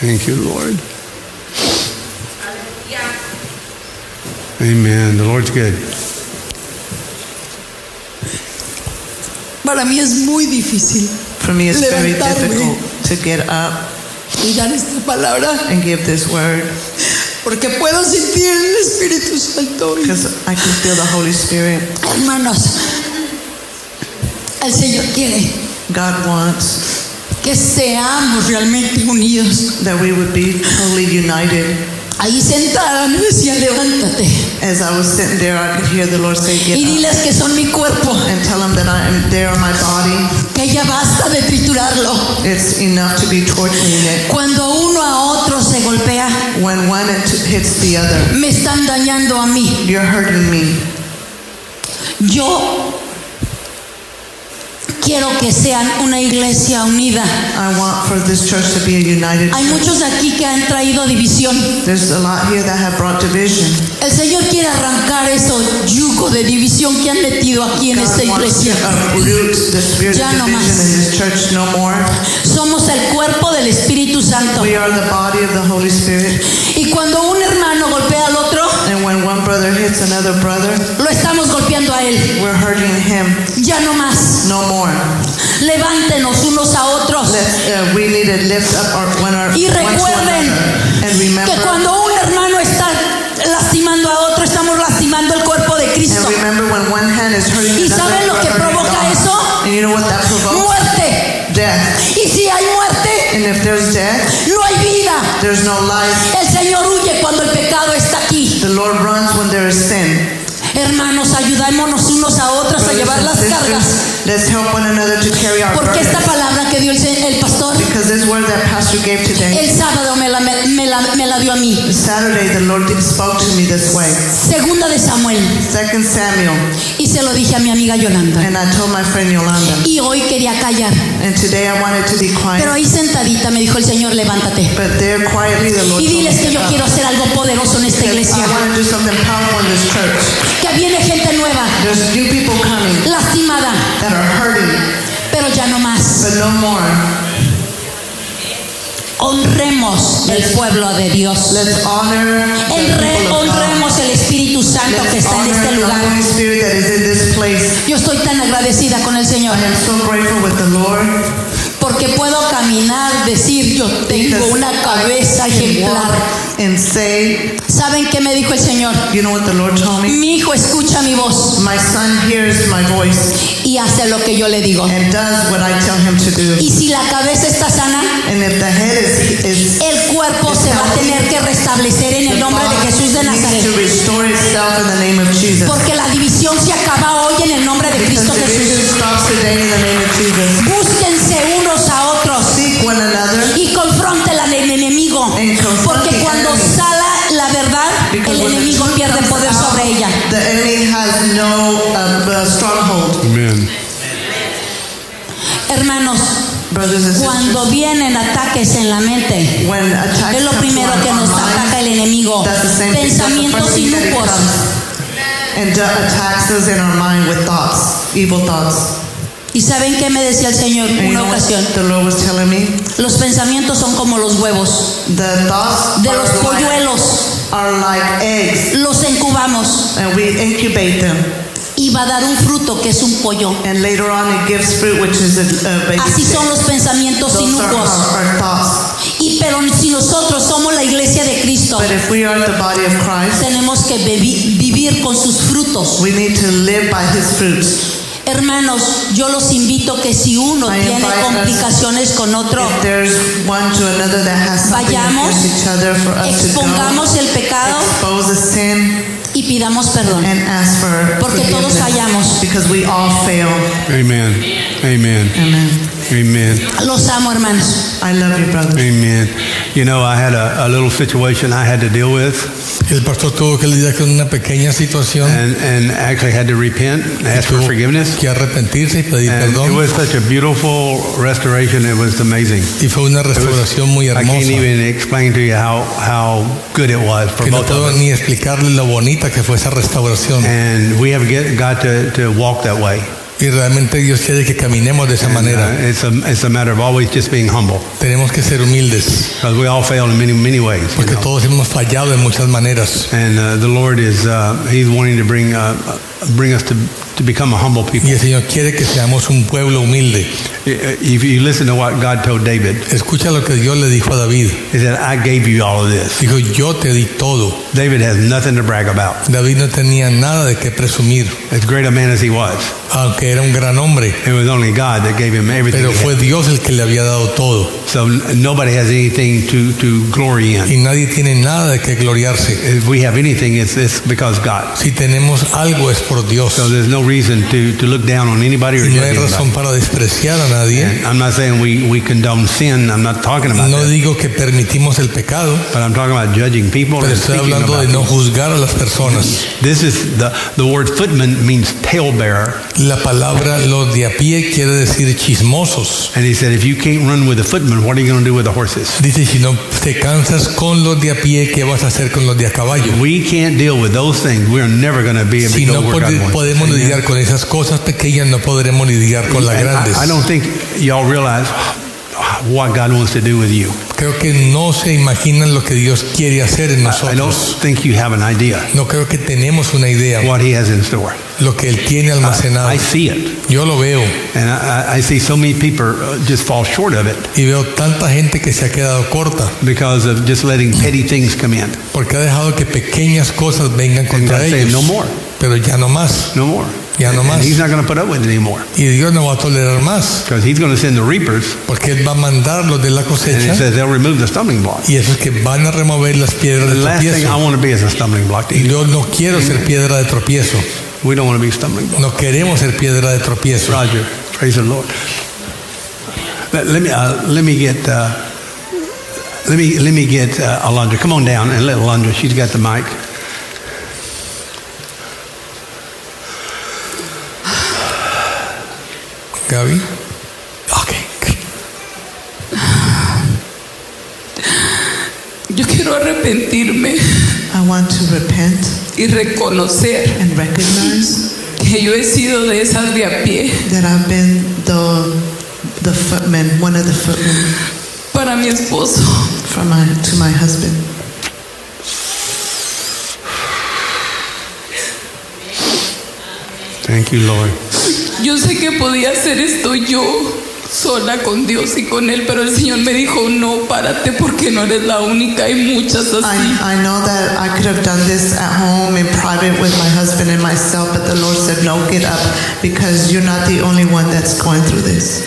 Thank you, Lord. Amen. The Lord's good. Para mí es muy difícil For me, it's very Levantarme. difficult to get up y dar esta palabra and give this word porque puedo sentir el Espíritu Santo. because I can feel the Holy Spirit. Hermanos, el Señor quiere God wants que seamos realmente unidos. that we would be totally united. Ahí sentada me decía, levántate As I was sitting there, I could hear the Lord say, y Get up. diles que son mi cuerpo, And tell him that I am there on my body. que ya basta de triturarlo. It's enough to be torturing it. Cuando uno a otro se golpea, When one hit- hits the other, me están dañando a mí. you're hurting me. Yo quiero que sean una iglesia unida. I want for this church to be a united Hay muchos aquí que han traído división. There's a lot here that have brought division. El Señor quiere arrancar esos yugos de división que han metido aquí en esta God iglesia. the Ya no más. in this church no more. Somos el cuerpo del Espíritu Santo. We are the body of the Holy Spirit. Y cuando un hermano golpea al otro, And when one brother hits another brother, lo estamos golpeando a él. we're hurting him Ya no más. no more. Levántenos unos a otros. Let's, uh, we need to lift up our, one, our, Y recuerden. And Que remember, cuando un hermano está lastimando a otro, estamos lastimando el cuerpo de Cristo. and remember when one hand is hurting ¿Y saben lo que provoca eso? And you know what that provokes? Muerte. Death. Y si hay muerte, And if there's death, no hay vida. there's no life. Lord runs when there is sin. Llevar las cargas. let's help one another to carry our Porque esta palabra que dio el, el pastor Because this word that Pastor gave today, el sábado me la, me, la, me la dio a mí. Saturday, the Lord spoke to me this way. Segunda de Samuel. Second Samuel, Y se lo dije a mi amiga Yolanda. and I told my friend Yolanda, Y hoy quería callar. and today I wanted to be quiet, Pero ahí sentadita me dijo el Señor, levántate. but there quietly the Lord Y diles que yo quiero hacer algo poderoso en esta iglesia. I want to do something powerful in this church. Que viene gente nueva, There's new people coming lastimada, that are hurting, pero ya no más. but no more. Honremos el pueblo de Dios. Let's honor of God. honremos el Espíritu Santo que está en este lugar. Yo estoy tan agradecida con el Señor I am so grateful with the Lord porque puedo caminar, decir, yo tengo una cabeza ejemplar. and say, ¿Saben qué me dijo el Señor? you know what the Lord told me? Mi hijo escucha mi voz My son hears my voice y hace lo que yo le digo. and does what I tell him to do. Y si la cabeza está sana, And if the head is, is el cuerpo se va a tener que restablecer en el the nombre de Jesús de needs to Nazaret. restore itself in the name of Jesus. Porque la división se acaba hoy en el nombre de Because Cristo Jesús. stops Búsquense unos a otros Seek one another y confronten al enemigo. Porque the cuando enemy. sale la verdad, Because el enemigo pierde poder out, sobre ella. The enemy has no um, uh, stronghold. Amen. Hermanos, cuando sisters, vienen ataques en la mente, es lo primero que nos mind, ataca el enemigo. Pensamientos comes. And attacks us in our mind with thoughts, evil thoughts. ¿Y saben qué me decía el Señor una ocasión? Los pensamientos son como los huevos de los polluelos. Los incubamos and we incubate them. y va a dar un fruto que es un pollo. And later on, it gives fruit, which is a, a baby. Así son los pensamientos thoughts. Y pero si nosotros somos la iglesia de Cristo, But if we are the body of Christ, tenemos que vivir con sus frutos. Hermanos, yo los invito que si uno I tiene complicaciones con otro, Vayamos, expongamos el pecado expose the sin, y pidamos perdón. and ask for Porque todos fallamos. Amen. Amen. Amen. Amen. Los amo, hermanos. I love you, brother. Amen. You know, I had a, a little situation I had to deal with El pastor tuvo que lidiar con una pequeña situación, and, and actually had to repent, and ask for forgiveness. que arrepentirse y pedir And it was such a beautiful restoration. It was amazing. Y fue una It was- restauración muy I hermosa. can't even explain to you how, how good it was for Que no both of puedo us. ni explicarle lo bonita que fue esa restauración. And we have get, got to, to walk that way. Y realmente Dios quiere que caminemos de esa And, manera. uh, it's, a, it's a matter of always just being humble. Tenemos que ser humildes, Because we all fail in many, many ways. you porque know. todos hemos fallado en muchas maneras. And uh, the Lord is, uh, He's wanting to bring, uh, uh, bring us to, to become a humble people. Y el Señor quiere que seamos un pueblo humilde. If you listen to what God told David, Escucha lo que Dios le dijo a David. He said, I gave you all of this. Dijo, yo te di todo. David has nothing to brag about. David no tenía nada de qué presumir, As great a man as he was, aunque era un gran hombre. it was only God that gave him everything. Pero fue. Dios el que le había dado todo. So nobody has anything to, to glory Y in. nadie tiene nada de qué gloriarse. If we have anything, it's, it's because God. Si tenemos algo es por Dios. So there's no reason to, to look down on anybody or no hay razón anybody. para despreciar a nadie. And I'm not saying we, we condone sin. I'm not talking about No that. digo que permitimos el pecado, But I'm talking about judging people pero estoy hablando de no juzgar a las personas. This is the, the word footman means talebearer. La palabra los de a pie quiere decir chismosos. And he said, if you can't run with the footman, what are you going to do with the horses? Dice, si no te cansas con los de a pie, ¿qué vas a hacer con los de a caballo? We can't deal with those things. We're never going to be able Si to no podemos lidiar con esas cosas pequeñas, no podremos lidiar con las And grandes. I, I don't think y'all realize what God wants to do with you. Creo que no se imaginan lo que Dios quiere hacer en I, I don't nosotros. think you have an idea No creo que tenemos una idea what He has in store. lo que Él tiene almacenado. I see it. Yo lo veo And I, see so many people uh, just fall short of it y veo tanta gente que se ha quedado corta because of just letting petty things come in. porque ha dejado que pequeñas cosas vengan contra ellos. no more, Pero ya no más. no more. Ya no And más. He's not going to put up with it anymore Y Dios no va a tolerar más because He's going to send the reapers porque Él va a mandar los de la and He says they'll remove the stumbling block. y esos que van a remover las piedras The de last thing I want to be is a stumbling block Y yo no quiero ser piedra de tropiezo. We don't want to be stumbling block. No queremos ser piedra de tropiezo. Roger, praise the Lord. Let, let me uh, let me get uh, let me let me get uh, Alondra. Come on down and let Alondra. She's got the mic. Gaby. Ok. Yo quiero arrepentirme I want to repent y reconocer and recognize que yo he sido de esas de a pie that I've been the the footman, one of the footmen para mi esposo. from my to my husband. Thank you, Lord. Yo sé que podía hacer esto yo sola con Dios y con Él, pero el Señor me dijo, no, párate porque no eres la única, hay muchas así. I, I know that I could have done this at home in private with my husband and myself, but the Lord said, no, get up because you're not the only one that's going through this.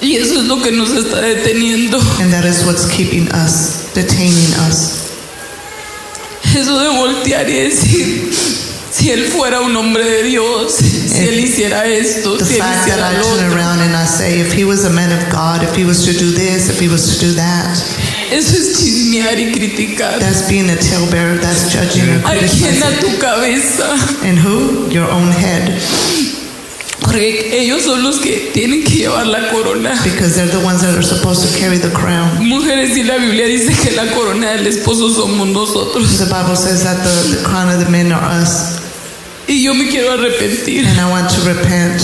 Y eso es lo que nos está deteniendo. And that is what's keeping us, detaining us. Eso de voltear y decir, si Él fuera un hombre de Dios, si Él hiciera esto, The si Él fact that hiciera I lo turn otro. around and I say, if he was a man of God, if he was to do this, if he was to do that, Eso es chismear y criticar. That's being a talebearer. That's judging or ¿A quién a criticizing. tu cabeza? And who? Your own head. Porque ellos son los que tienen que llevar la corona. Because they're the ones that are supposed to carry the crown. Mujeres y la Biblia dice que la corona del esposo somos nosotros. The Bible says that the, the crown of the men are us. Y yo me quiero arrepentir. And I want to repent.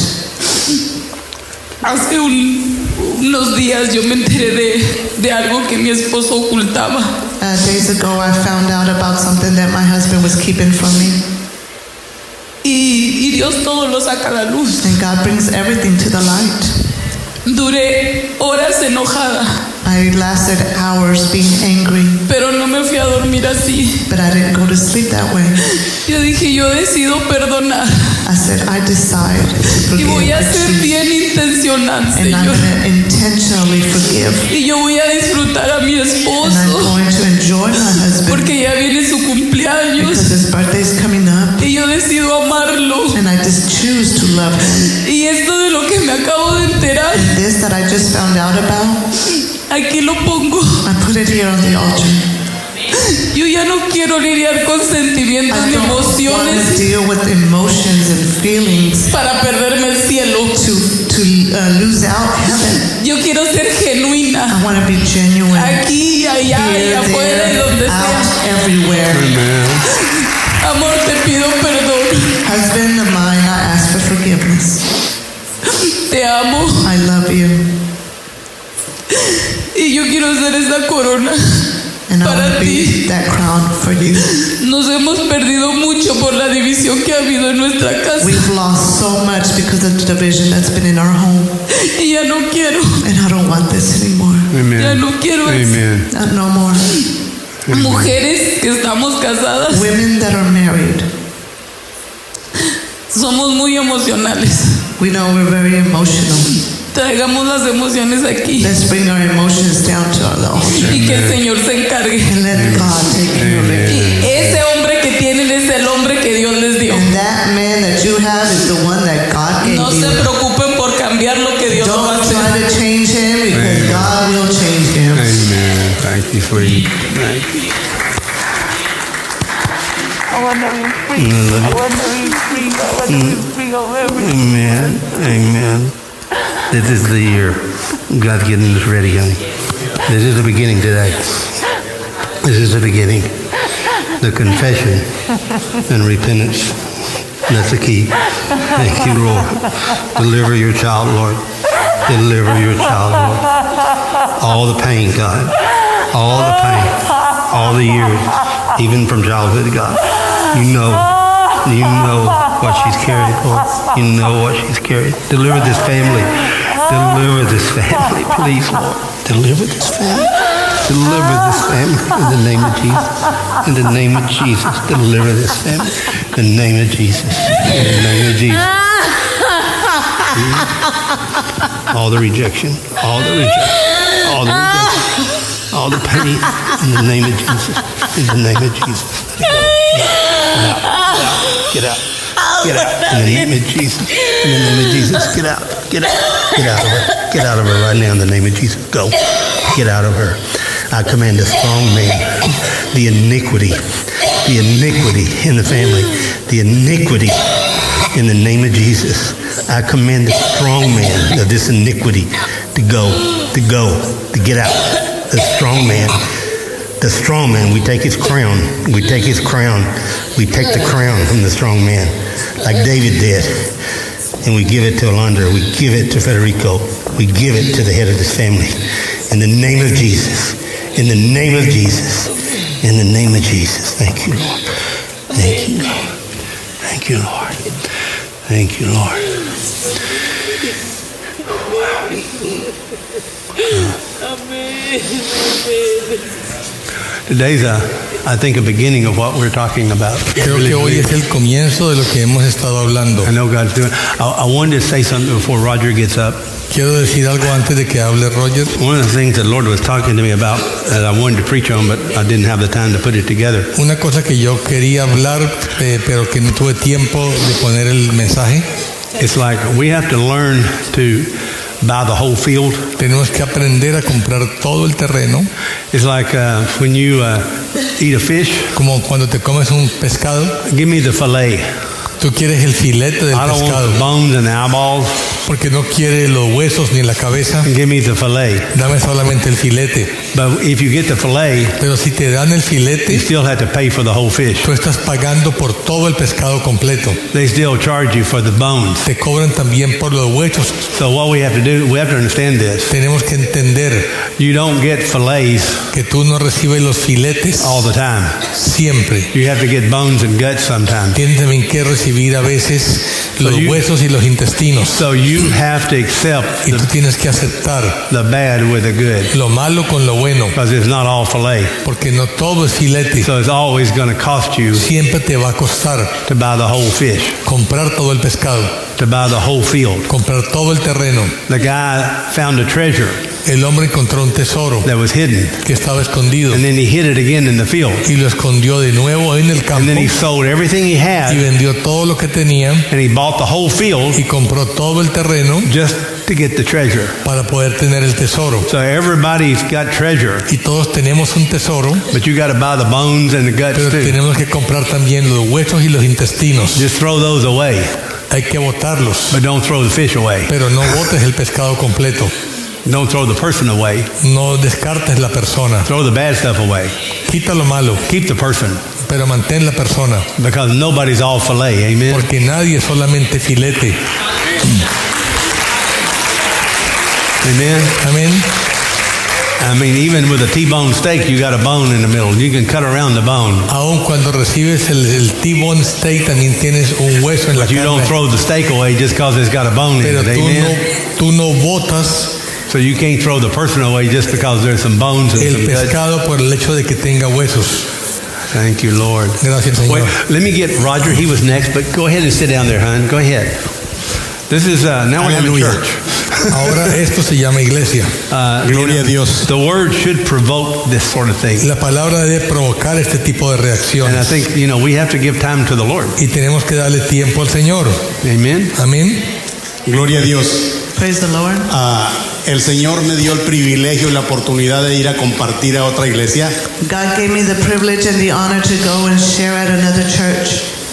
Hace un- unos días yo me enteré de, de algo que mi esposo ocultaba. Uh, days ago, I found out about something that my husband was keeping from me. Y, y Dios todo lo saca a la luz. And God brings everything to the light. Duré horas enojada, I lasted hours being angry, pero no me fui a dormir así. but I didn't go to sleep that way. Yo dije, yo decido perdonar. I said, I decide to Y voy forgive a ser bien intencional, and I'm to intentionally forgive. Y yo voy a disfrutar a mi And I'm esposo. going to enjoy my husband Porque ya viene su cumpleaños. because his birthday's coming up, yo decido amarlo. and I just choose to love him. Y esto de lo que me acabo de enterar, This that I just found out about, aquí lo pongo. I put it here on the altar. Yo ya no quiero lidiar con sentimientos I ni don't want to emociones deal with emotions and feelings para perderme el cielo. to to uh, lose out heaven. Yo quiero ser genuina. I want to be genuine. Aquí, y allá, y Here, afuera, y there, donde sea. out, everywhere. Amor, te pido Te amo. I love you, Y yo quiero ser esa corona and I para want to ti. be that crown for you. Nos hemos perdido mucho por la división que ha habido en nuestra casa. We've lost so much because of the division that's been in our home, Y ya no quiero, and I don't want this anymore. Amen. ya no quiero. Amen. Not no more. Mujeres que estamos casadas, Women that are married, somos muy emocionales. we know we're very emotional. Traigamos las emociones aquí Let's bring our emotions down to the altar y que el Señor se encargue. and let God take care of it. Y ese hombre que tienen es el hombre que Dios les dio. And that man that you have is the one that God gave No se you. preocupen por cambiar lo que Dios no va a Don't hacer. try to change him because God will change him. Amen. Thank you, sweetie. Thank you. Amen. Amen. This is the year. God's getting us ready, honey. This is the beginning today. This is the beginning. The confession and repentance. That's the key. Thank you, Lord. Deliver your child, Lord. Deliver your child, Lord. All the pain, God. All the pain. All the years, even from childhood, God. You know. You know what she's carried, Lord. You know what she's carried. Deliver this family. Deliver this family, please, Lord. Deliver this family. Deliver this family in the name of Jesus. In the name of Jesus. Deliver this family. In the name of Jesus. In the name of Jesus. Hmm? All the rejection. All the rejection. All the rejection. All the pain. In the name of Jesus. In the name of Jesus. Get out. Get out. Get out. Get out in the name of Jesus. In the name of Jesus. Get out. Get out. Get out of her. Get out of her right now in the name of Jesus. Go. Get out of her. I command a strong man. The iniquity. The iniquity in the family. The iniquity in the name of Jesus. I command the strong man of this iniquity to go, to go, to get out. The strong man the strong man, we take his crown. We take his crown. We take the crown from the strong man, like David did. And we give it to Alondra. We give it to Federico. We give it to the head of this family. In the name of Jesus. In the name of Jesus. In the name of Jesus. Thank you, Lord. Thank you, Lord. Thank you, Lord. Thank you, Lord. Amen. Today's, uh, I think, a beginning of what we're talking about. Creo que hoy es el comienzo de lo que hemos estado hablando. I know God's doing. I, I wanted to say something before Roger gets up. Quiero decir algo antes de que hable Roger. One of the things the Lord was talking to me about that I wanted to preach on, but I didn't have the time to put it together. Una cosa que yo quería hablar, eh, pero que no tuve tiempo de poner el mensaje. It's like we have to learn to buy the whole field. Tenemos que aprender a comprar todo el terreno, It's like uh, when you uh, eat a fish, como cuando te comes un pescado, give me the fillet. tú quieres el filete del I don't want pescado, the bones and the eyeballs. Porque no quieres los huesos ni la cabeza, Give me the fillet. dame solamente el filete. But if you get the fillet, Pero si te dan el you filete, still have to pay for the whole fish. tú estás pagando por todo el pescado completo. They still charge you for the bones. Te cobran también por los huesos. So what we have to do, we have to understand this. Tenemos que entender You don't get fillets que tú no recibes los filetes all the time. siempre. You have to get bones and guts sometimes. Tienes que recibir a veces los you- huesos y los intestinos. So you have to accept Y tú the, tienes que aceptar the bad with the good lo malo con lo bueno, because it's not all fillet. porque no todo es filete. So it's always going to cost you Siempre te va a costar to buy the whole fish, comprar todo el pescado, to buy the whole field. comprar todo el terreno. The guy found a treasure El hombre encontró un tesoro that was hidden que estaba escondido and then he hid it again in the field. y lo escondió de nuevo en el And campo then he sold everything he y had vendió todo lo que tenía and he bought the whole field y compró todo el terreno just to get the treasure. para poder tener el tesoro. So everybody's got treasure, Y todos tenemos un tesoro, but you got to buy the bones and the guts pero too. tenemos que comprar también los huesos y los intestinos. Just throw those away, Hay que botarlos, but don't throw the fish away. pero no botes el pescado completo. Don't throw the person away. No descartes la persona. Throw the bad stuff away. Quita lo malo, Keep the person pero mantén la persona. because nobody's all fillet. Amen. Porque nadie es solamente filete. Amen. Amén. I mean, even with a T-bone steak, you got a bone in the middle. You can cut around the bone, Aun cuando recibes el, el T-bone steak también tienes un hueso en la but you don't throw the steak away just because it's got a bone in Pero it. tú no, Amen. tú no botas So you can't throw the person away just because there's some bones and el some pescado por el hecho de que tenga huesos. Thank you, Lord. Gracias, Señor. Wait, let me get Roger. He was next, but go ahead and sit down there, hon. Go ahead. This is uh, now we have a church. Ahora esto se llama iglesia. Uh, Gloria a Dios. The word should provoke this sort of thing, La palabra debe provocar este tipo de and I think you know we have to give time to the Lord. Y tenemos que darle tiempo al Señor. Amen. Amén. Gloria a Dios. Praise the Lord. Ah, el Señor me dio el privilegio y la oportunidad de ir a compartir a otra iglesia God gave me the privilege and the honor to go and share at another church.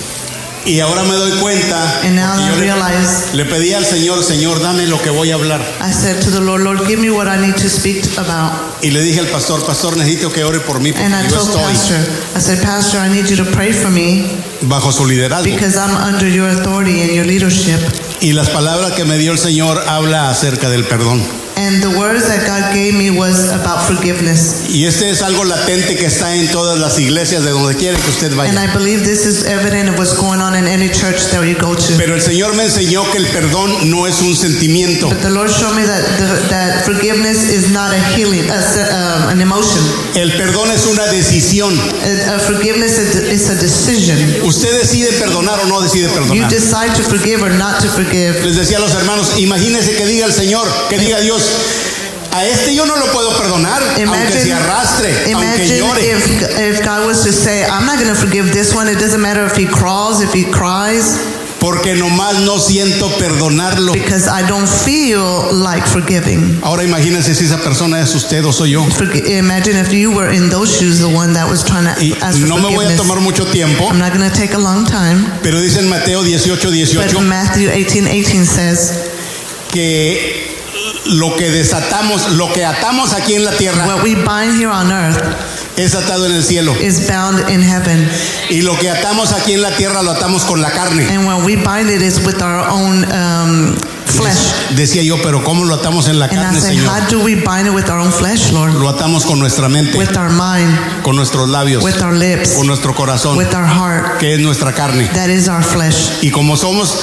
Y ahora me doy cuenta. And now I realize- le pedí al Señor, Señor, dame lo que voy a hablar. I said to the Lord, Lord, give me what I need to speak about. Y le dije al pastor, pastor, necesito que ore por mí porque And I yo told estoy Pastor, I said, Pastor, I need you to pray for me bajo su liderazgo. because I'm under your authority and your leadership. Y las palabras que me dio el Señor habla acerca del perdón. And the words that God gave me was about forgiveness. Y este es algo latente que está en todas las iglesias de donde quiera que usted And vaya. I believe this is evident of what's going on in any church that you go to. Pero el Señor me enseñó que el perdón no es un sentimiento. But the Lord showed me that the, that forgiveness is not a healing, a, um, an emotion. El perdón es una decisión. A, a forgiveness is a, is a decision. Usted decide perdonar o no decide You perdonar. decide to forgive or not to forgive. Les decía a los hermanos, imagínense que diga el Señor, que diga Dios, a este yo no lo puedo perdonar, aunque se arrastre, aunque imagine llore. if, if God was to say, I'm not going to forgive this one. It doesn't matter if he crawls, if he cries, Porque nomás no siento perdonarlo. because I don't feel like forgiving. Ahora imagínense si esa persona es usted o soy yo. Imagine if you were in those shoes, the one that was trying Y to ask for no me voy a tomar mucho tiempo, I'm not going to take a long time, pero dice en Mateo 18, but 18 Matthew 18, 18 says, que lo que desatamos, lo que atamos aquí en la tierra What we bind here on earth es atado en el cielo. is bound in heaven, Y lo que atamos aquí en la tierra lo atamos con la carne. and when we bind it is with our own um, flesh. Decía yo, pero ¿cómo lo atamos en la And I carne, say, Señor? how do we bind it with our own flesh, Lord? Lo atamos con nuestra mente, With our mind, con nuestros labios, with our lips, con nuestro corazón, with our heart. que es nuestra carne. That is our flesh. Y como somos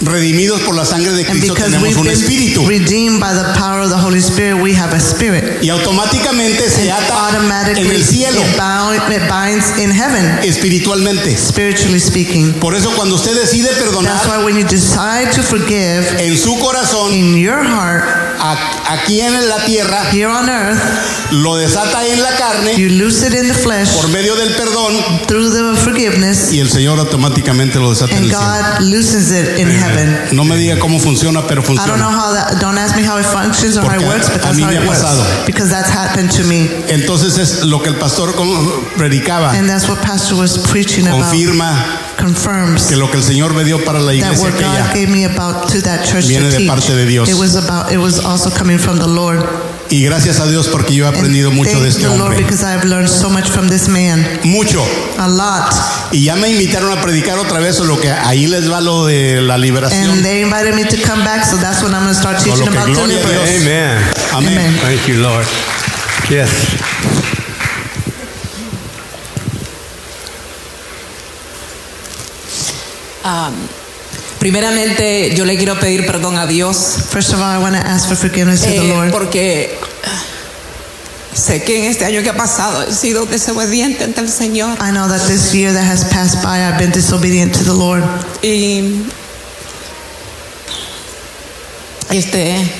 redimidos por la sangre de Cristo, tenemos un espíritu. redeemed by the power of the Holy Spirit, we have a spirit. Y automáticamente se ata en Automatically, el cielo, it, bound, it binds in heaven, espiritualmente. spiritually speaking. Por eso cuando usted decide That's perdonar why when you decide to forgive en su corazón, in your heart, aquí en la tierra, here on earth, lo desata en la carne you loose it in the flesh por medio del perdón through the forgiveness, y el Señor automáticamente lo desata en and cielo. God loosens it in Amen. Heaven. No me diga cómo funciona, pero I don't know funciona. how that, don't ask me how it functions or how it works, but a that's mí how me it ha works. pasado. Because that's happened to me. Entonces es lo que el pastor predicaba. And that's what Pastor was preaching about. Confirma Confirms que lo que el Señor me dio para la that iglesia what God aquella gave me about to that church Viene to de teach. parte de Dios. It was about it was also coming from the Lord. Y gracias a Dios porque yo he And aprendido mucho thank de este the Lord hombre. because I've learned so much from this man. Mucho. A lot. Y ya me invitaron a predicar otra vez lo que ahí les va lo de la liberación. And they invited me to come back, so that's when I'm going to start teaching lo que about deliverance. Amen. Amén. Amen. Thank you, Lord. Yes. Primeramente, yo le quiero pedir perdón a Dios First of all, I want to ask for forgiveness to the eh, Lord porque sé que en este año que ha pasado he sido desobediente ante el Señor I know that this year that has passed by, I've been disobedient to the Lord. y este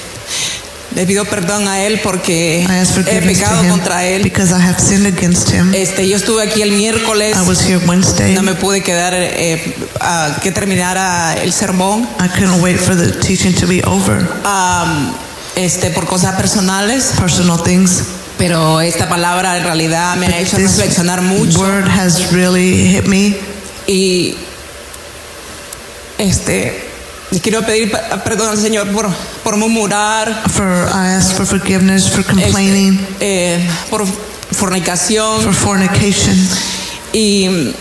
le pido perdón a él porque he pecado contra él. because I have sinned against him. Este, yo estuve aquí el miércoles, I was here Wednesday. no me pude quedar eh, a que terminara el sermón. I couldn't wait for the teaching to be over. Am, este, por cosas personales, Personal things. pero esta palabra en realidad me ha hecho reflexionar mucho word has really hit me. y este quiero pedir perdón al Señor por, por murmurar, For I ask for forgiveness for complaining, este, eh, por fornicación. For fornication, y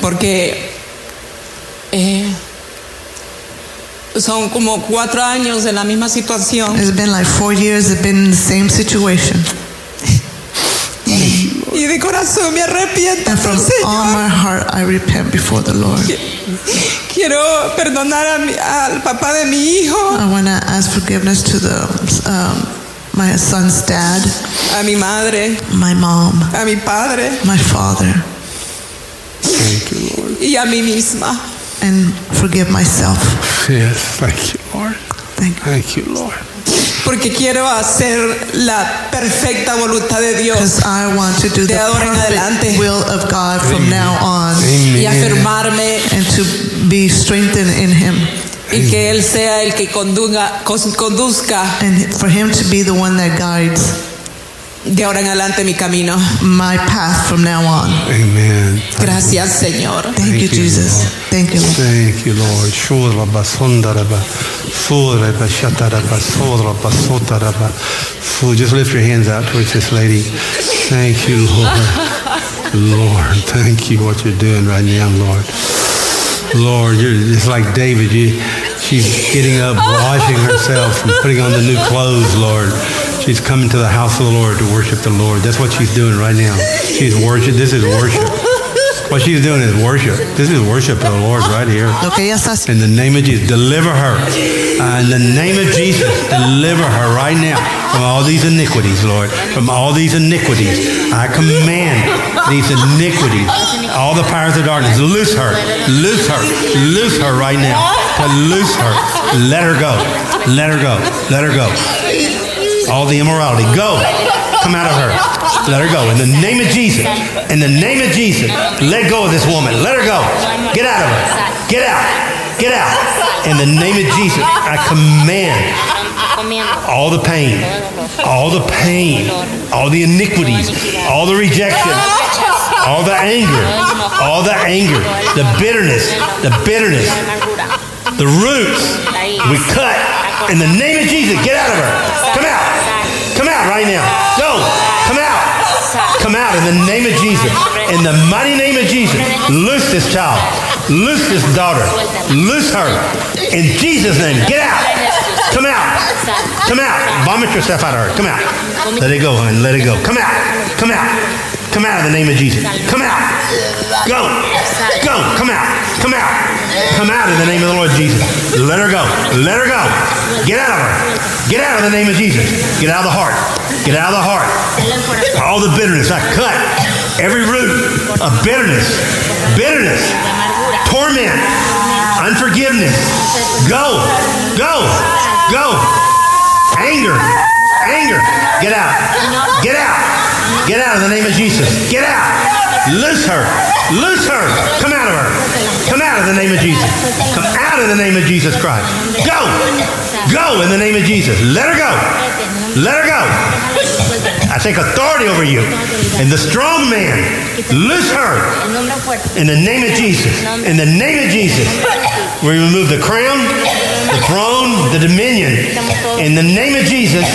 porque eh, son como cuatro años de la misma situación. It's been like four years. I've been in the same situation, y de corazón me arrepiento and ante from el Señor. all my heart, I repent before the Lord. Quiero perdonar a mi- al papá de mi hijo, I want to ask forgiveness to the um, my son's dad, a mi madre, my mom, a mi padre my father, Thank you, Lord. y a mí misma. and forgive myself. Yes. Thank you, Lord. Thank you. Thank you, Lord. Porque quiero hacer la perfecta voluntad de Dios. Because I want to do the De ahora en adelante. perfect will of God from now on, y afirmarme and to be strengthened in Him, y que Él sea el que conduzca and for Him to be the one that guides de ahora en adelante mi camino. my path from now on. Amen. Gracias, Señor. Thank you, Thank you, Jesus. Lord. Thank you, Lord. Thank you, Lord. Shuraba sundaraba, suraba shataraba, suraba sotaraba. Fu- Just lift your hands out towards this lady. Thank you, Lord. Lord, thank you what you're doing right now, Lord. Lord, you're just like David. You, she's getting up, washing herself, and putting on the new clothes, Lord. She's coming to the house of the Lord to worship the Lord. That's what she's doing right now. She's worship. This is worship. What she's doing is worship. This is worship of the Lord right here. Lo que ella está. In the name of Jesus, deliver her. Uh, in the name of Jesus, deliver her right now from all these iniquities, Lord. From all these iniquities. I command these iniquities, all the powers of darkness, loose her, loose her, loose her right now. To loose her. Let her go. Let her go. Let her go. All the immorality, go. Come out of her. Let her go. In the name of Jesus. In the name of Jesus. Let go of this woman. Let her go. Get out of her. Get out. Get out. In the name of Jesus. I command all the pain, all the pain, all the iniquities, all the rejection, all the anger, all the anger, the bitterness, the bitterness, the roots. We cut in the name of Jesus. Get out of her. Come out. Right now. Go. Come out. Come out in the name of Jesus. In the mighty name of Jesus. Loose this child. Loose this daughter. Loose her. In Jesus' name. Get out. Come out. Come out. Vomit yourself out of her. Come out. Let it go, honey. Let it go. Come out. Come out. Come out in the name of Jesus. Come out. Go. Go. Come out. Come out. Come out in the name of the Lord Jesus. Let her go. Let her go. Get out of her. Get out in the name of Jesus. Get out of the heart. Get out of the heart. All the bitterness. I cut every root of bitterness. Bitterness. Torment. Unforgiveness. Go. Go. Go. Anger. Anger. Get out. Get out. Get out in the name of Jesus. Get out. Loose her. Loose her. Come out of her. Come out of the name of Jesus. Come out of the name of Jesus Christ. Go. Go in the name of Jesus. Let her go. Let her go. I take authority over you. And the strong man, loose her in the name of Jesus. In the name of Jesus. We remove the crown, the throne, the dominion. In the name of Jesus,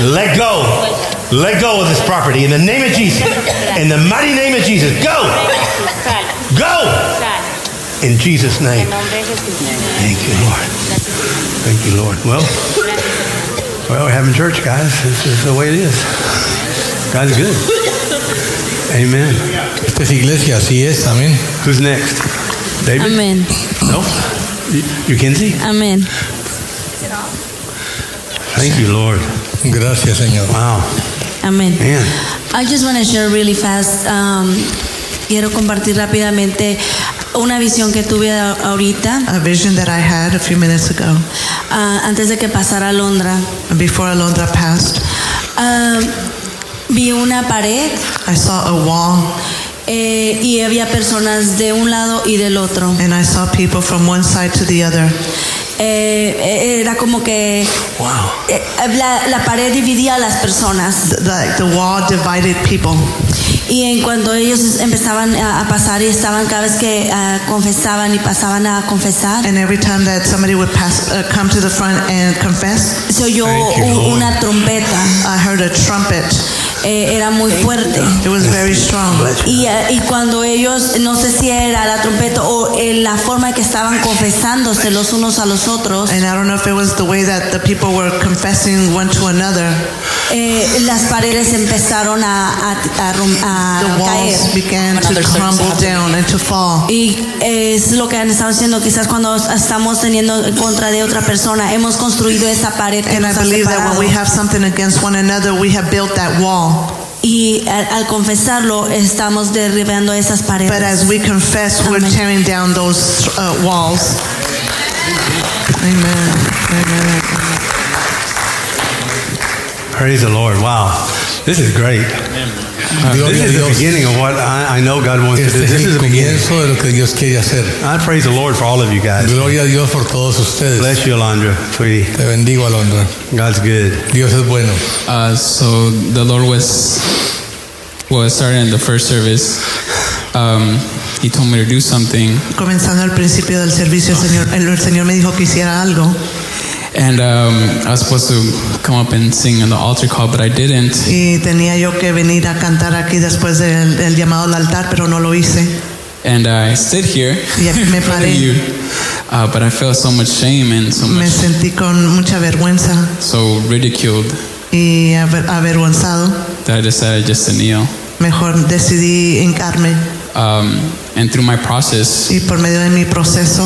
let go. Let go of this property. In the name of Jesus. In the mighty name of Jesus. Go. Go. In Jesus' name. Thank you, Lord. Thank you, Lord. Well, well, we're having church, guys. This is the way it is. God's good. Amen. Esta es iglesia, así es, amén. Who's next? David? Amén. No? You, can see? Amén. Thank you, Lord. Gracias, Señor. Wow. Amén. Man. I just want to share really fast. um, quiero compartir rápidamente una visión que tuve ahorita A vision that I had a few minutes ago, ah, antes de que pasara a Londra. before Alondra passed. Ah, vi una pared I saw a wall eh, y había personas de un lado y del otro. and I saw people from one side to the other. Eh, eh, era como que Wow. eh, la, la pared dividía a las personas. The, the, the wall divided people. Y en cuanto ellos empezaban a, a pasar y estaban cada vez que ah, confesaban y pasaban a confesar, And every time that somebody would pass, uh, come to the front and confess, se oyó una trompeta. I heard a trumpet. Eh, era muy fuerte. It was very strong. Y, eh, y cuando ellos, no sé si era la trompeta o eh, la forma en que estaban confesándose los unos a los otros, And I don't know if it was the way that the people were confessing one to another. eh, las paredes empezaron a, a, a rom- a The walls caer. began to crumble down and to fall. Y es lo que han estado haciendo quizás cuando estamos teniendo en contra de otra persona. Hemos construido esa pared que And I ha believe that when we have something against one another, we have built that wall. Y al, al confesarlo estamos derribando esas paredes. But as we confess, we're Amen. tearing down those uh, walls. Amen. Amen. Praise the Lord. Wow. This is great. This Gloria a is the beginning of what I, I know God wants to do. This is the beginning. comienzo de lo que Dios quiere hacer. I praise the Lord for all of you guys. Gloria a Dios por todos ustedes. Bless you, Alondra, sweetie. Te bendigo, Alondra. God's good. Dios es bueno. Uh, so the Lord was was starting in the first service. Um, he told me to do something, Comenzando al principio del servicio, el Señor, el, el Señor me dijo que hiciera algo. And um, I was supposed to come up and sing on the altar call, but I didn't. Y tenía yo que venir a cantar aquí después del, del llamado al altar, pero no lo hice. And I stood here Y aquí me in paré. you, uh, but I felt so much shame and so Me much sentí con mucha vergüenza so ridiculed y aver- avergonzado. that I decided just to kneel. Mejor decidí hincarme. Um, and through my process, Y por medio de mi proceso,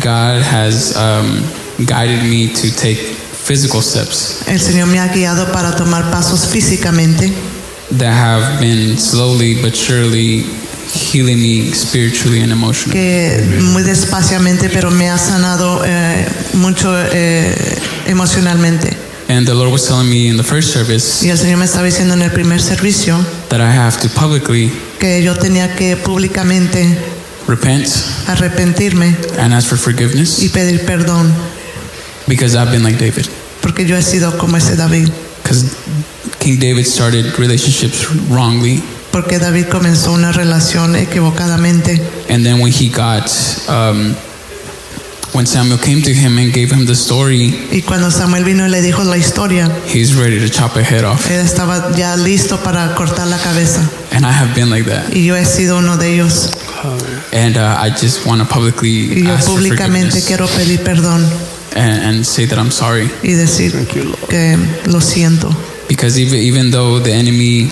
God has um, guided me to take physical steps el Señor me ha guiado para tomar pasos físicamente that have been slowly but surely healing me spiritually and emotionally. que muy despaciamente, pero me ha sanado eh, mucho eh, emocionalmente. And the Lord was telling me in the first service Y el Señor me estaba diciendo en el primer servicio that I have to publicly que yo tenía que públicamente repent arrepentirme and ask for forgiveness y pedir perdón, because I've been like David. porque yo he sido como ese David. Because King David started relationships wrongly, Porque David comenzó una relación equivocadamente. and then when he got, um, when Samuel came to him and gave him the story, Y cuando Samuel vino y le dijo la historia, he's ready to chop a head off. él estaba ya listo para cortar la cabeza. And I have been like that. Y yo he sido uno de ellos. And uh, I just want to publicly Y yo ask for públicamente forgiveness quiero pedir perdón and, and say that I'm sorry. y decir que lo siento. Because even, even though the enemy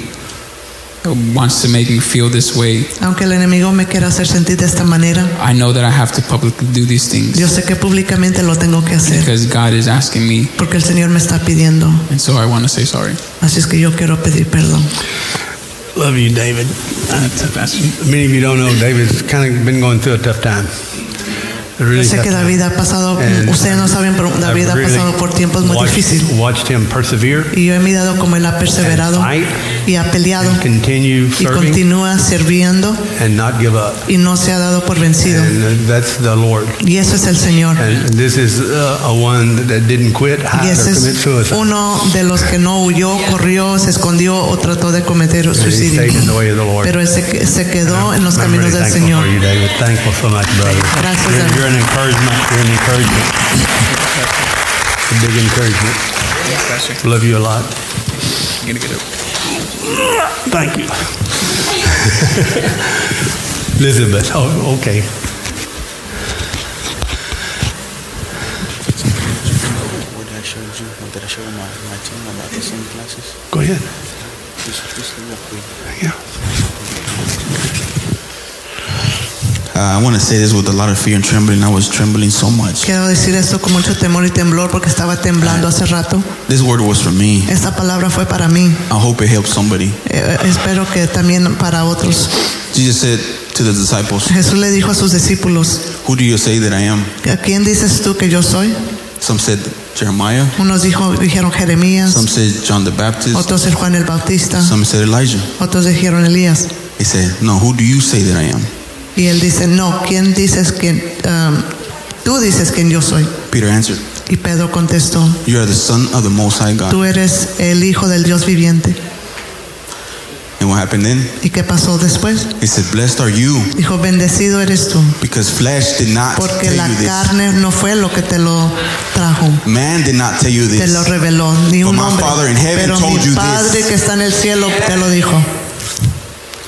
wants to make me feel this way, Aunque el enemigo me quiera hacer sentir de esta manera, I know that I have to publicly do these things yo sé que públicamente lo tengo que hacer. because God is asking me, Porque el Señor me está pidiendo. and so I want to say sorry. Así es que yo quiero pedir perdón. Love you, David. Many of you don't know David's kind of been going through a tough time. Really Yo sé que David ha pasado, And ustedes no saben, pero David I've ha really pasado por tiempos muy difíciles. Y yo he mirado cómo él ha perseverado y ha peleado y continúa sirviendo and not give up. y no se ha dado por vencido. And that's the Lord. Y eso es el Señor. And this is uh, a one that didn't quit, Y ese es uno de los que no huyó, corrió, se escondió o trató de cometer suicidio. Pero él se, se quedó en los caminos really del Señor. Gracias, David. An encouragement. You're an encouragement. A big encouragement. Love you a lot. Thank you. Elizabeth. Oh, okay. Showed you, what did I show my, my team about the sunglasses? Go ahead. Just, just. Yeah. Uh, I want to say this with a lot of fear and trembling. I was trembling so much. Quiero decir esto con mucho temor y temblor porque estaba temblando hace rato. This word was for me. Esta palabra fue para mí. I hope it helps somebody. Eh, espero que también para otros. Jesus said to the disciples, Jesús le dijo a sus discípulos, Who do you say that I am? ¿a quién dices tú que yo soy? Some said Jeremiah. Unos dijo, dijeron Jeremías, Some said John the Baptist. otros el Juan el Bautista, Some said Elijah. otros dijeron Elías. He said, No, who do you say that I am? Y él dice, no, ¿quién dices que um, tú dices quién yo soy? Peter answered, Y Pedro contestó, You are the Son of the Most High God. tú eres el hijo del Dios viviente. And what happened then? ¿Y qué pasó después? He said, Blessed are you, Dijo, bendecido eres tú, because flesh did not porque tell la you this. carne no fue lo que te lo trajo, Man did not tell you te lo this. reveló, ni But un hombre. Father in heaven Pero told mi you Padre this. que está en el cielo te lo dijo.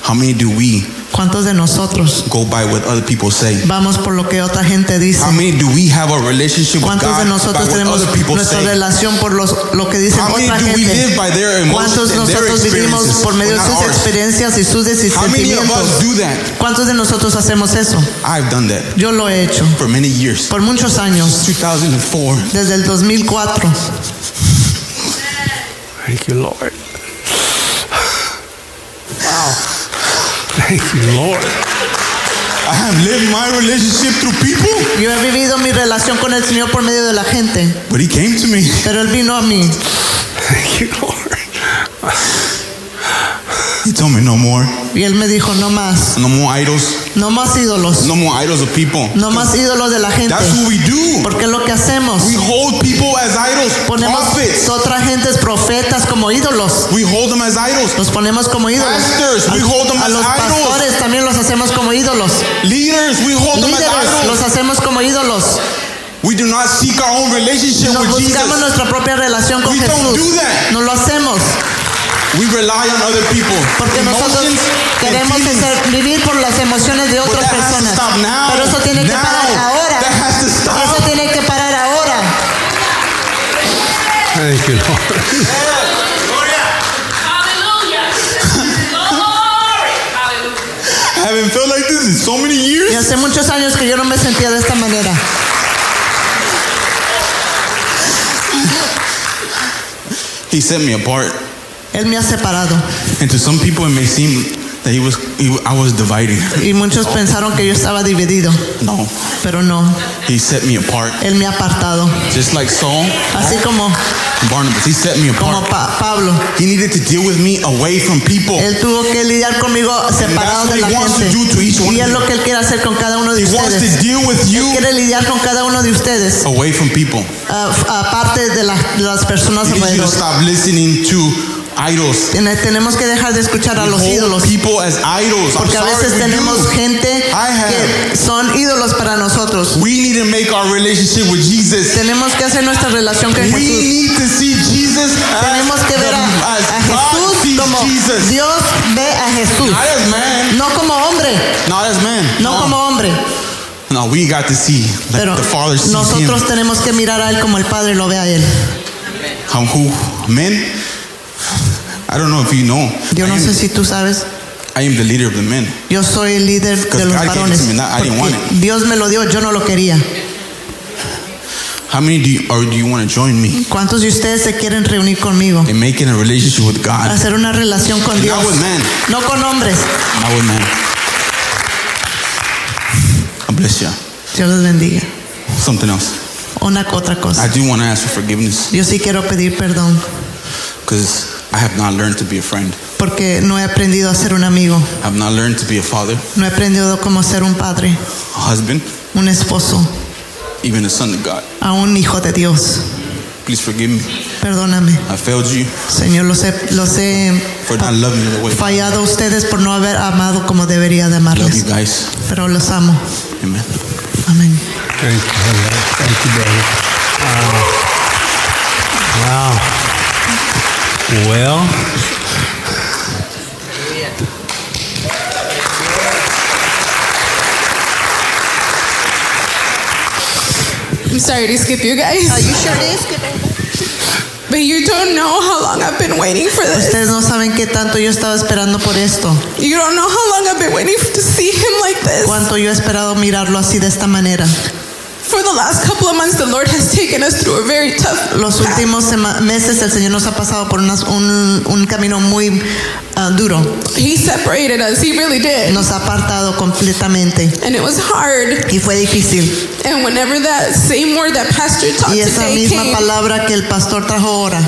How many do we ¿Cuántos de nosotros go by what other people say? vamos por lo que otra gente dice? How many do we have a relationship with ¿Cuántos de God by nosotros what tenemos other people nuestra say? relación por los, lo que dicen How many otra do we gente? live by their ¿Cuántos emotions and their nosotros vivimos experiences, por medio de not sus ours? experiencias y sus How many of us sentimientos? do that? ¿Cuántos de nosotros hacemos eso? I've done that Yo lo he hecho for many years. por muchos años, 2004. desde el 2004. Thank you, Lord. Thank you, Lord. I have lived my relationship through people, Yo he vivido mi relación con el Señor por medio de la gente, but He came to me. pero Él vino a mí. Thank you, Lord. He told me no more, Y Él me dijo, no más, no more idols, no más ídolos, no more idols of people. no más ídolos de la gente. That's what we do. Porque es lo que hacemos. We hold people as idols, Ponemos prophets. otra gentes profetas como ídolos. We hold them as idols. Los ponemos como ídolos. Pastors, we hold them A as los idols. pastores también los hacemos como ídolos. Leaders, we hold them as Líderes los idols. hacemos como ídolos. We do not seek our own relationship No with buscamos Jesus. nuestra propia relación con We don't Jesús. do that. No lo hacemos We rely on other people. porque nosotros queremos hacer- vivir por las emociones de But otras that has to personas. stop now. Pero eso tiene que Now. parar ahora. That has to stop. Eso tiene que parar ahora. Thank you, Lord. I haven't felt like this in so many Y years. hace muchos años que yo no me sentía de esta manera. He set me apart. Él me ha separado. And to some people, it may seem that he was, he, I was dividing. Y muchos pensaron que yo estaba dividido, No, pero no. he set me apart. Él me ha apartado. Just like Saul, Así como, Barnabas, he set me como apart. Pa- Pablo. He needed to deal with me away from people. Él tuvo que lidiar conmigo separado de la he wants to gente. Y es lo que Él quiere hacer con cada uno de ustedes. to deal with Él quiere lidiar con cada uno de ustedes, away from people. aparte de, la- de las personas He needs you to alrededor. stop listening to idols. Tenemos que dejar de escuchar a We los ídolos. people as idols. Porque a veces we tenemos gente que son ídolos para nosotros. We need to make our relationship with Jesus. Tenemos que hacer nuestra relación con We Jesús. need to see Jesus Tenemos que ver a, Jesús sees como Jesus. Dios ve a Jesús. Not as man, No como hombre, not as man. no como hombre. No, we got to see like Pero the Father sees nosotros him. tenemos que mirar a Él como el Padre lo ve a Él. Men? I don't know if you know. Yo no I, am, sé si tú sabes, I am the leader of the men. yo soy el líder de los God it varones. me, not- I didn't want Porque Dios me lo dio, yo no lo quería. How many do you, or do you want to join me ¿Cuántos de ustedes se quieren reunir conmigo? in making a relationship with God? Hacer una relación con Not Dios. with men. No con hombres. Not with man. God bless you. Dios les bendiga. Something else. Una otra cosa. I do want to ask for forgiveness Yo sí quiero pedir perdón because have not learned to be a friend. porque no he aprendido a ser un amigo. I have not learned to be a father, No he aprendido cómo ser un padre, a husband, un esposo, even a son to God. a un hijo de Dios. Please forgive me. Perdóname. I failed you Señor, los he, los he for not loving you the way. fallado a ustedes por no haber amado como debería de love you amarles. guys. Pero los amo. Amen. Amén. Thank you, Thank you, David. Wow. Wow. Well, I'm sorry to skip you guys. Are you sure it is? But you don't know how long I've been waiting for this. Ustedes no saben qué tanto yo estaba esperando por esto. You don't know how long I've been waiting to see him like this. Cuánto yo he esperado mirarlo así de esta manera. The last couple of months, the Lord has taken us through a very tough Los últimos meses el Señor nos ha pasado por unas- un, un camino muy ah, duro. He separated us. He really did. Nos ha apartado completamente And it was hard. y fue difícil. And whenever that same word that Pastor taught Y esa today misma came, palabra que el pastor trajo ahora,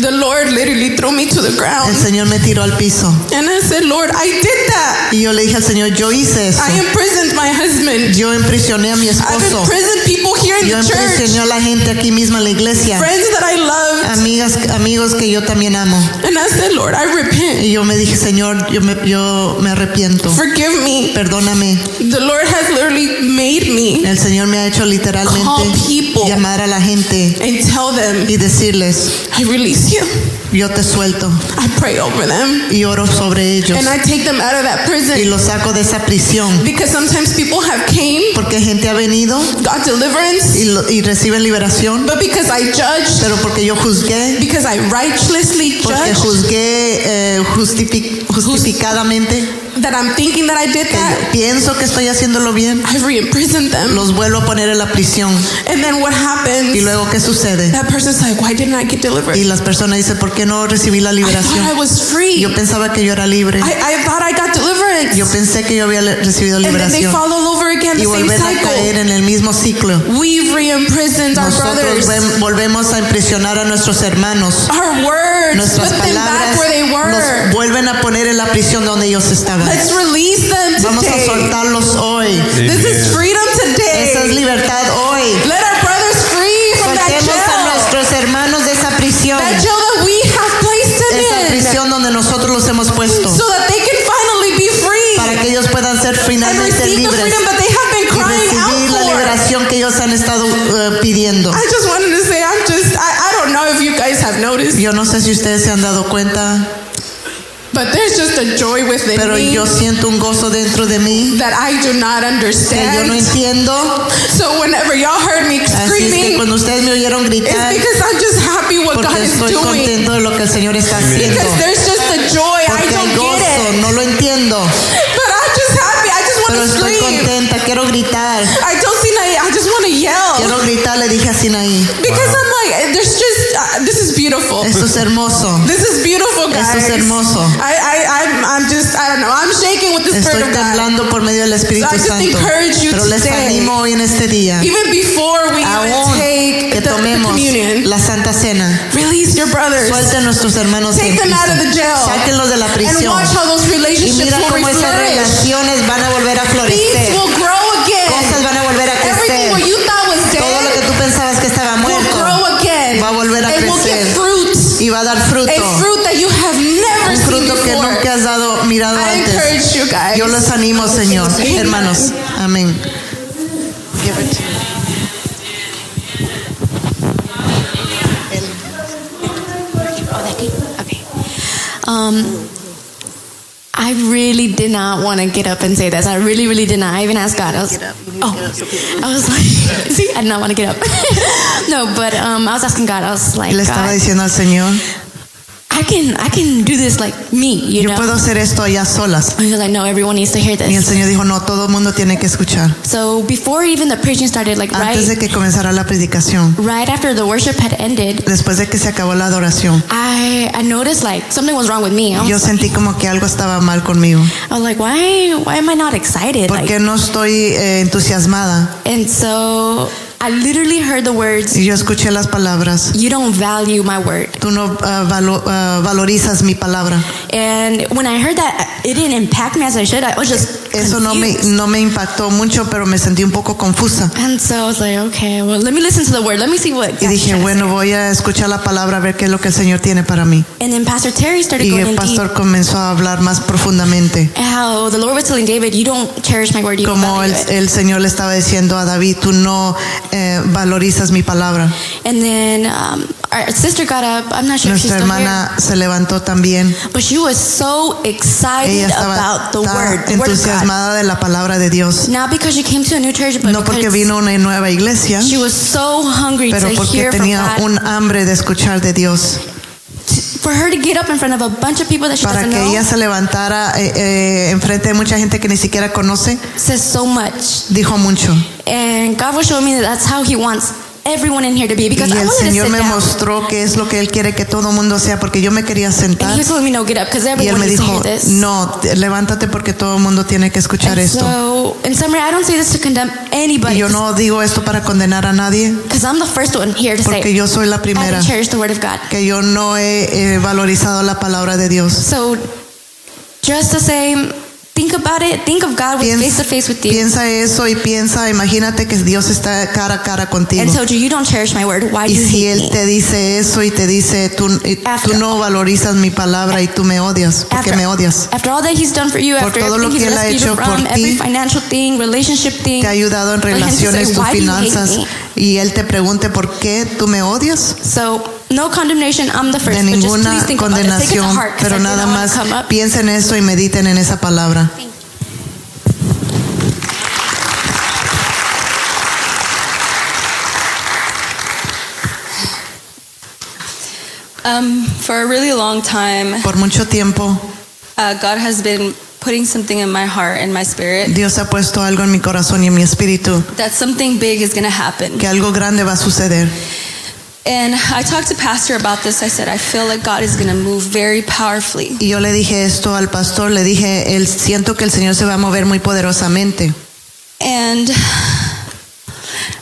the Lord literally threw me to the el ground. Señor me tiró al piso. And I said, Lord, I did that. Y yo le dije al Señor, yo hice eso. I imprisoned my husband. Yo imprisioné a mi I've esposo. imprisoned people here in Yo the church. a la gente aquí misma en la iglesia. Friends that I loved. Amigas, amigos que yo también amo. And I said, Lord, I repent. Y yo me dije, Señor, yo me, yo me arrepiento. Forgive me. Perdóname. The Lord has literally made me El Señor me ha hecho literalmente Call people. llamar a la gente and tell them, y decirles, I release you. yo te suelto I pray over them. y oro sobre ellos And I take them out of that y prison. los saco de esa prisión. Because sometimes people have came, Porque gente ha venido got deliverance, y, lo- y reciben liberación, but because I judged, pero porque yo juzgué, because I righteously porque judged, juzgué eh, justifi- justificadamente, that I'm thinking that I did that, pienso que estoy haciéndolo bien, I re-imprisoned them. los vuelvo a poner en la prisión. And then what happens? Y luego, ¿qué sucede? That person's like, why didn't I get delivered? Y las personas dicen, ¿por qué no recibí la I thought I liberación? was free. Yo pensaba que yo era libre. I, I thought I got deliverance. Yo pensé que yo había recibido and then they liberación. fall all over again, Y the same volver a caer en el mismo ciclo. We've re-imprisoned our Nosotros brothers. ven- volvemos a impresionar a nuestros hermanos. Our words, Nuestras put them back palabras where they were. los vuelven a poner en la prisión donde ellos estaban. Let's release them Vamos a today. soltarlos hoy. This is freedom today. Esa es libertad hoy. Let our brothers free from that Soltemos a jail. nuestros hermanos de esa prisión. That jail that we have placed them Esa in. prisión donde nosotros los hemos puesto. So that they can finally be free. Para que ellos puedan ser and finalmente receive the libres. freedom that they have been Y crying out recibir la for. liberación que ellos han estado eh, pidiendo. I just wanted to say, I'm just, I, I don't know if you guys have noticed, Yo no sé si ustedes se han dado cuenta, but there's just a joy within pero me yo siento un gozo dentro de mí that I do not que yo understand. no entiendo. So whenever y'all heard me Así es que screaming, cuando ustedes me oyeron it's gritar, because I'm just happy what God porque is estoy doing. contento de lo que el Señor está haciendo. Because there's just a joy. I Porque don't get gozo, it. no lo entiendo, But I'm just happy. I just want pero to estoy scream. contenta, quiero gritar. I don't see I just want to yell. Quiero gritar, le dije a Sinaí. Because I'm like, there's just, uh, this is beautiful. Esto es hermoso. This is beautiful, guys. Esto es hermoso. I, I, I'm, I'm just, I don't know. I'm shaking with the Estoy Spirit of God. temblando por medio del Espíritu So I just Santo. encourage you Pero les today, animo hoy en este día, Even before we aún take que the, the tomemos communion, la Santa Cena. release your brothers. A nuestros hermanos Take them out of the jail. Sáquenlos de la And prisión. watch how those Y relationships mira will cómo esas relaciones van a volver a florecer. Yo los animo, Señor. Hermanos. Amén. Um, I really did not want to get up and say this. I really, really did not. I even asked God. I was, oh, I was like, see, I did not want to get up. no, but um, I was asking God. I was like, Le estaba diciendo al Señor, I can I can do this like me, you Yo know. puedo hacer esto allá solas. And he was like, no, everyone needs to hear Y el this. Señor dijo, no, todo el mundo tiene que escuchar. So before even the preaching started, like Antes de right que comenzara la predicación, right after the worship had ended, después de que se acabó la adoración, I I noticed like something was wrong with me. I yo was, sentí como que algo estaba mal conmigo. I was like, why why am I not excited? ¿Por Like, no estoy eh, entusiasmada? and so I literally heard the words, Y yo escuché las palabras. "You don't value my word." Tú no ah, valo- ah, valorizas mi palabra. And when I heard that, it didn't impact me as I should. I was just Eso no me, confused. no me impactó mucho, pero me sentí un poco confusa. And so I was like, okay, well, let me listen to the word. Let me see what. Y dije, bueno, voy a escuchar la palabra, a ver qué es lo que el Señor tiene para mí. And then Pastor Terry started Y el in deep. pastor comenzó a hablar más profundamente. How the Lord was telling David, you don't cherish my word, you don't Como el, value it. el Señor le estaba diciendo a David, tú no eh, valorizas mi palabra. And then um, our sister got up. I'm not sure if she's Nuestra still here. hermana se levantó también. But she was so excited Ella estaba about the tan word, the word of God. entusiasmada de la palabra de Dios. Not because she came to a new church, but No porque because vino a una nueva iglesia, she was so hungry pero to porque hear from tenía God. un hambre de escuchar de Dios. For her to get up in front of a bunch of people that she Para doesn't que know ella se levantara eh, eh, enfrente de mucha gente que ni siquiera conoce, says so much. dijo mucho. And God was showing me that that's how He wants everyone in here to be. Because Y I el wanted to Señor sit me down. mostró que es lo que Él quiere que todo mundo sea, porque yo me quería And sentar. He was telling me, no, get up, because Y Él me needs to dijo, hear this. no, te- levántate porque todo el mundo tiene que escuchar And esto. so, in summary, I don't say this to condemn anybody. Y yo no digo esto para condenar a nadie, Because I'm the first one here to porque say, yo soy la I primera, the word of God. que yo no he eh, valorizado la palabra de Dios. So, just to say, think about it. Think of God Piensa, face to face with you. piensa eso y piensa, imagínate que Dios está cara a cara contigo. And told you, you don't cherish my word. Why do Y you si hate Él me? te dice eso y te dice, tú, y tú no valorizas mi palabra y tú me odias, porque After- me odias. After all that He's done for you, Por after todo lo que Él ha hecho from, por every ti, financial thing, relationship thing, Te ha ayudado en relaciones, tus "Why do you hate finanzas, me?" y Él te pregunte, ¿por qué tú me odias? So, no condemnation. I'm the first, De but just ninguna to condenación, heart, pero nada más piensen eso y mediten en esa palabra. Um, for a really long time, Por mucho tiempo, uh, God has been putting something in my heart and my spirit Dios ha puesto algo en mi corazón y en mi espíritu, that something big is going to happen. que algo grande va a suceder. And I talked to Pastor about this. I said, I feel like God is going to move very powerfully. Y yo le dije esto al pastor, le dije, "El- siento que el Señor se va a mover muy poderosamente. And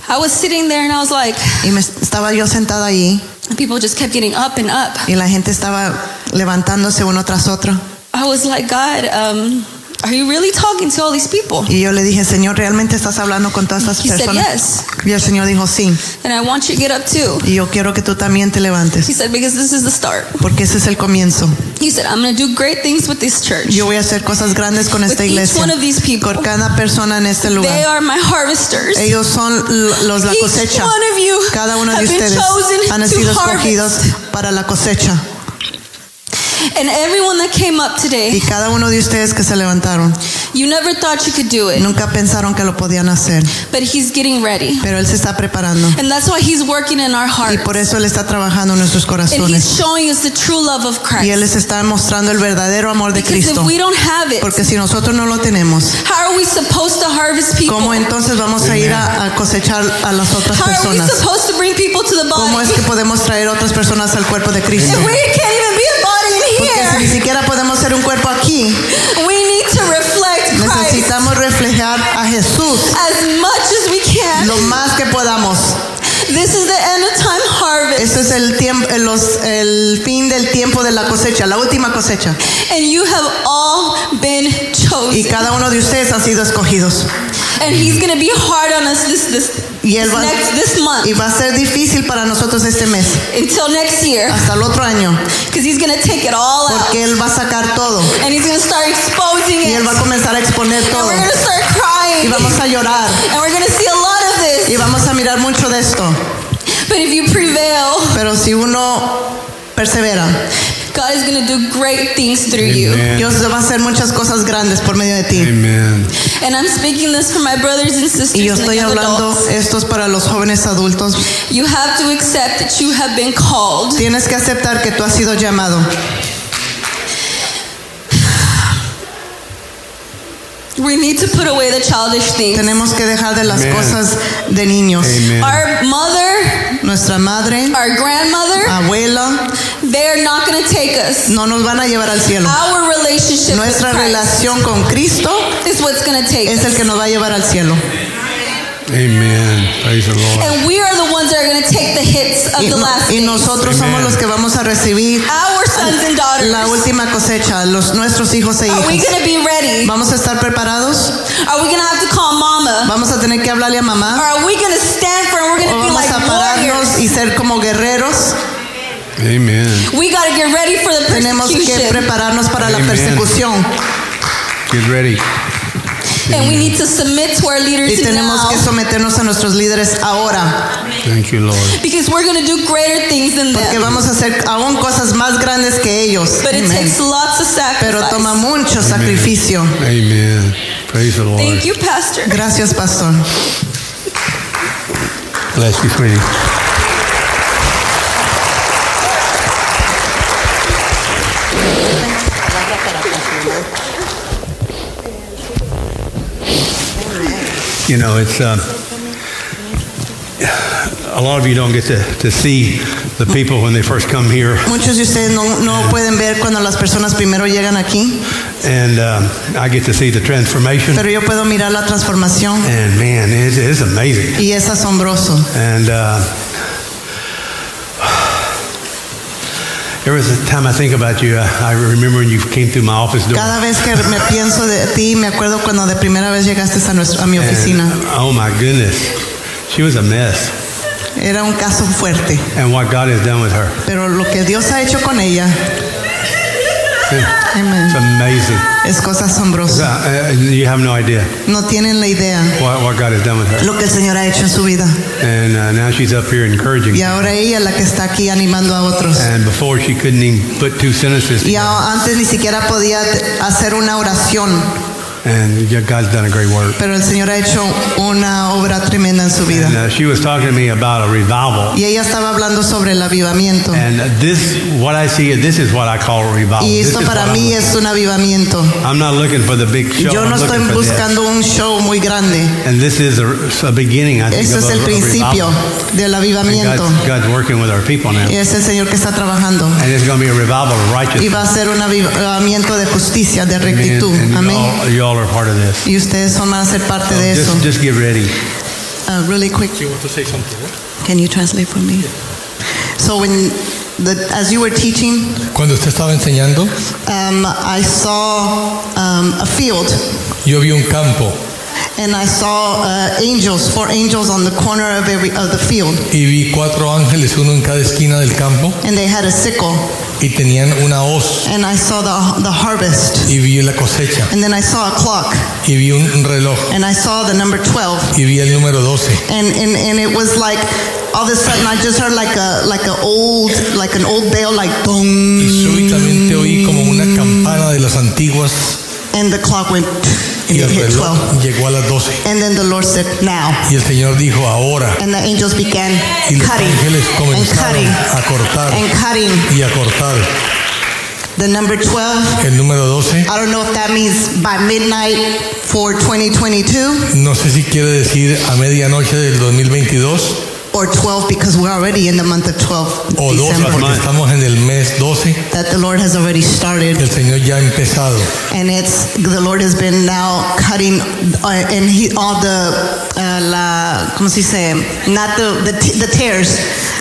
I was sitting there and I was like, Y me, estaba yo sentada allí. people just kept getting up and up. y la gente estaba levantándose uno tras otro. I was like, God, um, are you really talking to all these people? Y yo le dije, Señor, ¿realmente estás hablando con todas estas He said, personas? yes. Y el Señor dijo, sí. And I want you to get up too. Y yo quiero que tú también te He levantes, said, because this is the start. porque ese es el comienzo. He said, I'm going to do great things with this church. Yo voy a hacer cosas grandes con With esta each iglesia. one of these people. Por cada persona en este They lugar. are my harvesters. Ellos son los la Each cosecha. one of you Cada uno de ustedes han sido escogidos para la cosecha. And everyone that came up Y today, cada uno de ustedes que se levantaron, you never thought you could do it, nunca pensaron que lo podían hacer. but He's getting ready. Pero Él se está preparando. And that's why He's working in our Y hearts. por eso Él está trabajando en nuestros And He's corazones. showing us the true love of Y Él Christ. les está mostrando el verdadero amor de Because Cristo. if we don't have it, Porque si nosotros no lo tenemos, how are we supposed to harvest people? ¿cómo entonces vamos a ir a, a cosechar a las otras How are we personas? supposed to bring people to the ¿Cómo body? es que podemos traer otras personas al cuerpo de Cristo? If we can't even siquiera podemos ser un cuerpo aquí, we need to reflect necesitamos reflejar a Jesús as much as we can. lo más que podamos. This is the end of time harvest. Este es el tiempo, los, el fin del tiempo de la cosecha, la última cosecha. And you have all been Y chosen. cada uno de ustedes han sido escogidos. And he's going to be hard on us this this, Y, él va, next this month y va a ser difícil para nosotros este mes, until next year hasta el otro año, he's take it all out porque Él va a sacar todo. and he's start exposing Y. Él va a comenzar a exponer And todo. we're going to start Y crying. vamos a llorar. And we're see a lot of Y this. vamos a mirar mucho de esto. But if you prevail, Pero si uno persevera, God is going to do great things through you. Dios va a hacer muchas cosas grandes por medio de ti. Amen. And I'm speaking this for my brothers and sisters Y yo estoy hablando adults. estos para los jóvenes adultos. You have to accept that you have been called. Tienes que aceptar que tú has sido llamado. We need to put away the childish things. Tenemos que dejar de las Amen. cosas de niños. Amen. Our mother, Nuestra madre, our grandmother, abuela, they're not going to take us. no nos van a llevar al cielo. Our relationship Nuestra with Christ relación con Cristo is what's going to take es el us. que nos va a llevar al cielo. Amen. Praise the Lord. And we are the ones that are going to take the hits of Y, the last y days. nosotros somos Amen. los que vamos a recibir Our sons and daughters. la última cosecha, los nuestros hijos e Are we hijas. going to be ready? Vamos a estar preparados. Are we going to have to call mama? Vamos a tener que hablarle a Or mamá. are we going to stand for and we're going O to be vamos like a pararnos warriors? y ser como guerreros. Amen. We got to get ready for the Tenemos que persecution. prepararnos para la persecución. Get ready. And we need to submit to our leaders Y tenemos que now. someternos a nuestros líderes ahora. Thank you, Lord. Because we're going to do greater things than Porque them. vamos a hacer aún cosas más grandes que ellos. But it Amen. takes lots of Pero toma sacrifice. mucho sacrificio. Amen. Praise the Lord. Thank you, Pastor. Gracias, pastor. Bless you, sweetie. You know, it's um, a lot of you don't get to, to see the people when they first come here, Muchos de ustedes no, no pueden ver cuando las personas primero llegan aquí, and um, I get to see the transformation. pero yo puedo mirar la transformación And man, it's, it's amazing. y es asombroso. And uh, every time I think about you, I, I remember when you came through my office door. Cada vez que me pienso de ti, me acuerdo cuando de primera vez llegaste a, nuestro- a mi oficina. And, oh my goodness, she was a mess. Era un caso fuerte, And what God has done with her, pero lo que Dios ha hecho con ella it's amazing. es cosa asombrosa. Uh, you have no idea No tienen la idea what, what God has done with her. lo que el Señor ha hecho en su vida. And uh, now she's up here encouraging. Y ahora ella es la que está aquí animando a otros. And before she couldn't even put two sentences. Y a- antes ni siquiera podía hacer una oración, And yeah, God's done a great work. pero el Señor ha hecho una obra tremenda en su vida. And uh, she was talking to me about a revival. Y ella estaba hablando sobre el avivamiento. And this, what I see, this is what I call a revival. Y This esto is para I'm mí es un avivamiento. I'm not looking for the big show. Yo no I'm estoy this. buscando un show muy grande. And this is a, a beginning, I think, of es el principio revival. del And avivamiento. God's, God's working with our people now. Y es el Señor que está trabajando. And it's going to be a revival of Y righteousness. va a ser un avivamiento de justicia, de rectitud. Amén. All, you are part of this. Y ustedes son, van a ser parte de eso. Just, just get ready. Uh, really quick. You want to say something? Can you translate for me? So when the, as you were teaching, Cuando usted estaba enseñando, um, I saw um, a field yo vi un campo and I saw uh, angels, four angels on the corner of every of the field, y vi cuatro ángeles, uno en cada esquina del campo, and they had a sickle, y tenían una hoz, and I saw the the harvest, y vi la cosecha, and then I saw a clock, y vi un reloj, and I saw the number twelve, y vi el número 12. and and and it was like all of a sudden I just heard like a like an old like an old bell like Y súbitamente oí como una campana de las antiguas, and the clock went y el reloj llegó a las 12. and then the Lord said now. Y el Señor dijo, ahora. And the angels began Y los cutting ángeles and comenzaron cutting a cortar and cutting. y a cortar. The number 12, El número 12, I don't know if that means by midnight for 2022 no sé si quiere decir a medianoche del 2022 or 12 because we're already in the month of 12 o 12 December. porque estamos en el mes 12. That the Lord has already started. El Señor ya ha empezado. And it's the Lord has been now cutting uh, and he all the uh, la como se dice not the the, t- the tears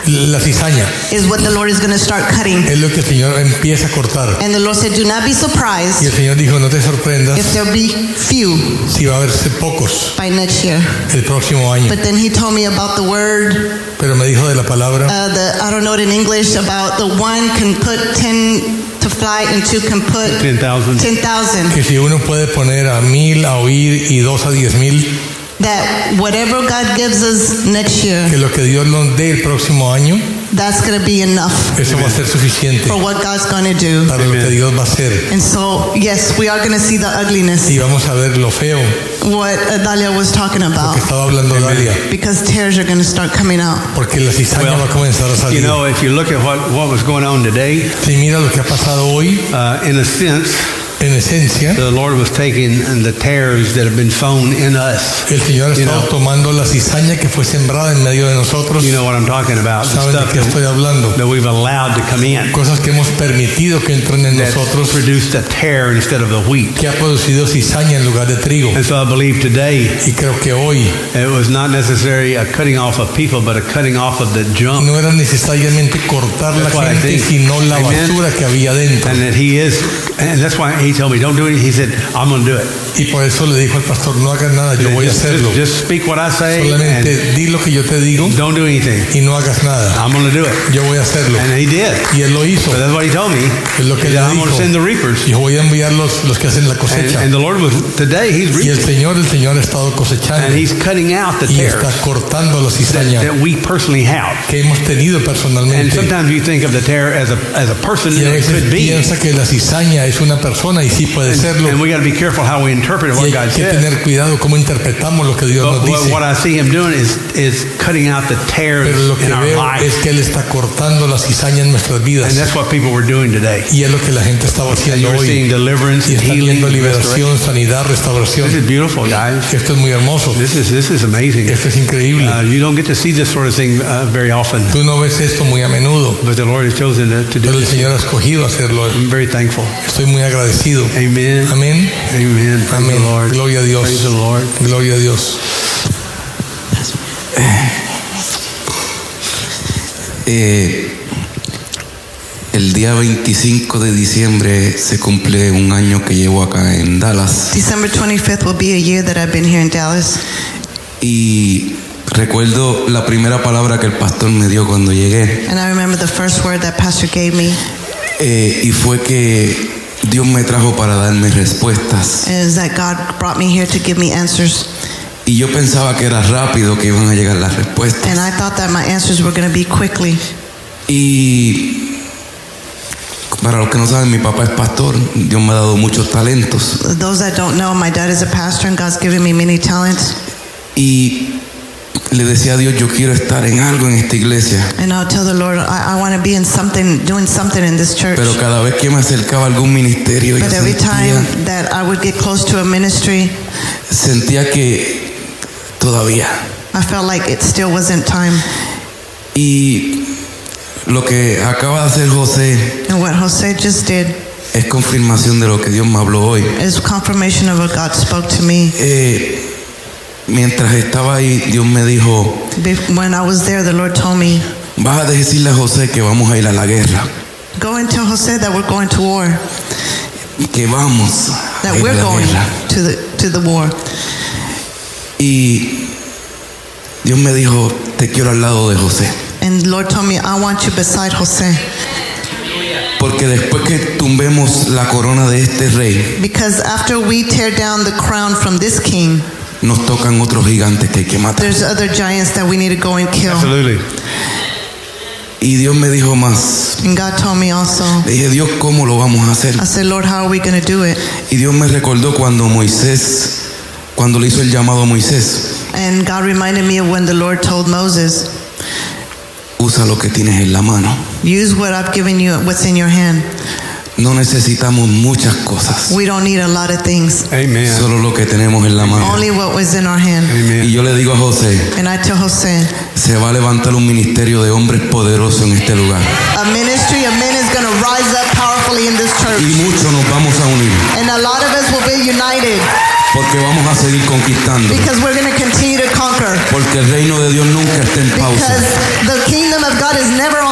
La cizaña is what the Lord is going to start cutting. es lo que el Señor empieza a cortar. And the Lord said, "Do not be Y surprised el Señor dijo, no te sorprendas if there be few si va a haberse pocos by next year." el próximo año. But then he told me about the word, Pero me dijo de la palabra uh, the I don't know it in English about the one can put ten to fly and two can put 10,000. ten thousand. que si uno puede poner a mil a oír y dos a diez mil, That whatever God gives us next year, que lo que Dios nos dé el próximo año, that's going to be enough Eso va a ser suficiente for what God's going to do. para lo que Dios va a hacer. And so, yes, we are going to see the ugliness, Y vamos a ver lo feo what Dalia was talking about, que estaba hablando Dalia. because tears are going to start coming out. Porque la cizaña va a comenzar a salir. You know, if you look at what, what was going on today, si mira lo que ha pasado hoy, uh, in a sense, en esencia, the Lord was taking the tares that have been sown in us. el Señor You estado know. tomando la cizaña que fue sembrada en medio de nosotros. You know what I'm talking about. The ¿Saben de qué estoy hablando? that we've allowed to come in. Cosas que hemos permitido que entren en that nosotros, produced a tear instead of the wheat. que ha producido cizaña en lugar de trigo. And so I believe today Y creo que hoy it was not necessarily a cutting off of people, but a cutting off of the junk. no era necesariamente cortar la That's I gente, sino la Amen. basura que había dentro. And that he is, and that's why he told me, don't do it. He said, I'm going to do it. Y por eso le dijo al pastor, no hagas nada, yo voy a just, hacerlo. just, speak what I say Solamente di lo que yo te digo and don't do anything. y no hagas nada. I'm going to do it. Yo voy a hacerlo. And he did. Y él lo hizo. But that's what he told me. Es lo que He le said, I'm going to dijo. send the reapers. Y voy a enviar los, los que hacen la And, cosecha. and the Lord was, today he's Y el reaping. Señor, el Señor ha estado cosechando And he's cutting out the y tares está cortando la that, cizaña that we personally have. que hemos tenido And personalmente. sometimes you think of the tear as a, as a person, Y and it could be. piensa que la cizaña es una persona y sí puede serlo. and we got to be careful how we interpret Y what hay God que says. tener cuidado cómo interpretamos lo que Dios But nos dice. what I see him doing is, is cutting out the tears Pero lo que in our veo life. es que Él está cortando la cizaña en nuestras vidas. And that's what people were doing today. Y es lo que la gente estaba haciendo seeing hoy. deliverance Y and está healing. viendo liberación, sanidad, restauración. This is beautiful, guys. Esto es muy hermoso. This is, this is amazing. Esto es increíble. Uh, you don't get to see this sort of thing uh, very often. Tú no ves esto muy a menudo, But the Lord has chosen to, to do pero el. Señor ha escogido hacerlo. I'm very thankful. Estoy muy agradecido. Amen. Amén. Amén. Lord. Gloria a Dios. Praise the Lord. Gloria a Dios. Eh, el día 25 de diciembre se cumple un año que llevo acá en Dallas December 25th will be a year that I've been here in Dallas. y recuerdo la primera palabra que el pastor me dio cuando llegué And I remember the first word that Pastor gave me eh, y fue que Dios me trajo para darme respuestas is that God brought me here to give me answers. y yo pensaba que era rápido que iban a llegar las respuestas And I thought that my answers were going to be quickly. y para los que no saben mi papá es pastor Dios me ha dado muchos talentos Those that don't know, my dad is a pastor and God's given me many talents. y le decía a Dios yo quiero estar en algo en esta iglesia And I'll tell the Lord, I, I want to be in something, doing something in this church. Pero cada vez que me acercaba a algún ministerio, yo But every time sentía, that I would get close to a ministry, sentía que todavía. I felt like it still wasn't time. Y lo que acaba de hacer José And what Jose just did es confirmación de lo que Dios me habló hoy. is confirmation of what God spoke to me. Eh, mientras estaba ahí, Dios me dijo, When I was there, the Lord told me, vas a decirle a José que vamos a ir a la guerra, go and tell Jose that we're going to war, que vamos a that ir a we're la going guerra. to the, to the war. Y Dios me dijo, te quiero al lado de José. And the Lord told me, I want you beside Jose. Porque después que tumbemos la corona de este rey, Because after we tear down the crown from this king, nos tocan otros gigantes que hay que matar. there's other giants that we need to go and kill. Absolutely. Y Dios me dijo más. And God told me also, Le dije, Dios, ¿cómo lo vamos a hacer? I said, Lord, how are we going to do it? Y Dios me recordó cuando Moisés, cuando le hizo el llamado a Moisés, And God reminded me of when the Lord told Moses, usa lo que tienes en la mano. use what I've given you, what's in your hand. No necesitamos muchas cosas, We don't need a lot of things, Amen. solo lo que tenemos en la mano. only what was in our hand. Y yo le digo a José, And I tell Jose, se va a levantar un ministerio de hombres poderosos en este lugar. a ministry of men is going to rise up powerfully in this Y church. muchos nos vamos a unir, And a lot of us will be united porque vamos a seguir conquistando. because we're going to continue to conquer. Porque el reino de Dios nunca está en pausa. Because the kingdom of God is never on.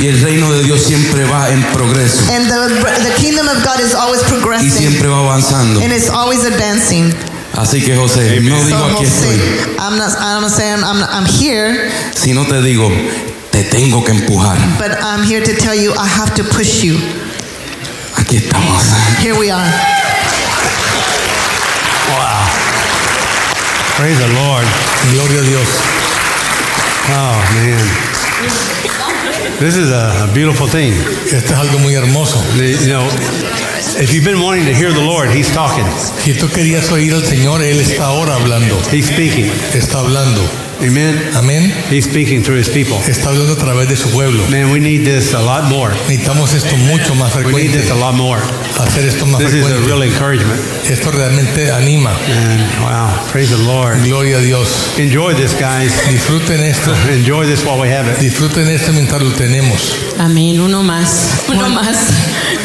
Y el reino de Dios siempre va en progreso. And the, the kingdom of God is always Y progressing. siempre va avanzando. And it's always advancing. Así que José, no So digo aquí estoy, I'm not, I'm not saying I'm, I'm here, sino te digo, te tengo que empujar. but I'm here to tell you I have to push you. Aquí estamos. Here we are. Wow. Praise the Lord. Gloria a Dios. Oh, man. This is a, beautiful thing. Esto es algo muy hermoso. The- you know, if you've been wanting to hear the Lord, He's talking. Si tú querías oír al Señor, Él está ahora hablando. He's speaking. Está hablando. Amen. Amén. He's speaking through His people. Está hablando a través de su pueblo. Man, we need this a lot more. Necesitamos esto mucho más We need frecuente. this a lot more. Hacer esto más This is a frecuente. real encouragement. Esto realmente anima. And wow, praise the Lord. Gloria a Dios. Enjoy this, guys. Disfruten esto. Enjoy this while we have it. Disfruten esto mientras lo tenemos. Amén, uno más. Uno más.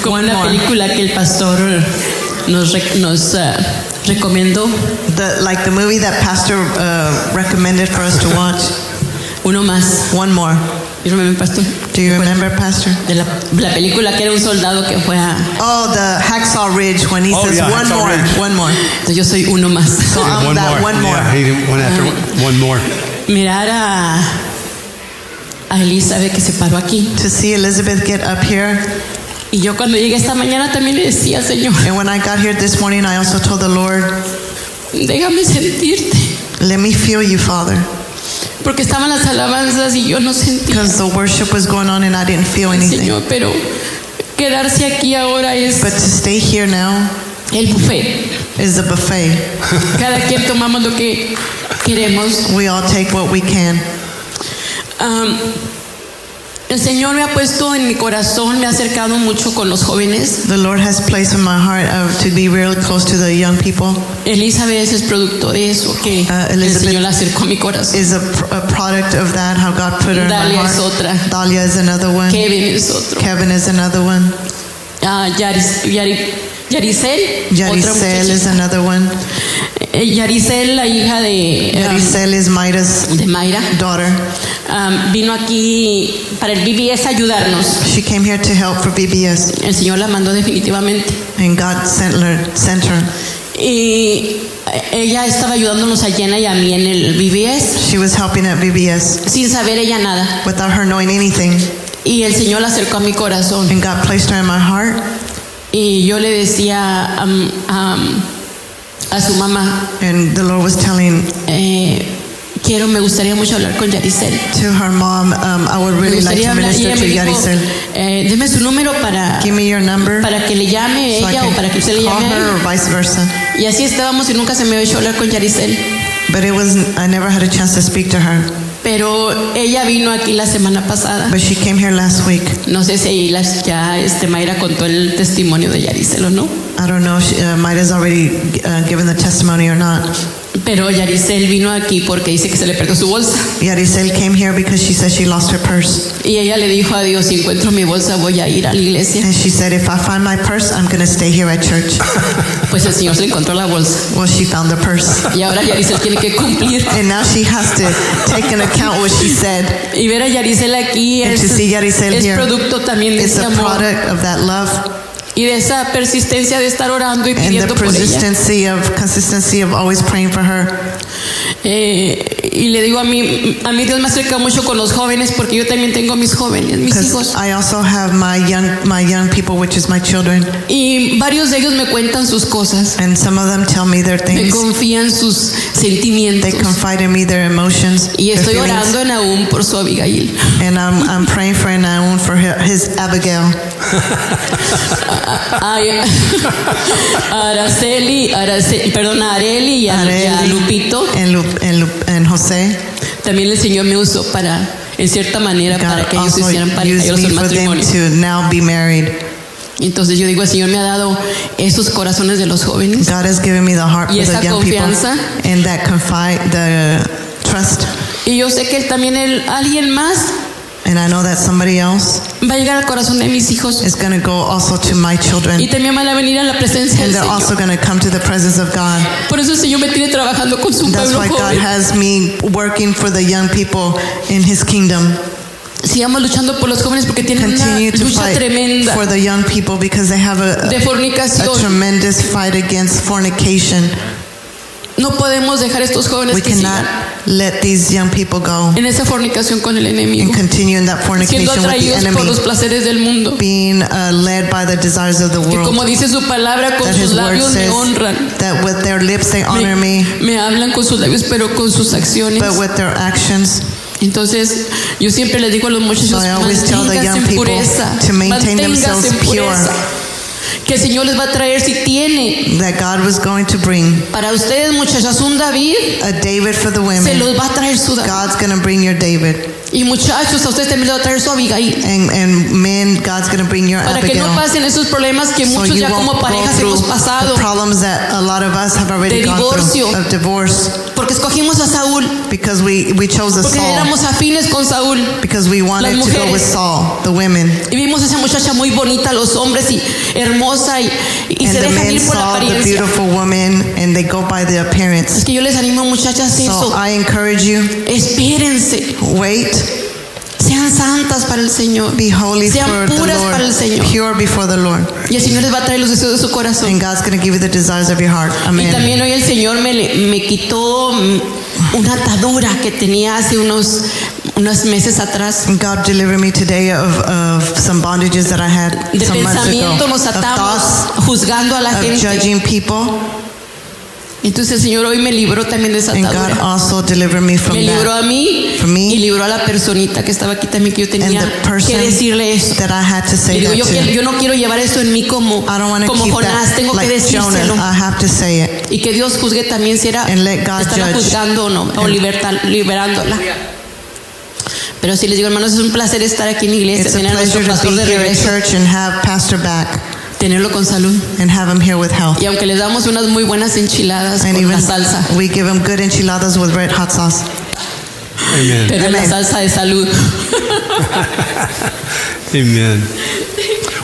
Como una película que el pastor nos, nos eh, recomendó. The, like the movie that Pastor uh, recommended for us to watch. Uno más. One more. You remember, pastor? Do you remember, Pastor? De la, la película que era un soldado que fue a... Oh, the Hacksaw Ridge when he Oh, says yeah, one Hacksaw more, Ridge. one more. Entonces yo soy uno más. So I'm one that more. one more. Yeah, he went after one more. Mirar a, a Elizabeth que se paró aquí. To see Elizabeth get up here. Y yo cuando llegué esta mañana también le decía, Señor, And when I got here this morning, I also told the Lord, déjame sentirte. let me feel you, Father. Porque estaban las alabanzas y yo no sentía. Because the worship was going on and I didn't feel anything. Señor, pero quedarse aquí ahora es But to stay here now el buffet. is a buffet. Cada quien tomamos lo que queremos. We all take what we can. Am, el Señor me ha puesto en mi corazón, me ha acercado mucho con los jóvenes. The Lord has placed in my heart of, to be real close to the young people. Elizabeth es producto de eso que Uh, el Señor la acercó a mi corazón. Is a, pr- a product of that, how God put her in my Dalia heart. es otra. Dalia is another one. Kevin es otro. Kevin is another one. Ah, Yaris, Yari, Yaricel, otra Yaricel is another one. Eh, Yaricel, la hija de, um, Yaricel is Maida's de Mayra, daughter. um, vino aquí para el BBS a ayudarnos. She came here to help for BBS, El Señor la mandó definitivamente. and God sent her. Sent her. Y ella estaba ayudándonos a Jenna y a mí en el BBS She was helping at BBS sin saber ella nada. without her knowing anything, Y el Señor la acercó a mi corazón. and God placed her in my heart. Y yo le decía am, am, a su mamá, And the Lord was telling eh, quiero, me gustaría mucho hablar con Yaricel. to her mom, um, I would really like to minister to Yaricel. eh, deme su número para, Give me your number para que le llame so ella o para que usted le call llame a her or vice versa. Y así estábamos y nunca se me hecho hablar con Yaricel. But it was I never had a chance to speak to her. Pero ella vino aquí la semana pasada. But she came here last week. No sé si las- ya este Mayra contó el testimonio de Yaricel o no. I don't know if she, uh, Maida's already uh, given the testimony or not. Pero Yaricel vino aquí porque dice que se le perdió su bolsa. Yaricel came here because she said she lost her purse. Y ella le dijo a Dios, si encuentro mi bolsa voy a ir a la iglesia. And she said, if I find my purse, I'm going to stay here at church. Pues el Señor se encontró la bolsa. Well, she found the purse. Y ahora Yaricel tiene que cumplir. And now she has to take into account what she said. Y ver a Yaricel aquí And es, to see Yaricel es here, producto también de It's ese a amor product of that love y de esa persistencia de estar orando y pidiendo por ella. persistency of consistency of always praying for her. Eh, y le digo a mí, a mí Dios me acerca mucho con los jóvenes porque yo también tengo mis jóvenes, mis hijos. I also have my young my young people, which is my children, Y varios de ellos me cuentan sus cosas, and some of them tell me their me things. confían sus They sentimientos. confide in me their emotions, Y their estoy feelings. orando en aún por su Abigail. and I'm I'm praying for Naun for hi- his Abigail. Ay, Araceli, Arace- perdón, Areli y a, y a Areli Lupito. and Lu, and, Lu, and Jose. También el Señor me usó para, en cierta manera, para God que ellos also hicieran pareja y ellos en them matrimonio. Entonces yo digo, el Señor me ha dado esos corazones de los jóvenes God has given me the heart y esa the young people confianza. and that confide the trust. Y yo sé que también él, alguien más And I know that somebody else va a llegar al corazón de mis hijos is going to go also to my children. y también van a venir a la presencia And del they're also going to come to the presence of God. Por eso el Señor me tiene trabajando con su That's pueblo why God joven. has me working for the young people in His kingdom. Sigamos luchando por los jóvenes porque tienen una Continue to lucha fight tremenda for the young people because they have a, de a fornicación. tremendous fight against fornication. No podemos dejar estos jóvenes We que cannot sigan let these young people go en esa fornicación con el enemigo, and continue in that siendo fornication with the atraídos por enemy, los placeres del mundo. being uh, led by the desires of the Que como world. dice su palabra, con That sus His word labios me says honran. that with their lips they honor me, Me hablan con sus labios, pero con sus acciones but with their actions Entonces, yo siempre les digo a los muchachos, So I always tell the manténganse young en people pureza, to maintain manténganse themselves en pure. pureza. Que el Señor les va a traer si tiene That God was going to bring para ustedes muchachas un David, a David for the se women. los va a traer su David. God's going to bring your David. Y muchachos, a ustedes también les va a traer su Abigail. And, and men, God's going to bring your Para que Abigail. no pasen esos problemas que So muchos ya como parejas hemos pasado. the problems that a lot of us have already De gone divorcio. through of divorce Porque escogimos a Saúl. because we, we chose a Porque Saul éramos afines con Saúl. because we wanted Las to go with mujeres. Saul, the women. Y vimos a esa muchacha muy bonita, los hombres, y hermosa, y, y And se dejan ir por la saw the apariencia. beautiful woman and they go by the appearance. Es que yo les animo, muchachas, So eso. I encourage you, Espérense. wait, Sean santas para el Señor. be holy Sean for the puras para el Señor. pure before the Lord. Y el Señor les va a traer los deseos de su corazón. And God's going to give you the desires of your heart. Y Amen. también hoy el Señor me, me quitó una atadura que tenía hace unos, unos meses atrás. God delivered me today of, of some bondages that I had De some months ago. pensamiento nos Of atamos thoughts, juzgando a la of gente. judging people. Entonces el Señor hoy me libró también de esa And God atadura. also delivered me from Me libró a that. mí From me. y libró a la personita que estaba aquí también que yo tenía And the person que decirle eso. that I had to say digo, that yo, quiero- to. yo no quiero llevar eso en mí como, I don't want to como keep Jonás, that tengo que decírselo. Jonah. I have to say it. Y que Dios juzgue también si era And let God estaba judge. juzgando o no, o And- liberándola. Pero sí les digo, hermanos, es un placer estar aquí en la iglesia, It's a tener a nuestro pleasure to pastor be de here at regreso, church and have Pastor back tenerlo con salud. and have him here with health. Y aunque les damos unas muy buenas enchiladas And con la even salsa, we give him good enchiladas with red hot sauce. Amen. pero es la Amen. salsa de salud. Amen.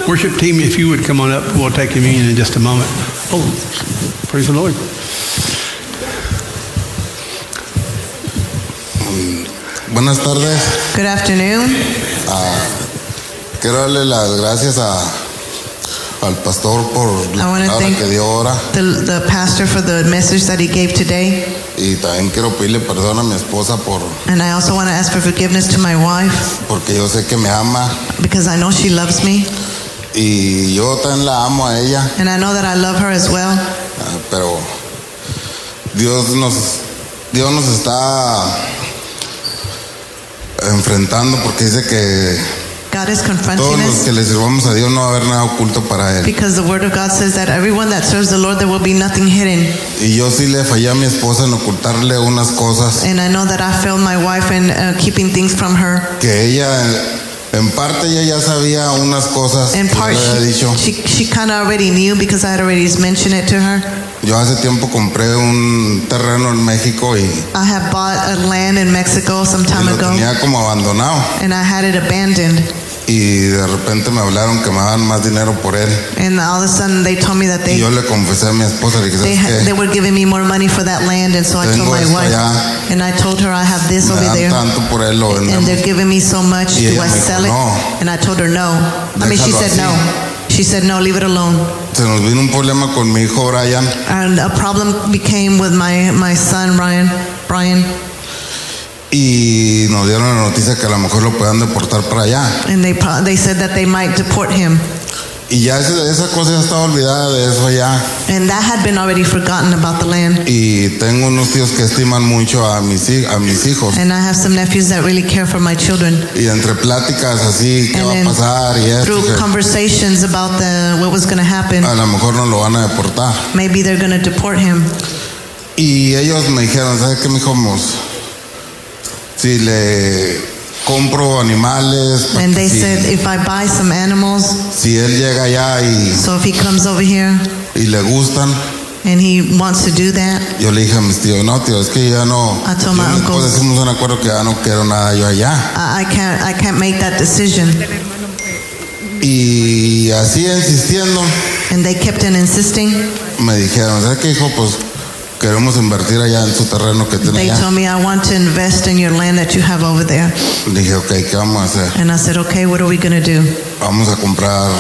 Worship team, if you would come on up, we'll take communion in just a moment. Oh, praise the Lord. Buenas tardes. Good afternoon. Ah, quiero darle las gracias a, al pastor por la palabra que dio ahora. The, the pastor for the message that he gave today. y también quiero pedirle perdón a mi esposa por And I also want to ask for forgiveness to my wife. porque yo sé que me ama. Because I know she loves me. Y yo también la amo a ella, and I know that I love her as well. ah, pero Dios nos Dios nos está enfrentando porque dice que God is confronting todos los us que le sirvamos a Dios no va a haber nada oculto para él. because the word of God says that everyone that serves the Lord there will be nothing hidden. Y yo sí le fallé a mi esposa en ocultarle unas cosas And I know that I failed my wife in uh, keeping things from her. que ella en parte ella ya sabía unas cosas In que yo part, le había dicho. she, she, she kind of already knew because I had already mentioned it to her. Yo hace tiempo compré un terreno en México y, y I had bought a land in Mexico some time lo ago tenía como abandonado and I had it abandoned. Y de repente me hablaron que me daban más dinero por él. And all of a sudden they told me that y they yo le confesé a mi esposa le dije they, were giving me more money for that land and so I told my wife allá. and I told her I have this me over there. tanto por él lo and they're giving me so much Y do I dijo, sell it "No. and I told her no. I mean she said así. no she said no leave it alone. Se nos vino un problema con mi hijo Brian. And a problem became with my my son Ryan Brian y nos dieron la noticia que a lo mejor lo puedan deportar para allá. And they they said that they might deport him. Y ya ese- esa cosa ya estaba olvidada de eso ya. And that had been already forgotten about the land. Y tengo unos tíos que estiman mucho a mis, a mis hijos. And I have some nephews that really care for my children. Y entre pláticas así qué And va a pasar y esto through conversations about the what was going to happen. a lo mejor no lo van a deportar. Maybe they're going to deport him. Y ellos me dijeron ¿sabes qué mijos? Si le compro animales and they si, said if I buy some animals si él llega allá y, so if he comes over here y le gustan and he wants to do that yo le dije a mis tíos no tío es que ya no I told my uncles. hicimos un acuerdo que ya no quiero nada yo allá I, I can't I can't make that decision y así insistiendo and they kept on insisting me dijeron ¿sabes qué hijo? pues queremos invertir allá en su terreno que tiene they allá told me I want to invest in your land that you have over there. Le dije ok ¿qué vamos a hacer? and I said okay what are we going to do vamos a comprar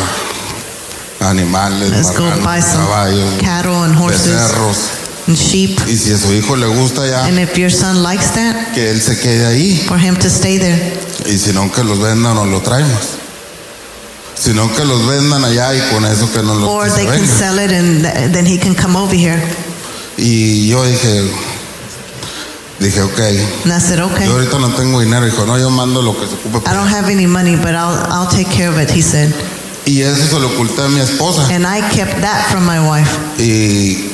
animales let's go marranos, buy some caballos cattle and horses becerros. and sheep. Y si a su hijo le gusta ya and if your son likes that que él se quede ahí. for him to stay there. Y si no que los vendan o lo traemos sino que los vendan allá y con eso que no or los they can vengan. sell it and th- then he can come over here y yo dije Dije, ok. And I said, okay. Yo ahorita no tengo dinero. Dijo, no, yo mando lo que se ocupe. I don't have any money, but I'll, I'll take care of it, he said. Y eso se lo oculté a mi esposa. And I kept that from my wife. Y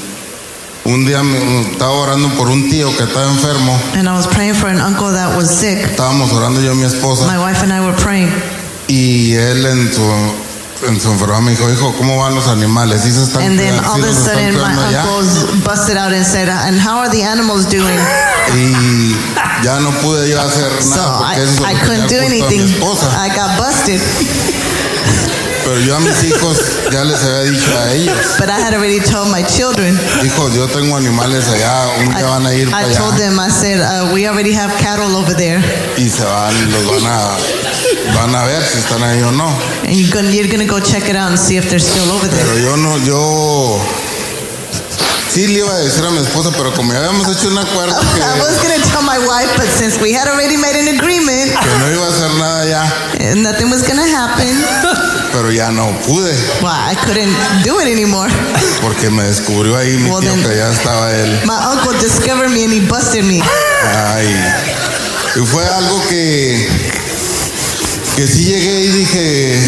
un día me, estaba orando por un tío que estaba enfermo. And I was praying for an uncle that was sick. Estábamos orando yo y mi esposa. My wife and I were praying. Y él en su, su enfermedad me dijo, hijo, ¿cómo van los animales? ¿Sí se están And then all ¿Sí of a sudden, my cuidando allá?" uncles busted out and said, and how are the animals doing? Y ya no pude yo hacer So nada I, eso couldn't do anything. I got busted. Pero yo a mis hijos ya les había dicho a ellos, But I had already told my children. hijos, yo tengo animales allá, un día van a ir para I told them, I said, uh, we already have cattle over there. y se van, los van a, van a ver si están ahí o no. And you're gonna, you're gonna go check it out and see if they're still over Pero there. yo no, yo sí le iba a decir a mi esposa, pero como ya habíamos hecho un acuerdo que, I was gonna tell my wife, but since we had already made an agreement, que no iba a hacer nada ya, and nothing was gonna happen, pero ya no pude, well, I couldn't do it anymore. porque me descubrió ahí mi Well, tío then- que ya estaba él. My uncle discovered me and he busted me. Ay, y fue algo que, que sí llegué y dije,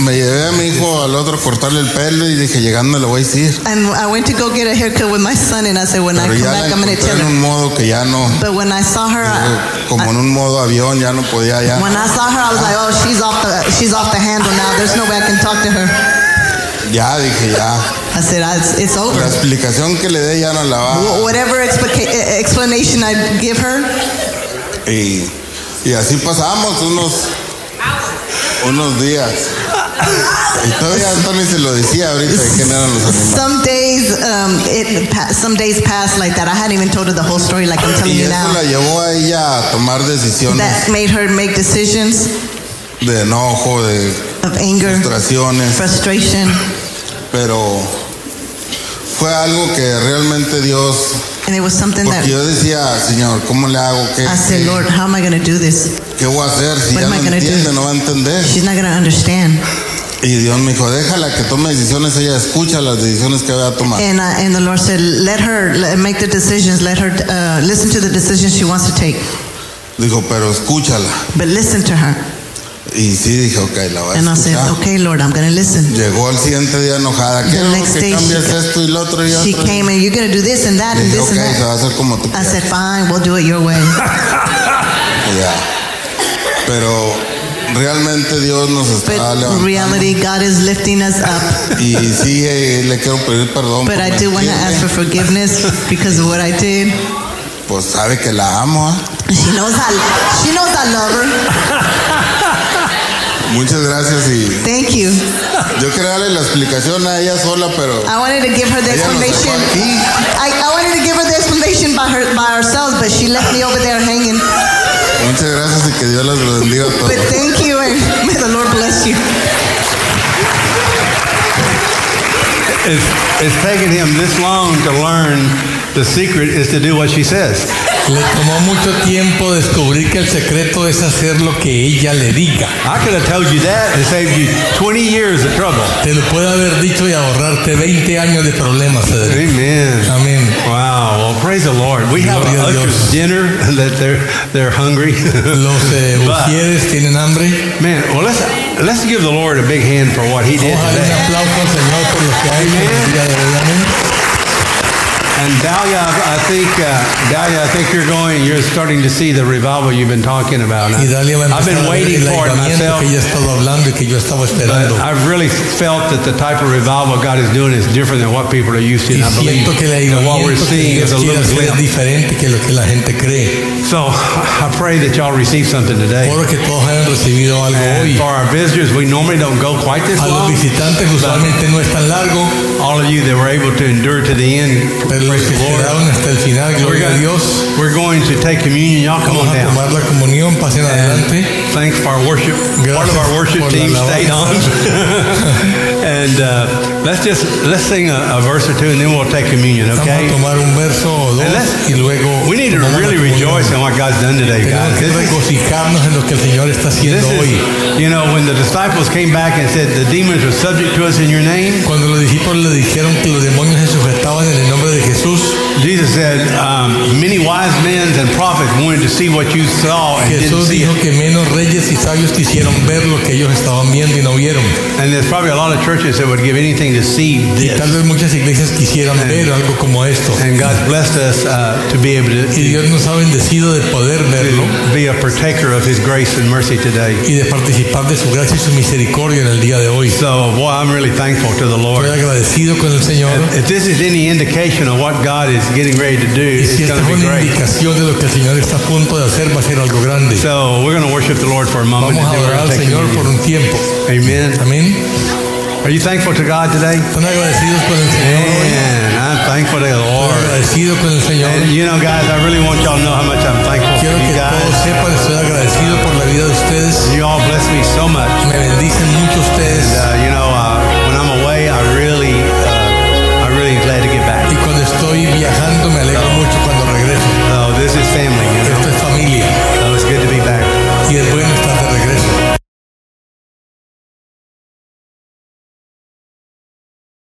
me llevé a mi hijo al otro a cortarle el pelo y dije, llegando le voy a decir. And I went to go get a haircut with my son, and I said, when I come back, I'm gonna encontré tell en her. un modo que ya no, But when I saw her, I, como en un modo avión, ya no podía ya. when I saw her, I was like, oh, she's off the she's off the handle now. There's no way I can talk to her. Ya dije, ya. I said, "Ah, it's, over. La explicación que le dé ya no la va. Wh- Whatever explanation I give her, Y, y así pasamos unos, unos días. Y todavía Tony se lo decía ahorita de quién eran los animales. some days um, it some days passed like that. I hadn't even told her the whole story like I'm telling Y you eso now. la llevó a ella a tomar decisiones That made her make decisions de enojo, de of anger, frustraciones, frustration, pero fue algo que realmente Dios, and it was something that porque yo decía, Señor, ¿cómo le hago? ¿Qué, I said, Lord, how am I going to do this? qué voy a hacer? Si What ya am I no gonna do? entiende, no va a entender. She's not going to understand. Y Dios me dijo, déjala que tome decisiones, ella escucha las decisiones que va a tomar. And, uh, and the Lord said, let her let, make the decisions. Let her uh, listen to the decisions she wants to take. Dijo, pero escúchala. But listen to her. Y sí dije, ok, la voy a And I said, escuchar. okay, Lord, I'm going to listen. Llegó al siguiente día enojada. The Quiero next que day cambies she- esto y lo otro y She otro. came and you're going to do this and that and Dije, this ok, and se va a that. hacer como tú I said, fine, we'll do it your way. Ya. Pero realmente Dios nos está But levantando. reality, God is lifting us up. Y sí, eh, le quiero pedir perdón. But I do want to ask for forgiveness because of what I did. Pues sabe que la amo. ¿ah? She knows I, she knows I love her. Muchas gracias y Thank you. yo quería darle la explicación a ella sola, pero I wanted to give her the Ella explanation. I, I wanted to give her the explanation by her by ourselves, but she left me over there hanging. muchas gracias y que Dios las bendiga a todos. But thank you, and may the Lord bless you. It's, it's taken him this long to learn the secret is to do what she says. Le tomó mucho tiempo descubrir que el secreto es hacer lo que ella le diga. I could have told you that and saved you 20 years of trouble. Te lo puede haber dicho y ahorrarte 20 años de problemas, Federico. Amen. Amén. Wow. Well, praise the Lord. We have Gloria a a usher's dinner that they're they're hungry. Los eh, But, tienen hambre. man, well let's let's give the Lord a big hand for what He did darle un aplauso al Señor por lo que ha hecho el día de hoy. Amén. And Dahlia, I think uh, Dahlia, I think you're going. You're starting to see the revival you've been talking about. Dalia a I've been waiting for it myself. que ella ha hablando y que yo estaba But esperando. I've really felt that the type of revival God is doing is different than what people are used to. And I believe siento que el that what we're seeing is a little hacer es glimpse. diferente que lo que la gente cree. So I pray that y'all receive something today. Oro que todos hayan recibido algo And hoy. for our visitors, we normally don't go quite this A los long. visitantes usualmente no es tan largo, All of you that were able to endure to the end, pero praise the Lord. hasta el final, gloria a going, Dios. we're going to take communion. Y'all come Vamos on a down. tomar la comunión, pasen adelante. Thanks for our worship. Part of Gracias our worship por la team stayed on. and uh, Let's just let's sing a, a verse or two and then we'll take communion, Vamos okay? a tomar un verso o dos And y luego We need to really rejoice in what God's done today, guys. que regocijarnos en lo que el Señor está haciendo hoy. you know, when the disciples came back and said, The demons are subject to us in your name, Cuando los discípulos le dijeron que los demonios se sujetaban en el nombre de Jesús, Jesus said, um, Many wise men and prophets wanted to see what you saw and didn't Jesús see dijo que menos reyes y sabios quisieron ver lo que ellos estaban viendo y no vieron. And there's probably a lot of churches that would give anything see Y tal vez muchas iglesias quisieran ver algo como esto. And God's blessed us uh, to be able to, Y Dios nos ha bendecido de poder verlo be a partaker of His grace and mercy today. y de participar de su gracia y su misericordia en el día de hoy. So, boy, I'm really thankful to the Lord. Estoy agradecido con el Señor. If this is any indication of what God is getting ready to do, Y it's si esta going to fue be una great. indicación de lo que el Señor está a punto de hacer, va a ser algo grande. So, we're going to worship the Lord for a moment. Vamos a and adorar al Señor por un tiempo. Amen. Amén. Are you thankful to God today? I'm thankful to the Lord. And you know, guys, I really want y'all to know how much I'm thankful for you guys. Sepan, por la vida de. You all bless me so much. Me mucho. And, uh, you know,